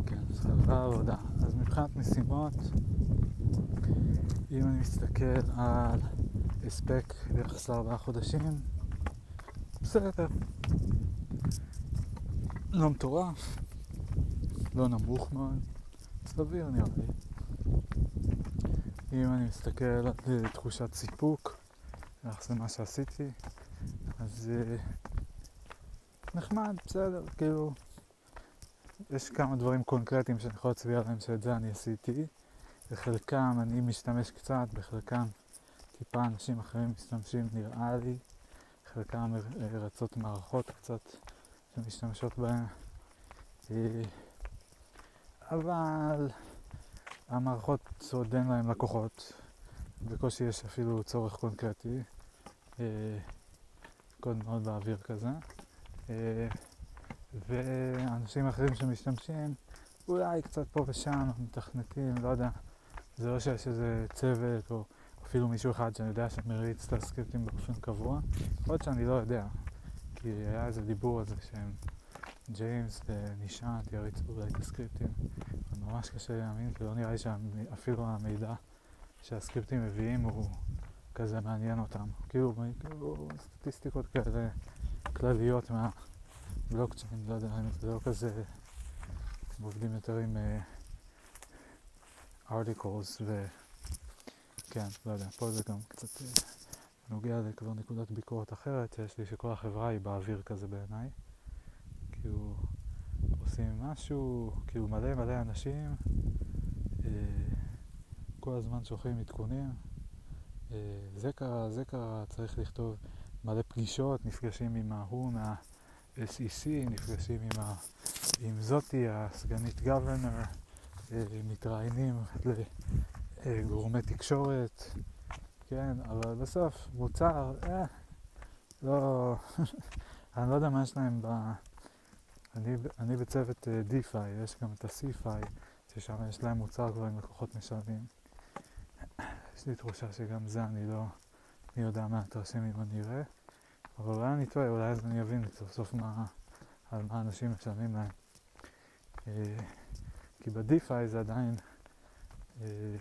כן, אז חזרה העבודה. אז מבחינת משימות, אם אני מסתכל על הספק ביחס לארבעה חודשים, בסדר. לא מטורף, לא נמוך מאוד, סביר נראה לי. אם אני מסתכל על תחושת סיפוק ביחס למה שעשיתי, אז אה, נחמד, בסדר, כאילו, יש כמה דברים קונקרטיים שאני יכול להצביע עליהם שאת זה אני עשיתי. בחלקם אני משתמש קצת, בחלקם טיפה אנשים אחרים משתמשים נראה לי. חלקם רצות מערכות קצת שמשתמשות בהן. אבל המערכות עוד אין להן לקוחות. בקושי יש אפילו צורך קונקרטי. קוד מאוד באוויר כזה. ואנשים אחרים שמשתמשים, אולי קצת פה ושם, מתכנתים, לא יודע. זה לא שיש איזה צוות או אפילו מישהו אחד שאני יודע שמריץ את הסקריפטים באופן קבוע. להיות שאני לא יודע, כי היה איזה דיבור על זה שהם ג'יימס ונישנט יריצו אולי את הסקריפטים. ממש קשה להאמין, כי לא נראה לי שאפילו המידע שהסקריפטים מביאים הוא כזה מעניין אותם. כאילו, כאילו סטטיסטיקות כאלה כלליות מה... בלוקצ'יין, לא יודע, זה לא כזה, הם עובדים יותר עם ארטיקלס ו... כן, לא יודע, פה זה גם קצת אה, נוגע לכבר נקודת ביקורת אחרת שיש לי שכל החברה היא באוויר כזה בעיניי. כאילו, עושים משהו, כאילו מלא מלא אנשים, אה, כל הזמן שולחים עדכונים, אה, זה קרה, זה קרה, צריך לכתוב מלא פגישות, נפגשים עם ההוא מה... SEC, נפגשים עם, ה... עם זאתי, הסגנית גוורנר, אה, מתראיינים לגורמי תקשורת, כן, אבל בסוף מוצר, אה, לא, אני לא יודע מה יש להם ב... אני, אני בצוות אה, DeFi, יש גם את ה-CFI, ששם יש להם מוצר כבר עם לקוחות משלמים. יש לי תחושה שגם זה אני לא, מי יודע מה התרשים אם אני אראה. אבל אולי אני טועה, אולי אז אני אבין סוף סוף מה, על מה אנשים משלמים להם. אה, כי ב DeFi זה עדיין אה,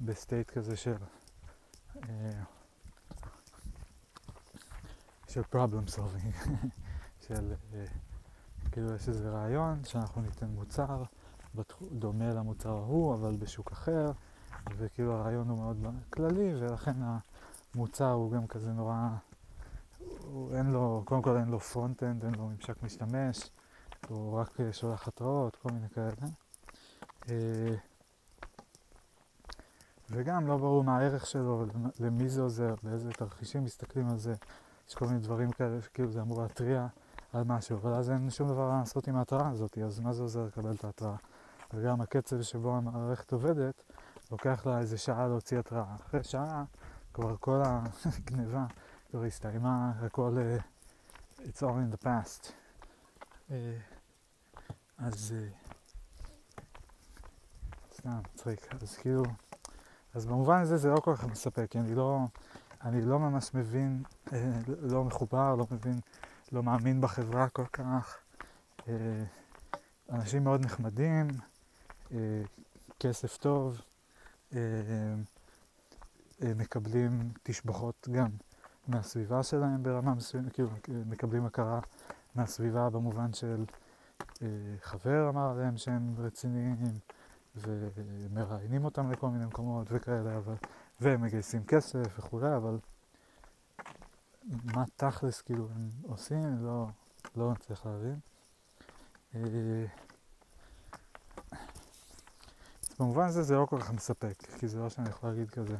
ב state כזה של, אה, של problem solving, של אה, כאילו יש איזה רעיון שאנחנו ניתן מוצר דומה למוצר ההוא אבל בשוק אחר וכאילו הרעיון הוא מאוד כללי ולכן המוצר הוא גם כזה נורא, אין לו, קודם כל אין לו פרונט-אנד, אין לו ממשק משתמש, הוא רק שולח התראות, כל מיני כאלה. אה, וגם לא ברור מה הערך שלו, למי זה עוזר, באיזה תרחישים מסתכלים על זה, יש כל מיני דברים כאלה שכאילו זה אמור להתריע על משהו, אבל אז אין שום דבר לעשות עם ההתראה הזאת, אז מה זה עוזר לקבל את ההתראה? וגם הקצב שבו המערכת עובדת, לוקח לה איזה שעה להוציא התראה. אחרי שעה כבר כל הגניבה כבר הסתיימה, הכל, uh, it's all in the past. Uh, אז uh, סתם, מצחיק. אז כאילו, אז במובן הזה זה לא כל כך מספק, כי אני לא, אני לא ממש מבין, uh, לא מחובר, לא מבין, לא מאמין בחברה כל כך. Uh, אנשים מאוד נחמדים, uh, כסף טוב, uh, uh, מקבלים תשבחות גם מהסביבה שלהם ברמה מסוימת, כאילו מקבלים הכרה מהסביבה במובן של חבר אמר עליהם שהם רציניים ומראיינים אותם לכל מיני מקומות וכאלה, אבל, והם מגייסים כסף וכולי, אבל מה תכלס כאילו הם עושים, לא, לא מצליח להבין. אה, במובן הזה זה לא כל כך מספק, כי זה לא שאני יכול להגיד כזה,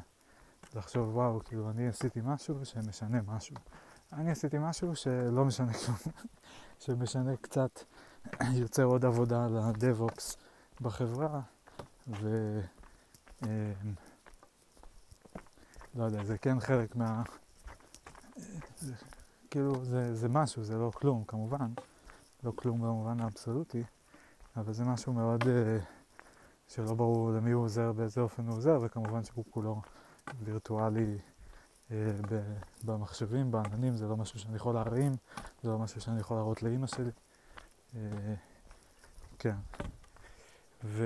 לחשוב וואו, כאילו אני עשיתי משהו שמשנה משהו. אני עשיתי משהו שלא משנה כלום, שמשנה קצת, יוצר עוד עבודה לדב-אופס בחברה, ו... אה, לא יודע, זה כן חלק מה... זה, כאילו, זה, זה משהו, זה לא כלום, כמובן. לא כלום במובן האבסולוטי, אבל זה משהו מאוד אה, שלא ברור למי הוא עוזר, באיזה אופן הוא עוזר, וכמובן שהוא כולו וירטואלי אה, במחשבים, בעננים, זה לא משהו שאני יכול להרים, זה לא משהו שאני יכול להראות לאימא שלי. אה, כן. ו...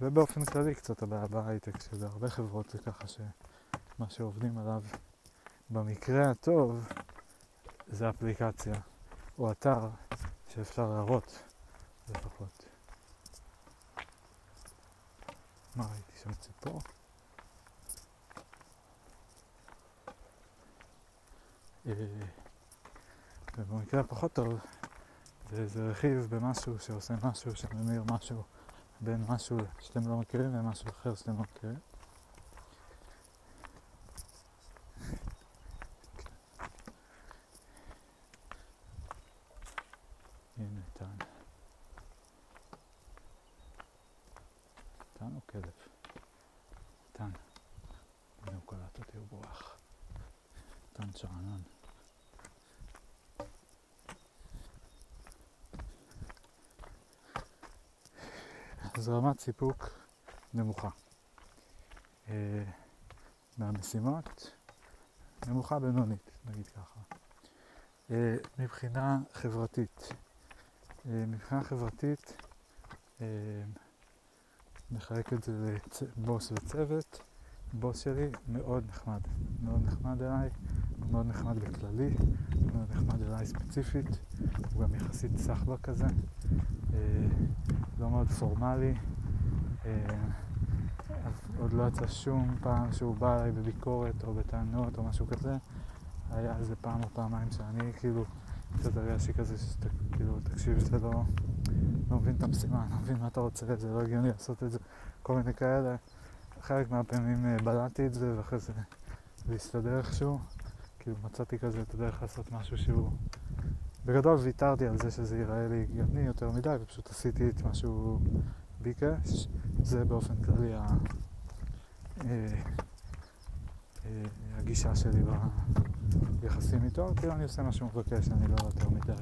ובאופן כללי קצת הבעיה בהייטק, שזה הרבה חברות זה ככה שמה שעובדים עליו במקרה הטוב זה אפליקציה או אתר שאפשר להראות לפחות. מה ראיתי שם ציפור? אה, ובמקרה הפחות טוב זה איזה רכיב במשהו שעושה משהו שממיר משהו בין משהו שאתם לא מכירים למשהו אחר שאתם לא מכירים. הנה טען. טען או כלב? טען. הנה הוא קלט אותי, הוא בורח. טען שאנן. אז רמת סיפוק נמוכה. אה, מהמשימות, נמוכה בינונית, נגיד ככה. אה, מבחינה חברתית, אה, מבחינה חברתית, נחלק את זה לבוס וצוות. בוס שלי מאוד נחמד, מאוד נחמד אליי, מאוד נחמד בכללי, מאוד נחמד אליי ספציפית, הוא גם יחסית סחבק כזה, לא מאוד פורמלי, אה, עוד לא יצא שום פעם שהוא בא אליי בביקורת או בטענות או משהו כזה, היה איזה פעם או פעמיים שאני כאילו קצת הרגשתי כזה שכאילו תקשיב זה לא, לא מבין את המשימה, לא מבין מה אתה רוצה, זה לא הגיוני לעשות את זה, כל מיני כאלה. חלק מהפעמים אה, בלעתי את זה ואחרי זה זה הסתדר איכשהו, כאילו מצאתי כזה את הדרך לעשות משהו שהוא... בגדול ויתרתי על זה שזה ייראה לי הגיוני יותר מדי ופשוט עשיתי את מה שהוא ביקש, זה באופן כללי ה... אה, אה, הגישה שלי ביחסים איתו, כאילו אני עושה מה שהוא מבקש, אני לא יותר מדי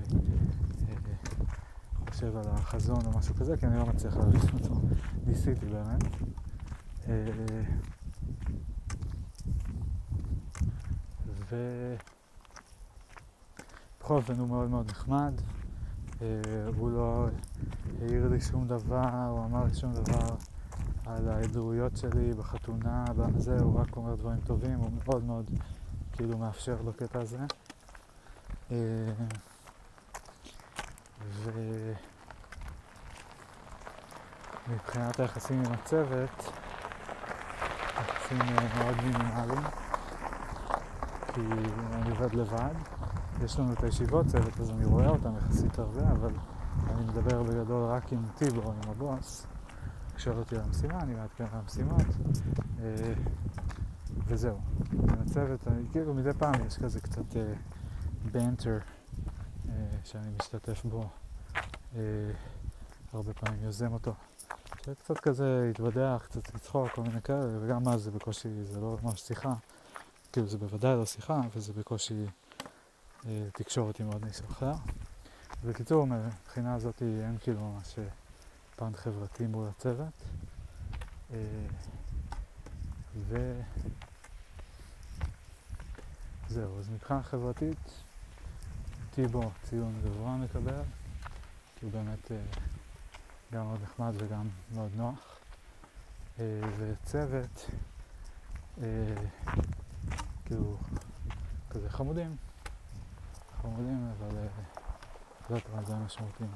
חושב על החזון או משהו כזה, כי אני לא מצליח להבין אותו, ניסיתי באמת. ובכל אופן הוא מאוד מאוד נחמד, הוא לא לי שום דבר, הוא אמר לי שום דבר על ההיעדרויות שלי בחתונה, בזה, הוא רק אומר דברים טובים, הוא מאוד מאוד כאילו מאפשר לו קטע הזה. אה, ומבחינת היחסים עם הצוות, יחסים מאוד מינימליים, כי אני עובד לבד. יש לנו את הישיבות צוות, אז אני רואה אותם יחסית הרבה, אבל אני מדבר בגדול רק עם טיבו, עם הבוס. שואל אותי על המשימה, אני מעדכן על המשימות, אה, וזהו. עם הצוות, אני, כאילו מדי פעם יש כזה קצת בנטר אה, שאני משתתף בו, אה, הרבה פעמים יוזם אותו. קצת כזה להתוודח, קצת לצחוק, כל מיני כאלה, וגם אז זה בקושי, זה לא ממש שיחה, כאילו זה בוודאי לא שיחה, וזה בקושי אה, תקשורת עם עוד מישהו אחר. בקיצור, מבחינה הזאת אין כאילו ממש פן חברתי מול הצוות. אה, וזהו, אז מבחינה חברתית, טיבו ציון גבוה מקבל, כי הוא באמת אה, גם מאוד נחמד וגם מאוד נוח. וצוות, כאילו, כזה חמודים, חמודים, אבל לא יותר מדי משמעותיים.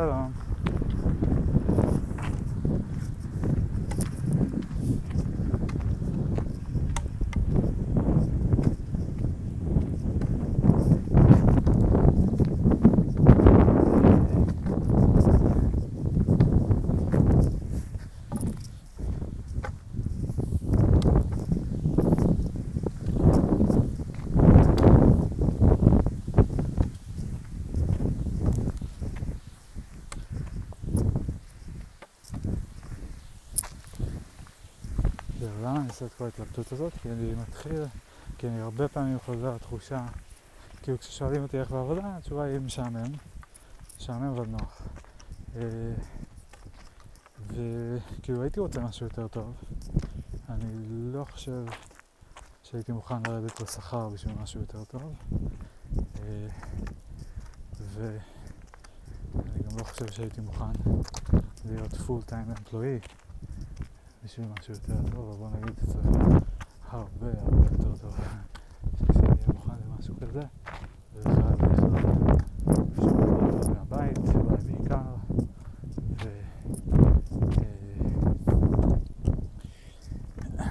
שלום. זהו, עושה את כל ההתלבטות הזאת? כי אני מתחיל, כי אני הרבה פעמים חוזר לתחושה, כאילו כששואלים אותי איך בעבודה, התשובה היא משעמם, משעמם אבל נוח. אה, וכאילו הייתי רוצה משהו יותר טוב, אני לא חושב שהייתי מוכן לרדת לשכר בשביל משהו יותר טוב, אה, ואני גם לא חושב שהייתי מוכן להיות full time employee. בשביל משהו יותר טוב, אבל בוא נגיד שצריך הרבה הרבה יותר טוב בשביל שיהיה מוכן למשהו כזה. לכלול אפשרות לעבוד מהבית, אולי בעיקר, ו... אה,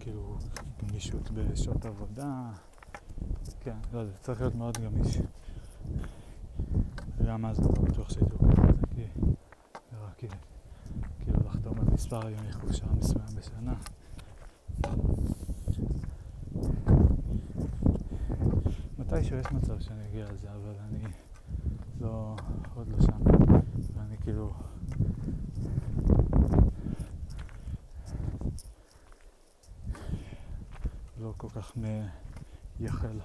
כאילו גמישות בשעות עבודה, כן, לא יודע, צריך להיות מאוד גמיש. וגם אז לא בטוח שהייתי לוקח את זה, כי זה רק כאילו לחתום על מספר ימי חופשה מסוים בשנה. מתישהו יש מצב שאני אגיע לזה, אבל אני לא, עוד לא שם. ואני כאילו... לא כל כך מייחל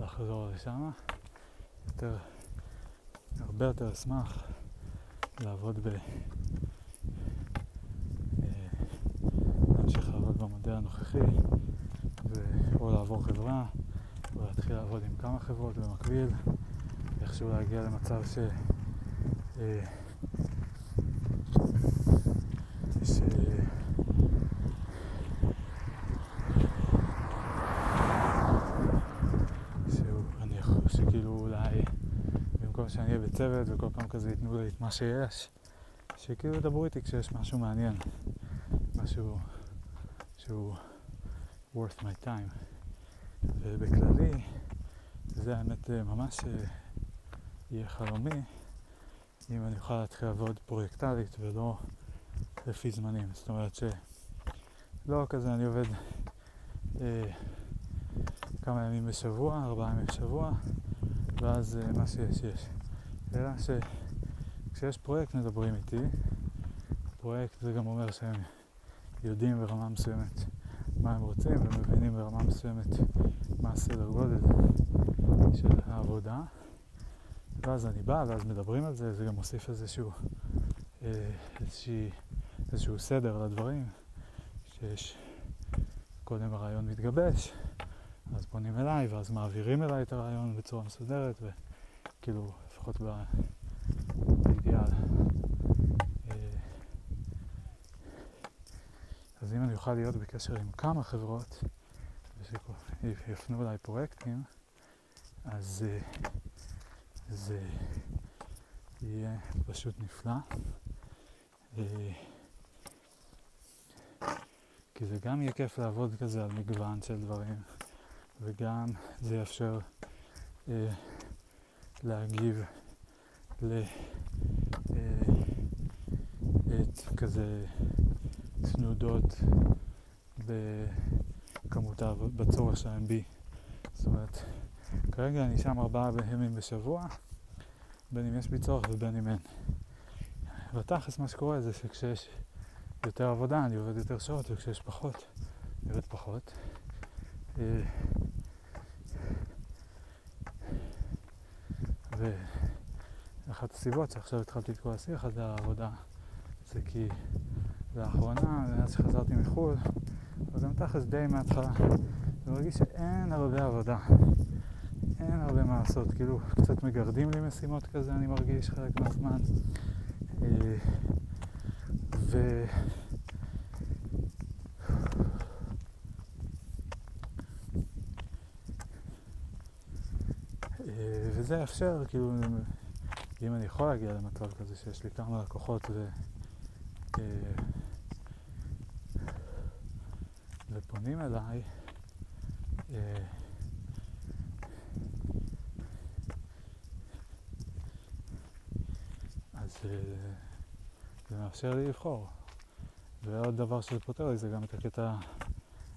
לחזור לשם. יותר, הרבה יותר אשמח לעבוד ב... במודל הנוכחי, או לעבור חברה, או להתחיל לעבוד עם כמה חברות במקביל, איכשהו להגיע למצב ש... אה, ש... שכאילו אולי במקום שאני אהיה בצוות וכל פעם כזה ייתנו לי את מה שיש, שכאילו ידברו איתי כשיש משהו מעניין, משהו שהוא worth my time. ובכללי, זה האמת אה, ממש אה, יהיה חלומי אם אני אוכל להתחיל לעבוד פרויקטלית ולא לפי זמנים. זאת אומרת שלא כזה אני עובד אה, כמה ימים בשבוע, ארבעה ימים בשבוע, ואז אה, מה שיש יש. אלא שכשיש פרויקט מדברים איתי, פרויקט זה גם אומר שהם יודעים ברמה מסוימת מה הם רוצים ומבינים ברמה מסוימת מה הסדר גודל של העבודה. ואז אני בא, ואז מדברים על זה, זה גם מוסיף איזשהו, אה, איזושהי, איזשהו סדר לדברים, שיש קודם הרעיון מתגבש, אז פונים אליי, ואז מעבירים אליי את הרעיון בצורה מסודרת, וכאילו, לפחות באידיאל. אה, אז אם אני אוכל להיות בקשר עם כמה חברות, ושיפנו אליי פרויקטים, אז... Uh, זה יהיה פשוט נפלא. אה, כי זה גם יהיה כיף לעבוד כזה על מגוון של דברים, וגם זה יאפשר אה, להגיב ל... אה, את כזה תנודות בכמות, בצורך שלהם בי. זאת אומרת, כרגע אני שם ארבעה ימים בשבוע, בין אם יש בי צורך ובין אם אין. בתכלס מה שקורה זה שכשיש יותר עבודה אני עובד יותר שעות, וכשיש פחות אני עובד פחות. אה, ואחת הסיבות שעכשיו התחלתי את כל השיח הזה, העבודה, זה כי לאחרונה, מאז שחזרתי מחו"ל, וגם תכלס די מההתחלה, אני מרגיש שאין הרבה עבודה. אין הרבה מה לעשות, כאילו קצת מגרדים לי משימות כזה, אני מרגיש חלק מהזמן. אה, ו... אה, וזה יאפשר, כאילו, אם אני יכול להגיע למצב כזה שיש לי כמה לקוחות ו... אה, ופונים אליי, זה מאפשר לי לבחור. ועוד דבר שזה פותר לי זה גם את הקטע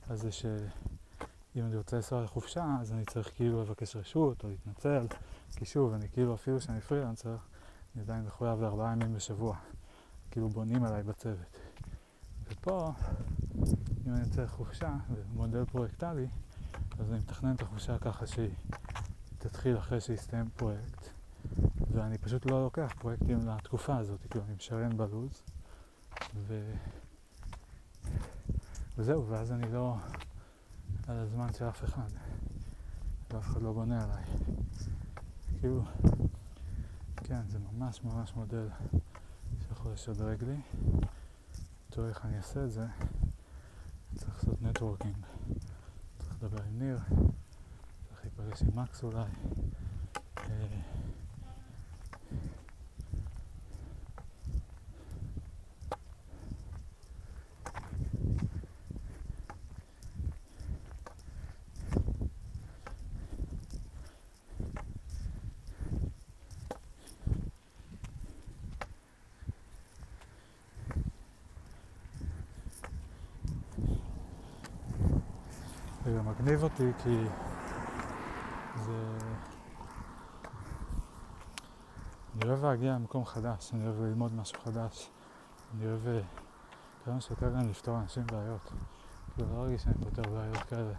הזה שאם אני רוצה לנסוע לחופשה אז אני צריך כאילו לבקש רשות או להתנצל כי שוב אני כאילו אפילו שאני פרילנסר אני עדיין מחויב לארבעה ימים בשבוע כאילו בונים עליי בצוות ופה אם אני יוצא לחופשה במודל פרויקטלי אז אני מתכנן את החופשה ככה שהיא תתחיל אחרי שיסתיים פרויקט. ואני פשוט לא לוקח פרויקטים לתקופה הזאת, כאילו אני משרן בלוז ו... וזהו, ואז אני לא על הזמן של אף אחד. ואף אחד לא בונה עליי. כאילו, כן, זה ממש ממש מודל שיכול לשדרג לי. תראו איך אני אעשה את זה. צריך לעשות נטוורקינג צריך לדבר עם ניר צריך להיפגש עם מקס אולי אה, מגניב אותי כי זה... אני אוהב להגיע למקום חדש, אני אוהב ללמוד משהו חדש, אני אוהב אה, כמה שיותר גם לפתור אנשים בעיות. כאילו לא להרגיש שאני פותר בעיות כאלה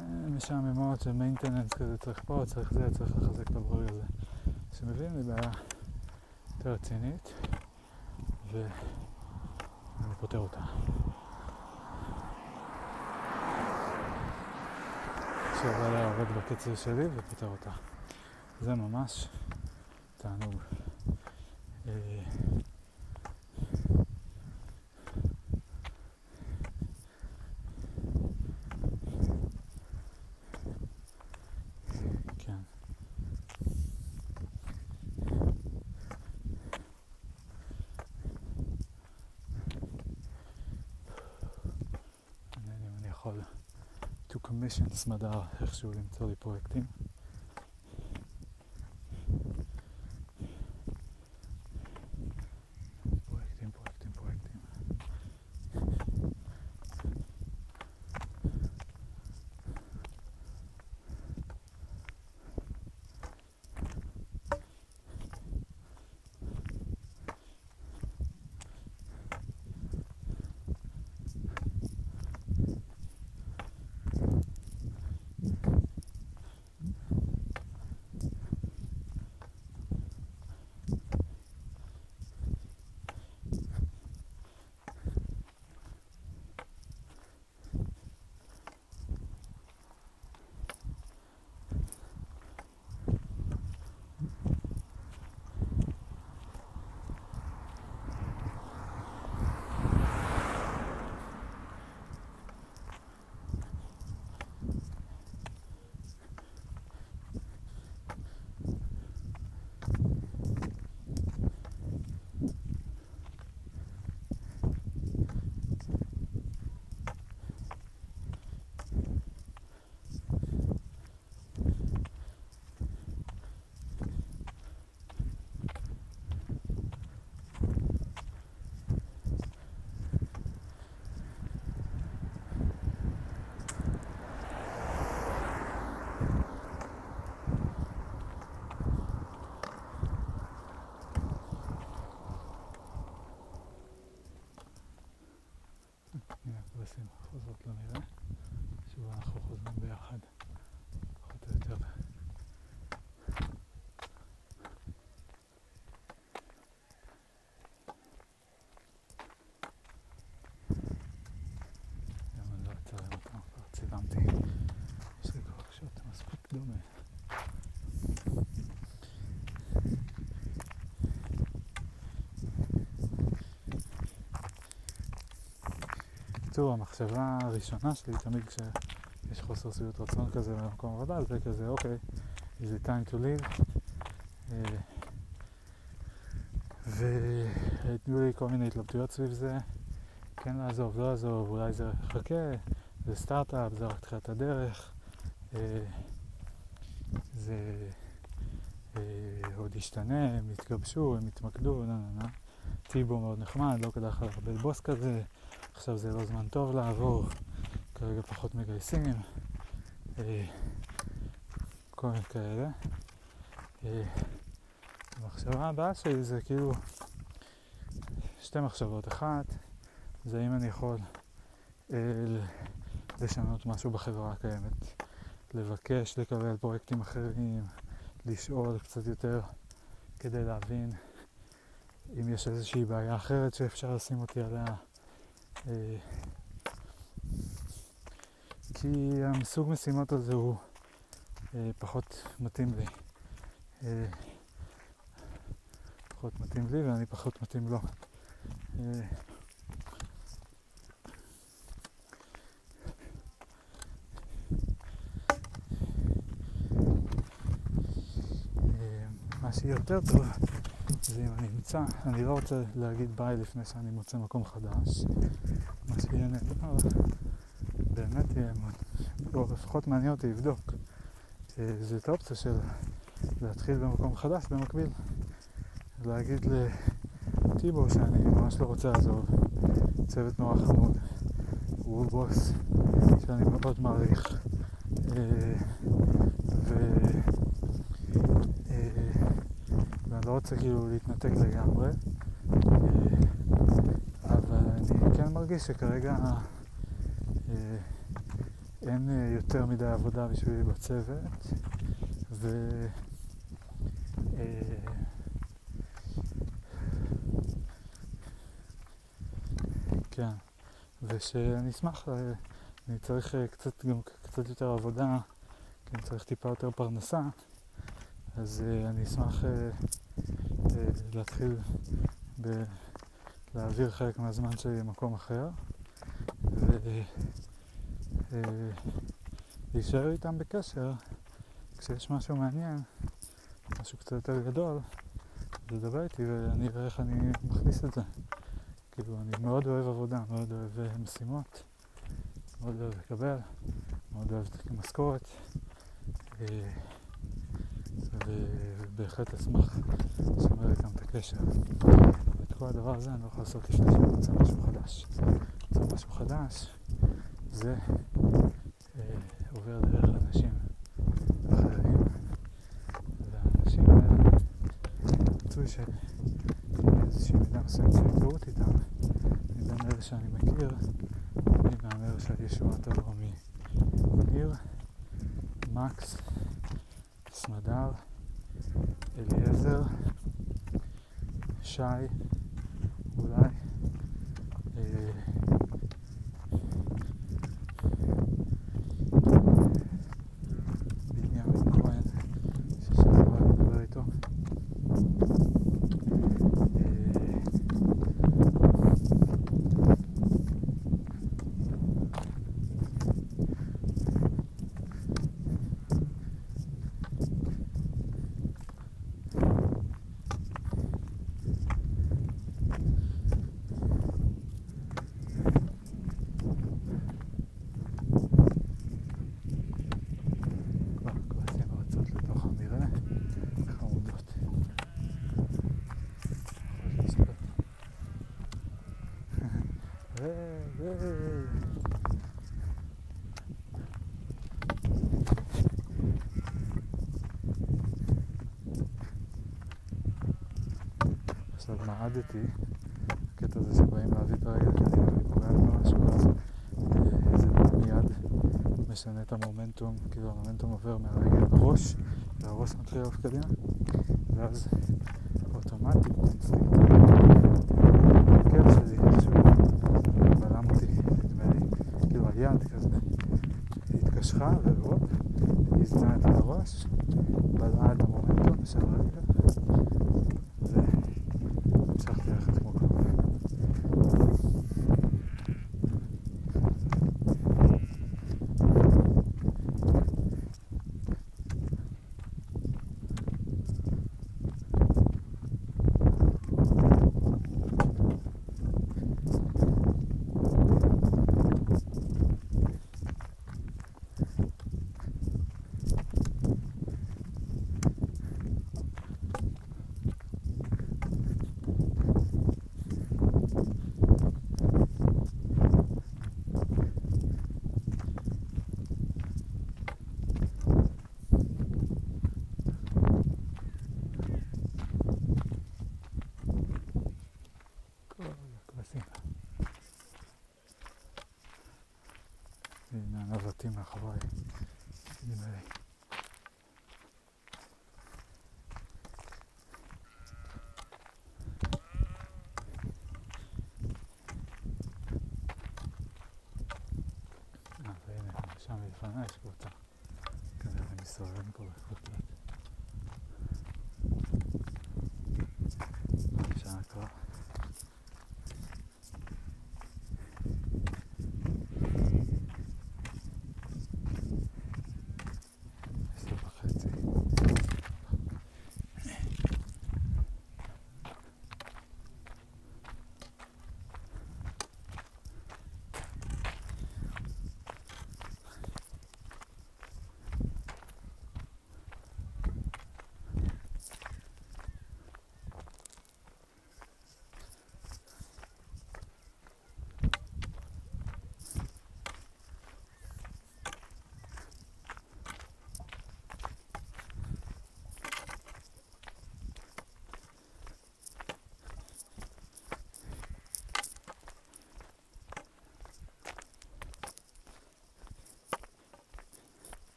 אה, משעממות של מיינטננס כזה, צריך פה, צריך זה, צריך לחזק את הבורג הזה. שמביאים לי בעיה יותר רצינית ואני פותר אותה. שעובד עובד בקצב שלי ופותר אותה. זה ממש תענוג. אה, כן. אני יכול commission סמדר איכשהו למצוא לי פרויקטים. הקלאסים חוזרות למראה. שוב אנחנו חוזרים ביחד, פחות או יותר. אני לא אצלם אותם, כבר צילמתי. יש לי כבר מספיק דומה. בקיצור, המחשבה הראשונה שלי, תמיד כשיש חוסר שביעות רצון כזה במקום עבודה, זה כזה, אוקיי, is it time to leave? אה, והתנו לי כל מיני התלבטויות סביב זה, כן לעזוב, לא לעזוב, אולי זה יחכה, זה סטארט-אפ, זה רק תחילת הדרך, אה, זה אה, עוד ישתנה, הם יתגבשו, הם יתמקדו, נה נה נה. טיבו מאוד נחמד, לא כדאי לך לקבל בוס כזה, עכשיו זה לא זמן טוב לעבור, כרגע פחות מגייסים, אה, כל מיני כאלה. אה, המחשבה הבאה שלי זה כאילו שתי מחשבות. אחת, זה אם אני יכול אה, לשנות משהו בחברה הקיימת, לבקש לקבל פרויקטים אחרים, לשאול קצת יותר כדי להבין אם יש איזושהי בעיה אחרת שאפשר לשים אותי עליה. אה, כי הסוג משימות הזה הוא אה, פחות מתאים לי. אה, פחות מתאים לי ואני פחות מתאים לו. מה שיהיה יותר טוב זה אם אני אמצא, אני לא רוצה להגיד ביי לפני שאני מוצא מקום חדש. מה שיהיה נהדר, באמת יהיה, או לפחות מעניין אותי לבדוק. זאת אופציה של להתחיל במקום חדש במקביל. להגיד לטיבו שאני ממש לא רוצה לעזוב. צוות נורא חמוד. הוא בוס שאני מאוד מעריך. ו... ואני לא רוצה כאילו להתנתק לגמרי, אבל אני כן מרגיש שכרגע אה, אין אה, יותר מדי עבודה בשבילי בצוות, ו... אה, כן, ושאני אשמח, אני צריך קצת, גם קצת יותר עבודה, כי אני צריך טיפה יותר פרנסה, אז אני אשמח להתחיל ב- להעביר חלק מהזמן שלי למקום אחר ולהישאר איתם בקשר כשיש משהו מעניין, משהו קצת יותר גדול, לדבר איתי ואני אראה איך אני מכניס את זה. כאילו, אני מאוד אוהב עבודה, מאוד אוהב אה, משימות, מאוד אוהב לקבל, מאוד אוהב משכורת. אה, ובהחלט אשמח לשמר איתם את הקשר. ואת כל הדבר הזה אני לא יכול לעשות לפני שאני רוצה משהו חדש. רוצה משהו חדש, זה אה, עובר דרך אנשים אחרים, והאנשים האלה רצוי שאיזושהי מידה מסוימת של היכרות איתם, מבין אלה שאני מכיר, אני מהמר שהישועה תבוא מניר, מקס, סמדר, אליעזר, שי, אולי, אה, בנימין כהן, ששבוע לדבר איתו. אה, כבר כועסים רצות לתוך המרעה, חמודות. יכול להסתכל. היי, היי. עכשיו מעדתי, הקטע הזה שבאים להביא את הרגל קדימה, אני פוגע במשהו, אז משנה את המומנטום, כאילו המומנטום עובר מהרגל לראש, והראש מתחיל לעוף קדימה, ואז אוטומטית, אינסטינקטיבית, העקב שלי איכשהו בלם אותי, נדמה לי, כאילו היד כזה, התקשחה היא הזנה את הראש, בלעה את המומנטום של הרגל, Diolch.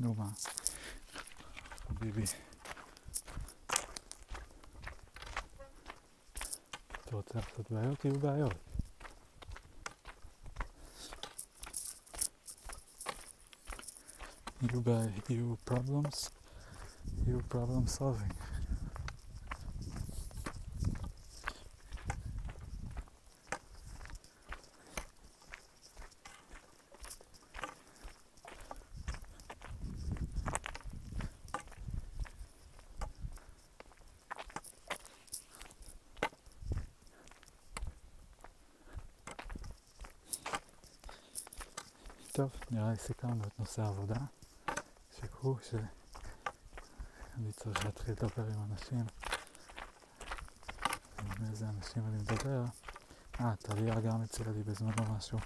נו מה, חביבי. אתה רוצה לעשות בעיות? יהיו בעיות. יהיו בעיות, יהיו problems, יהיו problem solving. טוב, נראה לי סיכמנו את נושא העבודה. שקרו, ש... אני צריך להתחיל לדבר עם אנשים. עם איזה אנשים אני מדבר. אה, טליה גם הציעה לי בזמנו משהו.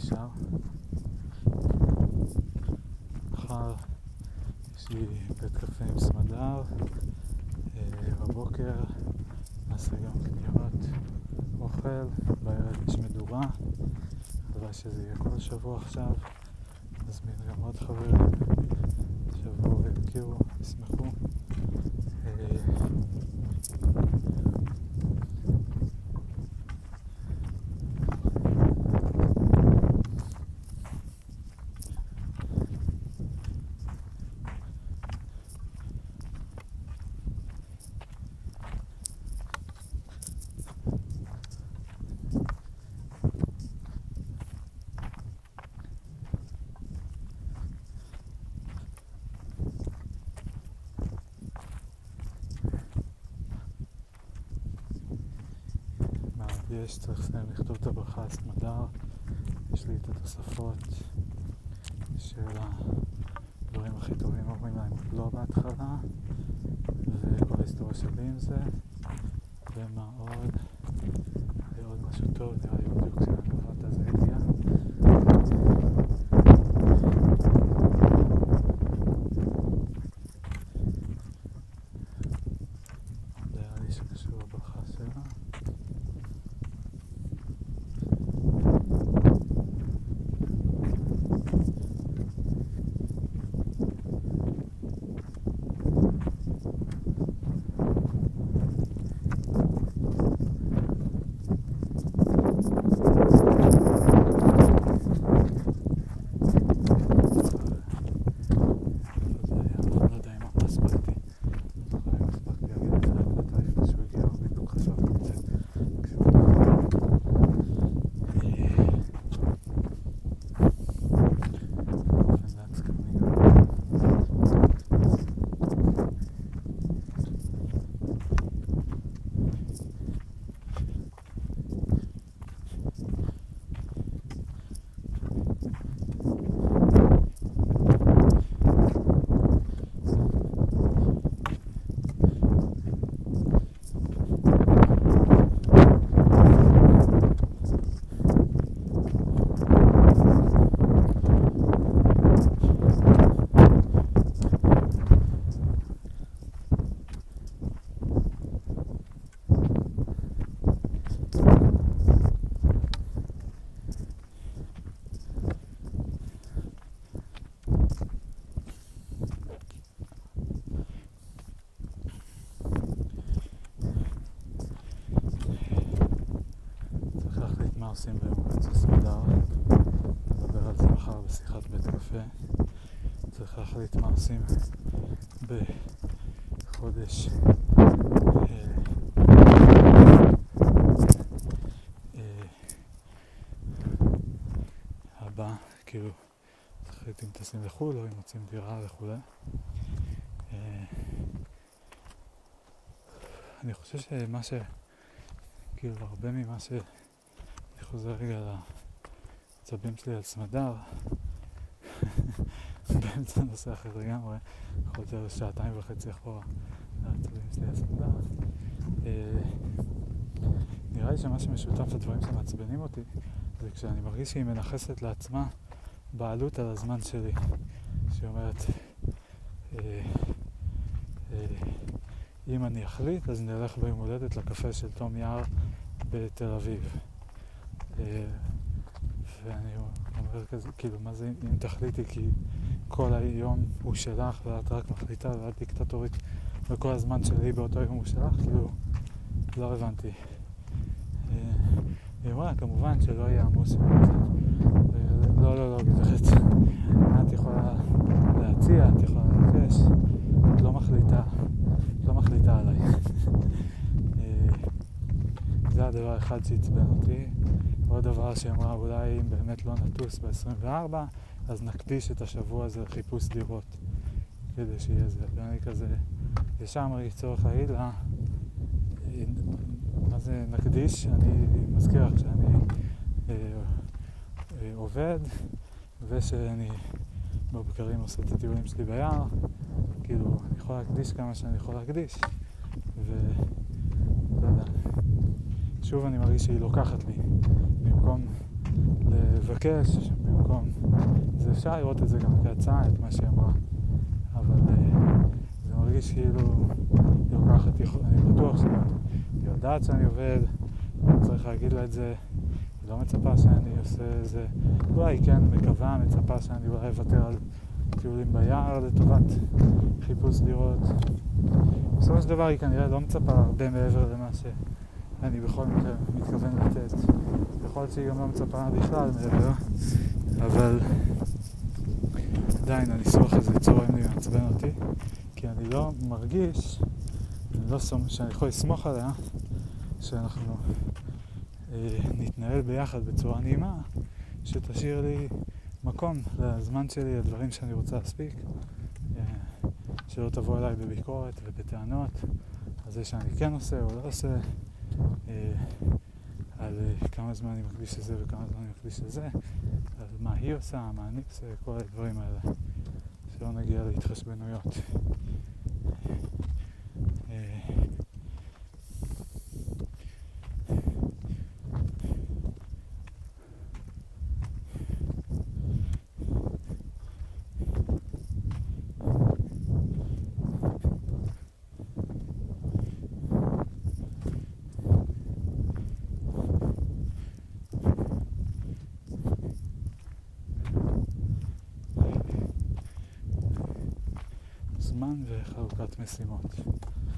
נשאר? מחר יש לי בית קפה עם סמדר, אה, בבוקר נעשה גם קניות, אוכל, בערב יש מדורה, הלוואי שזה יהיה כל שבוע עכשיו, נזמין גם עוד חברים, שיבואו ויכירו, ישמחו. אה, מה עוד יש? צריך לסיים לכתוב את הברכה על סמדר, יש לי את התוספות של הדברים הכי טובים אומרים להם לא בהתחלה, וכל ההיסטוריה שלי עם זה, ומה עוד? ועוד משהו טוב, נראה טסים לחו"ל או אם מוצאים דירה וכולי. אה, אני חושב שמה ש... כאילו, הרבה ממה ש... אני חוזר רגע לעצבים שלי על סמדר, באמצע נושא אחר לגמרי, חוזר שעתיים וחצי אחורה לעצבים שלי על סמדר. אה, נראה לי שמה שמשותף לדברים שמעצבנים אותי זה כשאני מרגיש שהיא מנכסת לעצמה בעלות על הזמן שלי. שהיא אומרת, אה, אה, אם אני אחליט, אז נלך ביום הולדת לקפה של תום יער בתל אביב. אה, ואני אומר כזה, כאילו, מה זה אם תחליטי? כי כל היום הוא שלך ואת רק מחליטה ואת דיקטטורית וכל הזמן שלי באותו יום הוא שלך, כאילו, לא הבנתי. אה, היא אמרה, כמובן שלא יהיה עמוס לא, לא, לא, גברת. את יכולה להציע, את יכולה לבקש, את לא מחליטה, את לא מחליטה עליי. אה, זה הדבר אחד שעצבן אותי. עוד דבר שאמרה, אולי אם באמת לא נטוס ב-24, אז נקדיש את השבוע הזה לחיפוש דירות, כדי שיהיה זה. ואני כזה, ישר מרגיש צורך להגיד לה, מה זה נקדיש? אני מזכיר לך שאני אה, אה, עובד, ושאני בבקרים עושה את הטיולים שלי ביער, כאילו, אני יכול להקדיש כמה שאני יכול להקדיש, ולא יודע. שוב אני מרגיש שהיא לוקחת לי, במקום לבקש, במקום... זה אפשר לראות את זה גם כהצעה, את מה שהיא אמרה, אבל uh, זה מרגיש כאילו היא לוקחת, אני בטוח שהיא יודעת שאני עובד, אני צריך להגיד לה את זה, לא מצפה שאני עושה איזה, אולי כן מקווה, מצפה שאני אולי אוותר על טיולים ביער לטובת חיפוש דירות. בסופו של דבר היא כנראה לא מצפה הרבה מעבר למה ש... אני בכל מקרה מתכוון לתת. יכול להיות שהיא גם לא מצפה בכלל מעבר, אבל עדיין הניסוח הזה צורם לי ומעצבן אותי, כי אני לא מרגיש, אני לא סומ... שאני יכול לסמוך עליה, שאנחנו נתנהל ביחד בצורה נעימה, שתשאיר לי מקום לזמן שלי, לדברים שאני רוצה להספיק, אה, שלא תבוא אליי בביקורת ובטענות על זה שאני כן עושה או לא עושה. אה, על כמה זמן אני מקדיש לזה וכמה זמן אני מקדיש לזה, על מה היא עושה, מה אני עושה, כל הדברים האלה, שלא נגיע להתחשבנויות. אה, זמן וחלוקת משימות. ושזה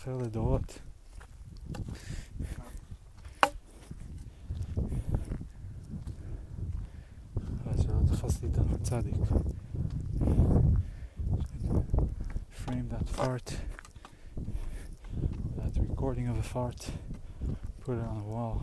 ייזכר לדורות. אבל שלא תפס לי איתנו צדיק. Frame that fart, that recording of a fart, put it on a wall.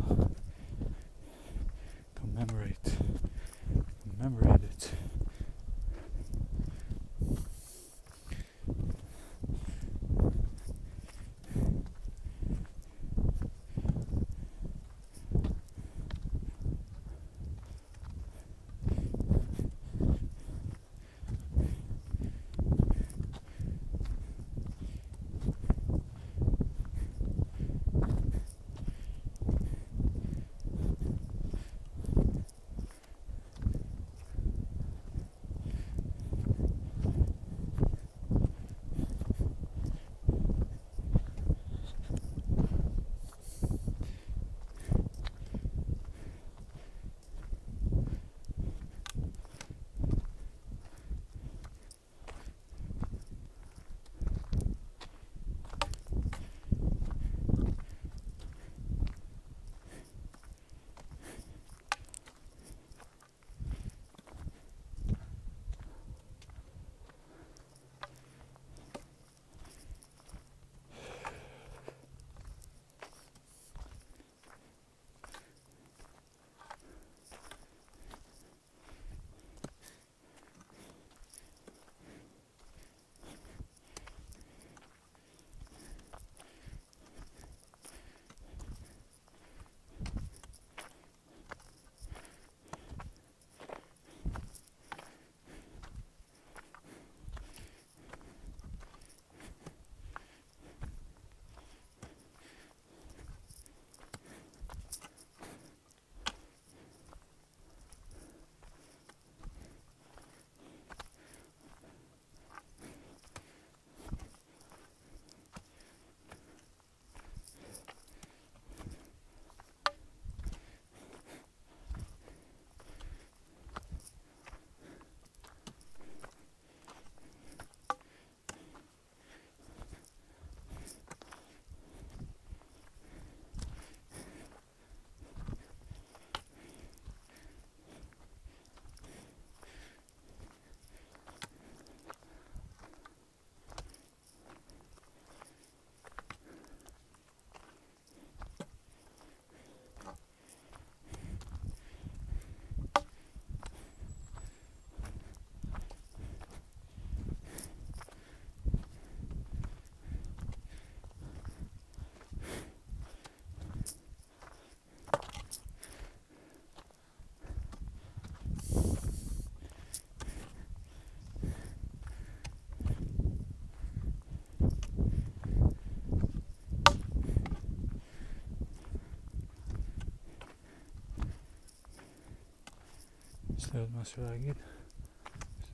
יש לי עוד משהו להגיד?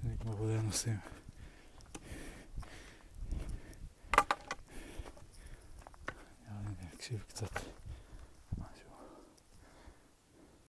שאני כבר עולה